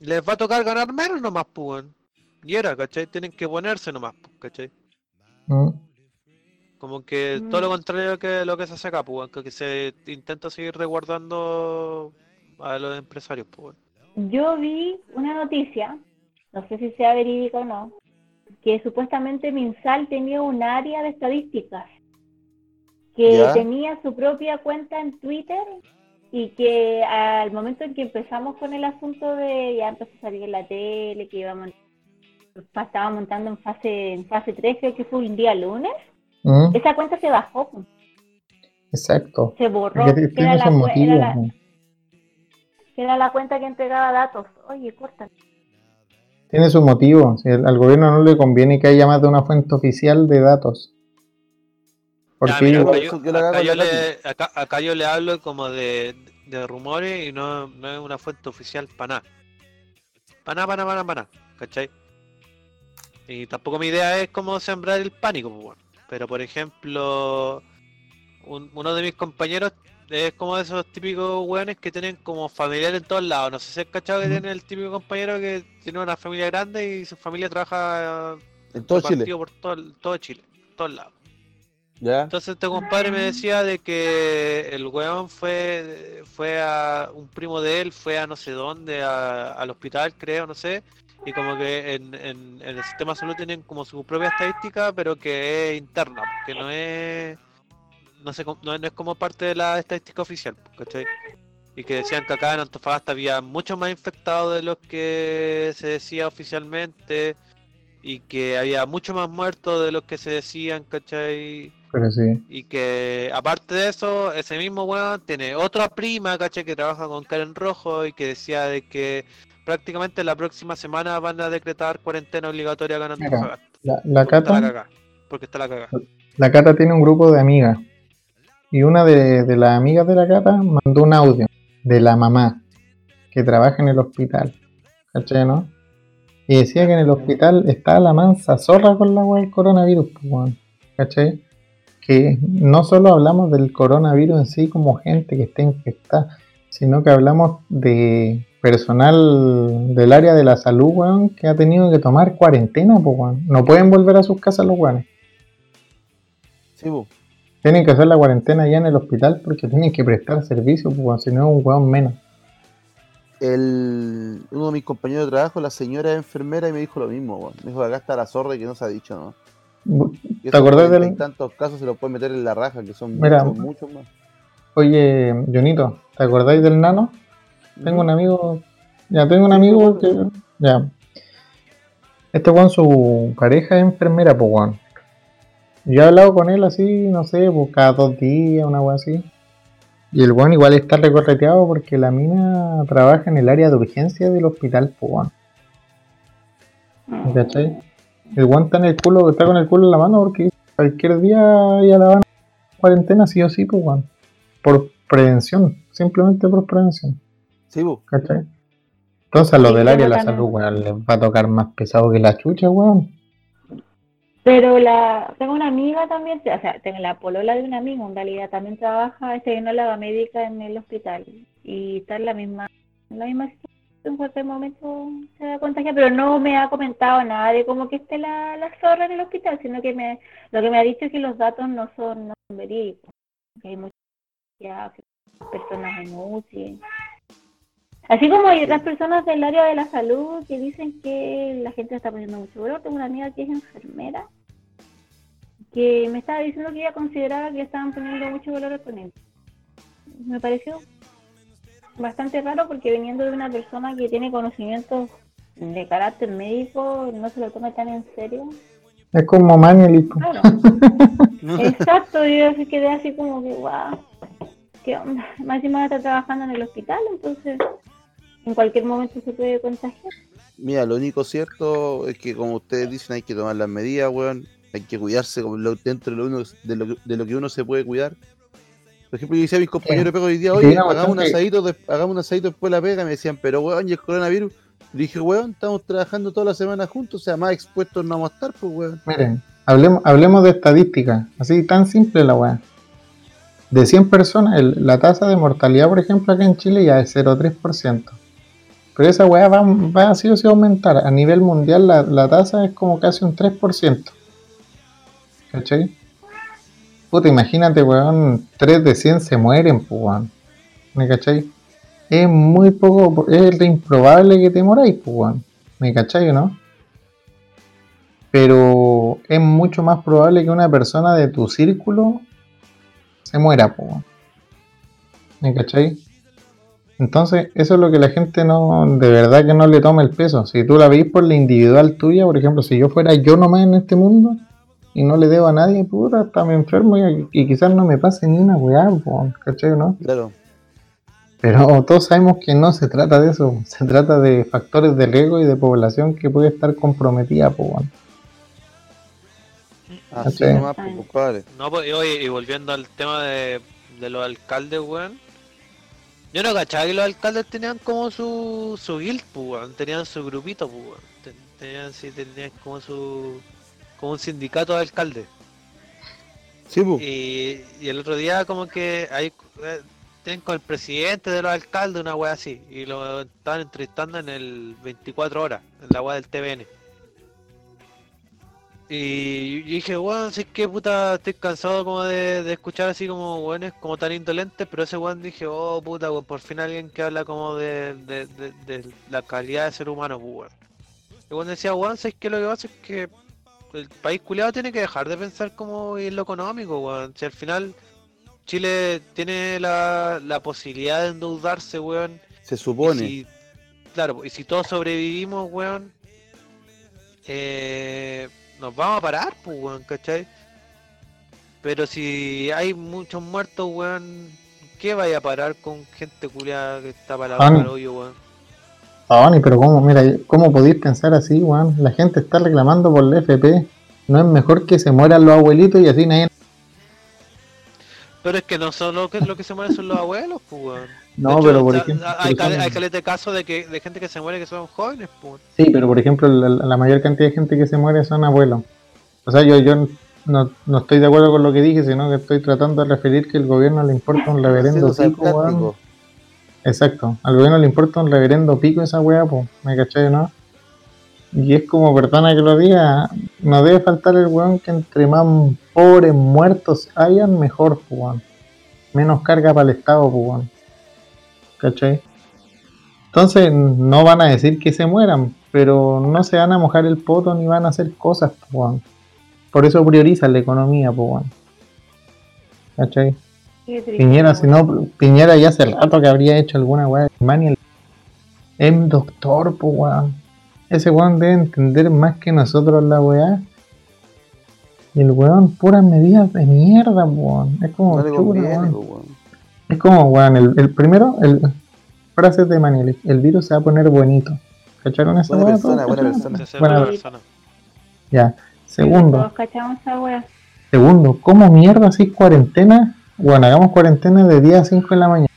Les va a tocar ganar menos nomás, pues, weón". Y era, ¿cachai? Tienen que ponerse nomás, pues, ¿cachai? Mm. Como que todo lo Mm. contrario que lo que se hace acá, pues, que se intenta seguir resguardando a los empresarios, pues. Yo vi una noticia, no sé si sea verídica o no, que supuestamente Minsal tenía un área de estadísticas, que ¿Ya? tenía su propia cuenta en Twitter y que al momento en que empezamos con el asunto de ya empezó a salir en la tele, que íbamos estaba montando en fase en fase 3, creo que fue un día lunes, Mm, esa cuenta se bajó, Exacto. se borró, que era, la, motivos. era la- que era la cuenta que entregaba datos. Oye, corta. Tiene su motivo. Si al gobierno no le conviene que haya más de una fuente oficial de datos. Porque Ya, mira, ellos- acá, yo, acá le, acá, acá yo le hablo como de, de rumores y no, no es una fuente oficial para nada. Para nada, para nada, para nada, para nada, ¿cachai? Y tampoco mi idea es como sembrar el pánico, pues, bueno. Pero por ejemplo, un- uno de mis compañeros es como de esos típicos weones que tienen como familiar en todos lados. No sé si has cachado que tiene el típico compañero que tiene una familia grande y su familia trabaja En todo Chile. por todo, todo Chile, todos lados. ¿Ya? Entonces este compadre me decía de que el weón fue fue a un primo de él, fue a no sé dónde, al hospital creo, no sé, y como que en, el sistema de salud tienen como su propia estadística, pero que es interna, que no es no sé, no es como parte de la estadística oficial, ¿cachai? Y que decían que acá en Antofagasta había mucho más infectados de los que se decía oficialmente y que había mucho más muertos de los que se decían, ¿cachai? Pero sí. Y que aparte de eso, ese mismo weón tiene otra prima, ¿cachai? Que trabaja con Karen Rojo y que decía de que prácticamente la próxima semana van a decretar cuarentena obligatoria en Mira. La, la Porque está la Cata, cagá. Porque está la cagada. la Cata tiene un grupo de amigas. Y una de, de las amigas de la Cata mandó un audio de la mamá que trabaja en el hospital. ¿Cachai, no? Y decía que en el hospital estaba la mansa zorra con la weá del coronavirus, pues, weón. ¿Cachai? Que no solo hablamos del coronavirus en sí como gente que está infectada, sino que hablamos de personal del área de la salud, weón, que ha tenido que tomar cuarentena, pues, weón. No pueden volver a sus casas los weones. Sí, po. Tienen que hacer la cuarentena ya en el hospital porque tienen que prestar servicio, pues, weón, si no es un weón menos. El, uno de mis compañeros de trabajo, la señora enfermera y me dijo lo mismo, weón. Me dijo que acá está la zorra y que no se ha dicho, ¿no? ¿Te acordás del- y tantos casos se los pueden meter en la raja, que son Mira. muchos, muchos más. Oye, Jonito, ¿te acordáis del nano? Tengo un amigo, ya tengo un amigo que, ya. Este weón, su pareja es enfermera, pues weón. Yo he hablado con él así, no sé, pues cada dos días, una weón así. Y el weón igual está recorreteado porque la mina trabaja en el área de urgencia del hospital, pues weón. ¿Cachai? El weón está en el culo, está con el culo en la mano porque cualquier día ya la van a cuarentena, sí o sí, pues weón. Por prevención, simplemente por prevención. Sí, po. ¿Cachai? Entonces a los Sí, del área de la salud, weón, les va a tocar más pesado que la chucha, weón. Pero la, tengo una amiga también, o sea, tengo la polola de un amigo, en realidad también trabaja, es tecnóloga médica en el hospital y está en la misma, en la misma situación, en cualquier momento se da contagia, pero no me ha comentado nada de cómo que esté la, la zorra en el hospital, sino que me, lo que me ha dicho es que los datos no son, no son verídicos, que hay muchas personas en UCI. Así como hay otras personas del área de la salud que dicen que la gente está poniendo mucho valor. Tengo una amiga que es enfermera que me estaba diciendo que ella consideraba que estaban poniendo mucho valor con él. Me pareció bastante raro porque viniendo de una persona que tiene conocimientos de carácter médico, no se lo tome tan en serio. Es como Manuel, pues. Claro. Exacto, yo quedé así como que, guau, ¿qué onda? Más encima está trabajando en el hospital, entonces en cualquier momento se puede contagiar. Mira, lo único cierto es que, como ustedes dicen, hay que tomar las medidas, weón. Hay que cuidarse como lo- dentro de lo, uno, de, lo, que- de lo que uno se puede cuidar. Por ejemplo, yo decía a mis compañeros de pega hoy día, oye, hagamos un, asadito, de- hagamos un asadito después de la pega. Me decían, pero weón, y el coronavirus. Le dije, weón, estamos trabajando toda la semana juntos, o sea, más expuestos no vamos a estar, pues, weón. Miren, hablemos, hablemos de estadística, así tan simple la weá. De 100 personas, el- la tasa de mortalidad, por ejemplo, acá en Chile ya es 0,3%. Pero esa weá va, va así o sí aumentar. A nivel mundial la, la tasa es como casi un 3%. ¿Cachai? Puta, imagínate, weón, 3 de 100 se mueren, pues, weón. ¿Me cachai? Es muy poco, es de improbable que te moráis, pues, weón. ¿Me cachai no? Pero es mucho más probable que una persona de tu círculo se muera, pues, weón. ¿Me cachai? Entonces, eso es lo que la gente no, de verdad que no le toma el peso. Si tú la veis por la individual tuya, por ejemplo, si yo fuera yo nomás en este mundo y no le debo a nadie, puta, hasta me enfermo y, y quizás no me pase ni una weá, ¿cachai no? Claro. Pero todos sabemos que no se trata de eso, se trata de factores de riesgo y de población que puede estar comprometida, weón. Así nomás, pues, compadre. No, pues, y, oye, y volviendo al tema de, de los alcaldes, weón. Yo no cachaba que los alcaldes tenían como su, su guild, pues. Tenían su grupito, pues, Tenían, sí, tenían como su... como un sindicato de alcaldes. Sí, pues. Y, y el otro día como que ahí eh, tienen con el presidente de los alcaldes una wea así. Y lo estaban entrevistando en el 24 horas, en la wea del TVN. Y yo dije, weón, si es que puta, estoy cansado como de, de escuchar así como weones como tan indolentes, pero ese weón dije, oh puta, weón, por fin alguien que habla como de, de, de- de la calidad de ser humano, pues, weón. Y weón decía, weón, es que lo que pasa es que el país culiado tiene que dejar de pensar como en lo económico, weón. Si al final Chile tiene la, la posibilidad de endeudarse, weón. Se y supone. si- claro, y si todos sobrevivimos, weón, eh, nos vamos a parar, pues, weón, ¿cachai? Pero si hay muchos muertos, weón, ¿qué vaya a parar con gente culiada que está para Juan. el hoyo, weón? Tony, pero cómo, mira, ¿cómo podéis pensar así, weón? La gente está reclamando por la FP. No es mejor que se mueran los abuelitos y así nadie... Pero es que no solo que lo que se mueren son los abuelos, pues, weón. No, hecho, pero por ejemplo. Hay, caleta de casos de, que, de gente que se muere que son jóvenes, pues. Sí, pero por ejemplo, la, la mayor cantidad de gente que se muere son abuelos. O sea, yo, yo no, no estoy de acuerdo con lo que dije, sino que estoy tratando de referir que el gobierno le importa un reverendo pico. Exacto, al gobierno le importa un reverendo pico esa weá, pues, ¿me cachai, no? Y es como, perdona que lo diga, no debe faltar el weón que entre más pobres muertos hayan, mejor, pues, weón. Menos carga para el Estado, pues, weón. ¿Cachai? Entonces, no van a decir que se mueran, pero no se van a mojar el poto ni van a hacer cosas, pues, weón. Por eso priorizan la economía, pues, weón. ¿Cachai? Triste, Piñera, si no, Piñera ya hace rato que habría hecho alguna weá de Alemania. Es doctor, pues weón. Ese weón debe entender más que nosotros la weá. Y el weón, puras medidas de mierda, pues, weón. Es como, No le chuta, conviene, weón. po, weón. Es como, weón, el, el primero, el frase de Maniel, el virus se va a poner bonito. ¿Cacharon esa Buena weá? persona, buena persona. Bueno, buena persona. Ya. Segundo, Todos cachamos esa wea. Segundo, ¿cómo mierda así cuarentena? Bueno, hagamos cuarentena de día a 5 de la mañana.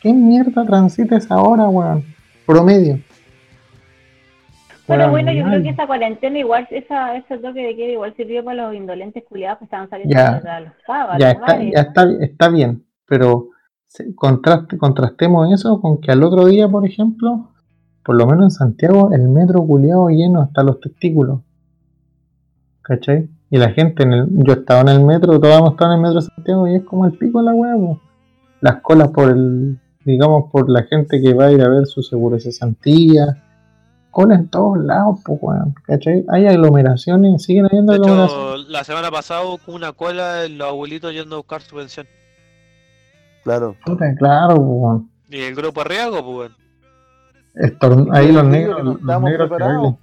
¿Qué mierda transita esa hora, weón? Promedio. Pero Weón, bueno, yo creo que esa cuarentena igual, esa, ese toque de queda igual sirvió para los indolentes culiados que estaban saliendo Ya. a los sábados. ya, está, ya está, está bien, pero contraste, contrastemos eso con que al otro día, por ejemplo, por lo menos en Santiago, el metro culiado lleno hasta los testículos. ¿Cachai? Y la gente, en el, yo estaba en el metro, todos hemos estado en el metro de Santiago y es como el pico de la huevo. Las colas por el, digamos, por la gente que va a ir a ver su seguro de cesantía. Cola en todos lados, pues, weón. ¿Cachai? Hay aglomeraciones, siguen habiendo De aglomeraciones. hecho, la semana pasada hubo una cola en los abuelitos yendo a buscar su pensión. Claro. Puta, claro, pues, weón. Y el grupo riesgo, pues, weón. Estorn- ahí los negros, que no los estamos negros preparados.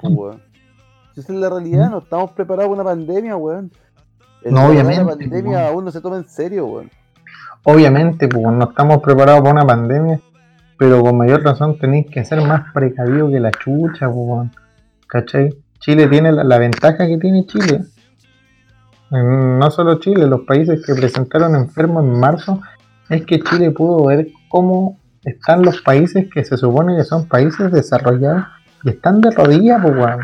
Si esa es la realidad, no estamos preparados para una pandemia, weón. El No, obviamente, La pandemia weón. aún no se toma en serio, weón. Obviamente, pues no estamos preparados para una pandemia, pero con mayor razón tenéis que ser más precavido que la chucha, pues, weón. ¿cachai? Chile tiene la, la ventaja que tiene Chile. Mm, No solo Chile, los países que presentaron enfermos en marzo, es que Chile pudo ver cómo están los países que se supone que son países desarrollados y están de rodillas, pues, weón.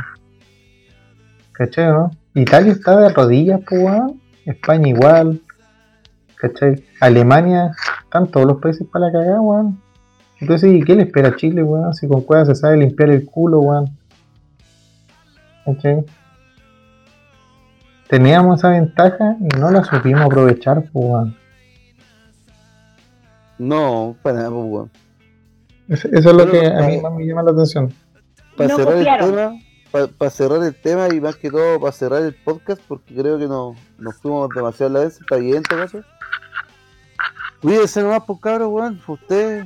¿Cachai, no? Italia está de rodillas, pues. España igual. ¿Cachai? Alemania, están todos los países para la cagada, weón. Entonces, ¿y qué le espera a Chile, weón? Si con cuevas se sabe limpiar el culo, weón. ¿Cachai? Teníamos esa ventaja y no la supimos aprovechar, pues, weón. No, para nada, pues, weón. Eso, eso es lo Pero, que a mí más me llama la atención. Para No cerrar copiaron. el tema, para cerrar el tema y más que todo para cerrar el podcast, porque creo que no, nos fuimos demasiado a la vez, está bien en todo caso. Cuídense nomás, pues cabros, weón. Usted,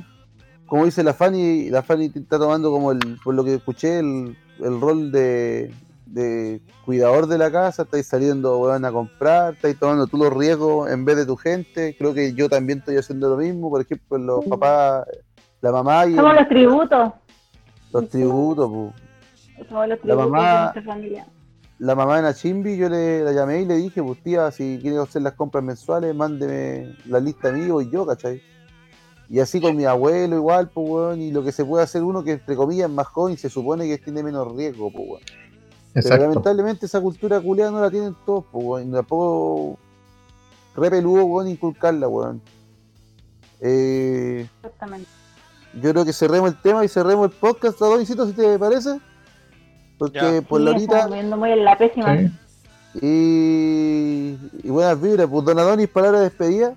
como dice la Fanny, la Fanny está tomando como el, por lo que escuché, el, el rol de, de cuidador de la casa, estáis saliendo, weón, a comprar, estáis tomando tú los riesgos en vez de tu gente. Creo que yo también estoy haciendo lo mismo, por ejemplo, los papás, la mamá y Somos los tributos. los tributos, pues. Somos los La mamá- de nuestra familia. la mamá de Nachimbi, yo le la llamé y le dije, pues tía, si quiere hacer las compras mensuales, mándeme la lista mía y yo, ¿cachai? Y así con mi abuelo igual, pues weón, y lo que se puede hacer uno que entre comillas es más joven y se supone que tiene menos riesgo, pues weón. Pero lamentablemente esa cultura culiada no la tienen todos, pues weón, y tampoco re peludo, weón, inculcarla, weón. Eh, Exactamente. yo creo que cerremos el tema y cerremos el podcast, Adonisito, si te parece. Porque Ya. por la Sí, viendo muy en la pésima. Sí. Y, y buenas vibras, pues Don Adonis, palabra de despedida.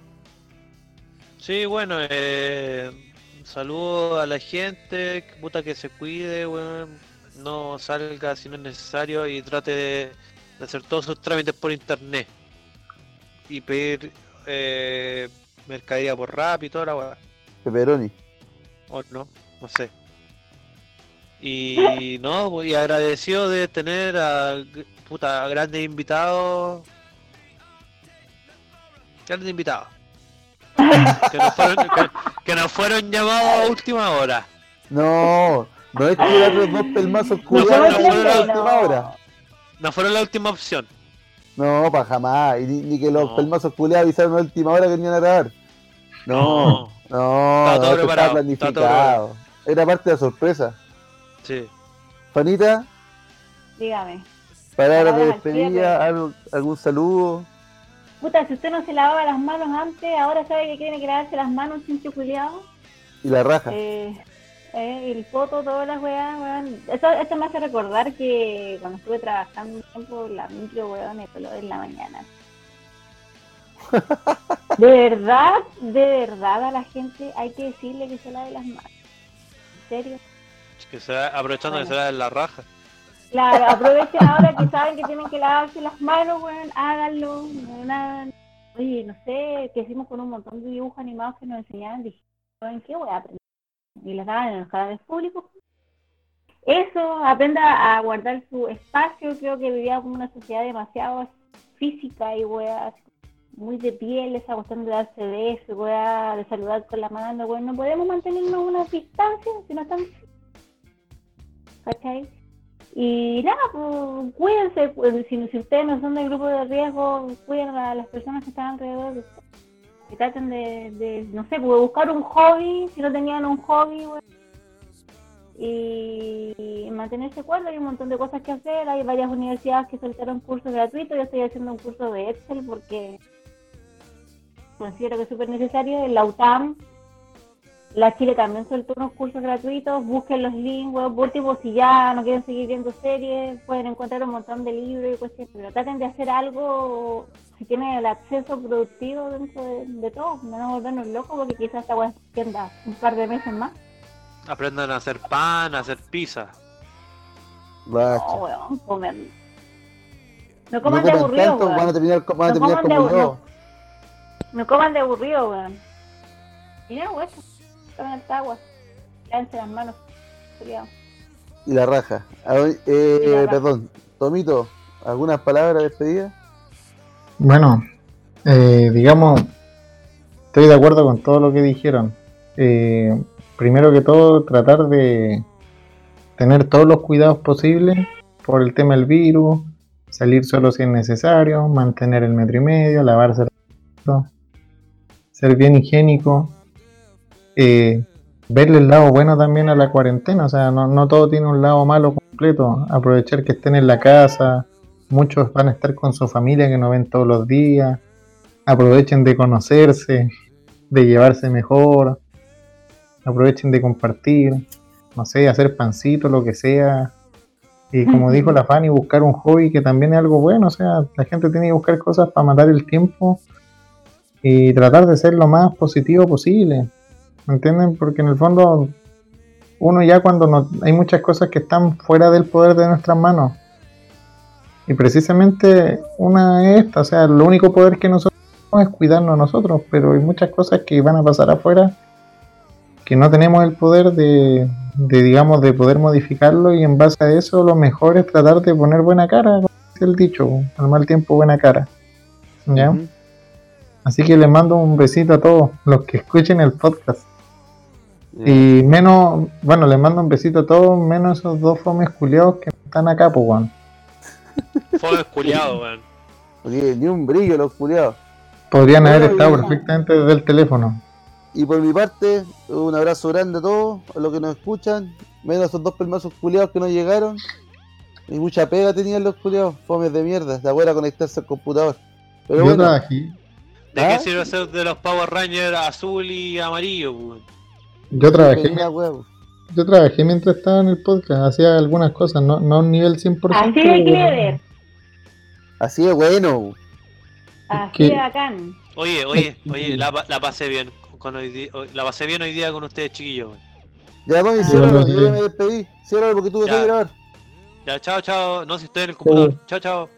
Sí, bueno, eh, un saludo a la gente, que puta que se cuide, weón, no salga si no es necesario y trate de, de hacer todos sus trámites por internet y pedir eh, mercadería por rap y toda la weá, Pepperoni. o no, no sé. Y no, pues, y agradecido de tener a puta grandes invitados, grandes invitados. que, nos fueron, que, que nos fueron llamados a última hora. No, no es que los dos pelmazos culiados no, no, no, la no. última hora. No fueron la última opción. No, para jamás. Y ni, ni que los No. pelmazos culiados avisaron a última hora que venían a grabar. No, no, Estaba todo no, preparado, estaba planificado. Era parte de la sorpresa. Sí. Fanita, Dígame. palabras de despedida, algo- algún saludo. Puta, si usted no se lavaba las manos antes, ahora sabe que tiene que lavarse las manos, chincho culiado. Y la raja. Eh, eh, el foto, todas las weas, weón. Eso, esto me hace recordar que cuando estuve trabajando un tiempo la micro, weón, me coló en la mañana. De verdad, de verdad a la gente hay que decirle que se lave las manos. En serio. Que se va- aprovechando Bueno. que se en la raja. Claro, aprovechen ahora que saben que tienen que lavarse las manos, weón, háganlo. No. Oye, no sé, que hicimos con un montón de dibujos animados que nos enseñaban, dije, ¿en qué voy a aprender? Y las daban en los canales públicos. Eso, aprenda a guardar su espacio, creo que vivíamos en una sociedad demasiado física y weá, muy de piel, esa cuestión de darse besos, weá, de saludar con la mano, weón, no podemos mantenernos una distancia si no estamos ¿cachai? Y nada, pues cuídense, pues, si, si ustedes no son del grupo de riesgo, cuiden a las personas que están alrededor, de ustedes. Que traten de, de, no sé, pues, buscar un hobby, si no tenían un hobby, y, mantenerse cuerdo, hay un montón de cosas que hacer, hay varias universidades que soltaron cursos gratuitos, yo estoy haciendo un curso de Excel porque considero que es súper necesario, la UTAM. La Chile también soltó unos cursos gratuitos, busquen los links, por último, si ya no quieren seguir viendo series, pueden encontrar un montón de libros y cuestiones, pero traten de hacer algo, si tienen el acceso productivo dentro de, de todo, no volvernos locos, porque quizás esta weá se extienda un par de meses más. Aprendan a hacer pan, a hacer pizza. Bacha. No, weón, comer. No no coman de coman aburrido, tanto, van a weón. terminar, van a No terminar coman de como yo. aburrido. No coman de aburrido, weón. Y no, weón, tomen esta agua, lávense las manos, culiao. Y la raja. A ver, eh, Y la raja. perdón, Tomito, ¿algunas palabras de despedida? Bueno, eh, digamos, estoy de acuerdo con todo lo que dijeron. Eh, primero que todo, tratar de tener todos los cuidados posibles por el tema del virus, salir solo si es necesario, mantener el metro y medio, lavarse manos, ser bien higiénico, eh, verle el lado bueno también a la cuarentena, o sea, no, no todo tiene un lado malo completo, aprovechar que estén en la casa, muchos van a estar con su familia que no ven todos los días, aprovechen de conocerse, de llevarse mejor, aprovechen de compartir, no sé, hacer pancito, lo que sea. Y como dijo la Fanny, buscar un hobby que también es algo bueno, o sea, la gente tiene que buscar cosas para matar el tiempo y tratar de ser lo más positivo posible, ¿me entienden? Porque en el fondo uno ya cuando no, hay muchas cosas que están fuera del poder de nuestras manos, y precisamente una es esta, o sea, lo único poder que nosotros tenemos es cuidarnos a nosotros, pero hay muchas cosas que van a pasar afuera que no tenemos el poder de, de, digamos, de poder modificarlo y en base a eso lo mejor es tratar de poner buena cara, como dice el dicho, al mal tiempo buena cara. Así que les mando un besito a todos los que escuchen el podcast. Y menos, bueno, les mando un besito a todos, menos esos dos fomes culiados que están acá, pues. Fue culiado, weón. Oye, ni un brillo los culiados. Podrían haber estado perfectamente desde el teléfono. Y por mi parte, un abrazo grande a todos, a los que nos escuchan, menos esos dos pelmazos culiados que no llegaron. Y mucha pega tenían los culiados, fomes de mierda, de abuela conectarse al computador. Pero Yo bueno, trabajé, ¿De ¿Ah? qué sirve ser de los Power Rangers azul y amarillo, weón? yo trabajé, huevo. Yo trabajé mientras estaba en el podcast, hacía algunas cosas, no, no a un nivel 100%. Así de clever, Así de bueno. así que- de bacán. Oye, oye, oye, la, pa- la pasé bien con hoy la pasé bien hoy día con ustedes, chiquillos. Ya, mami, Ah. ciérralo, yo ya me despedí. Ciérralo porque tuve que grabar. Ya, chao, chao. No, si estoy en el computador. Chao, chao.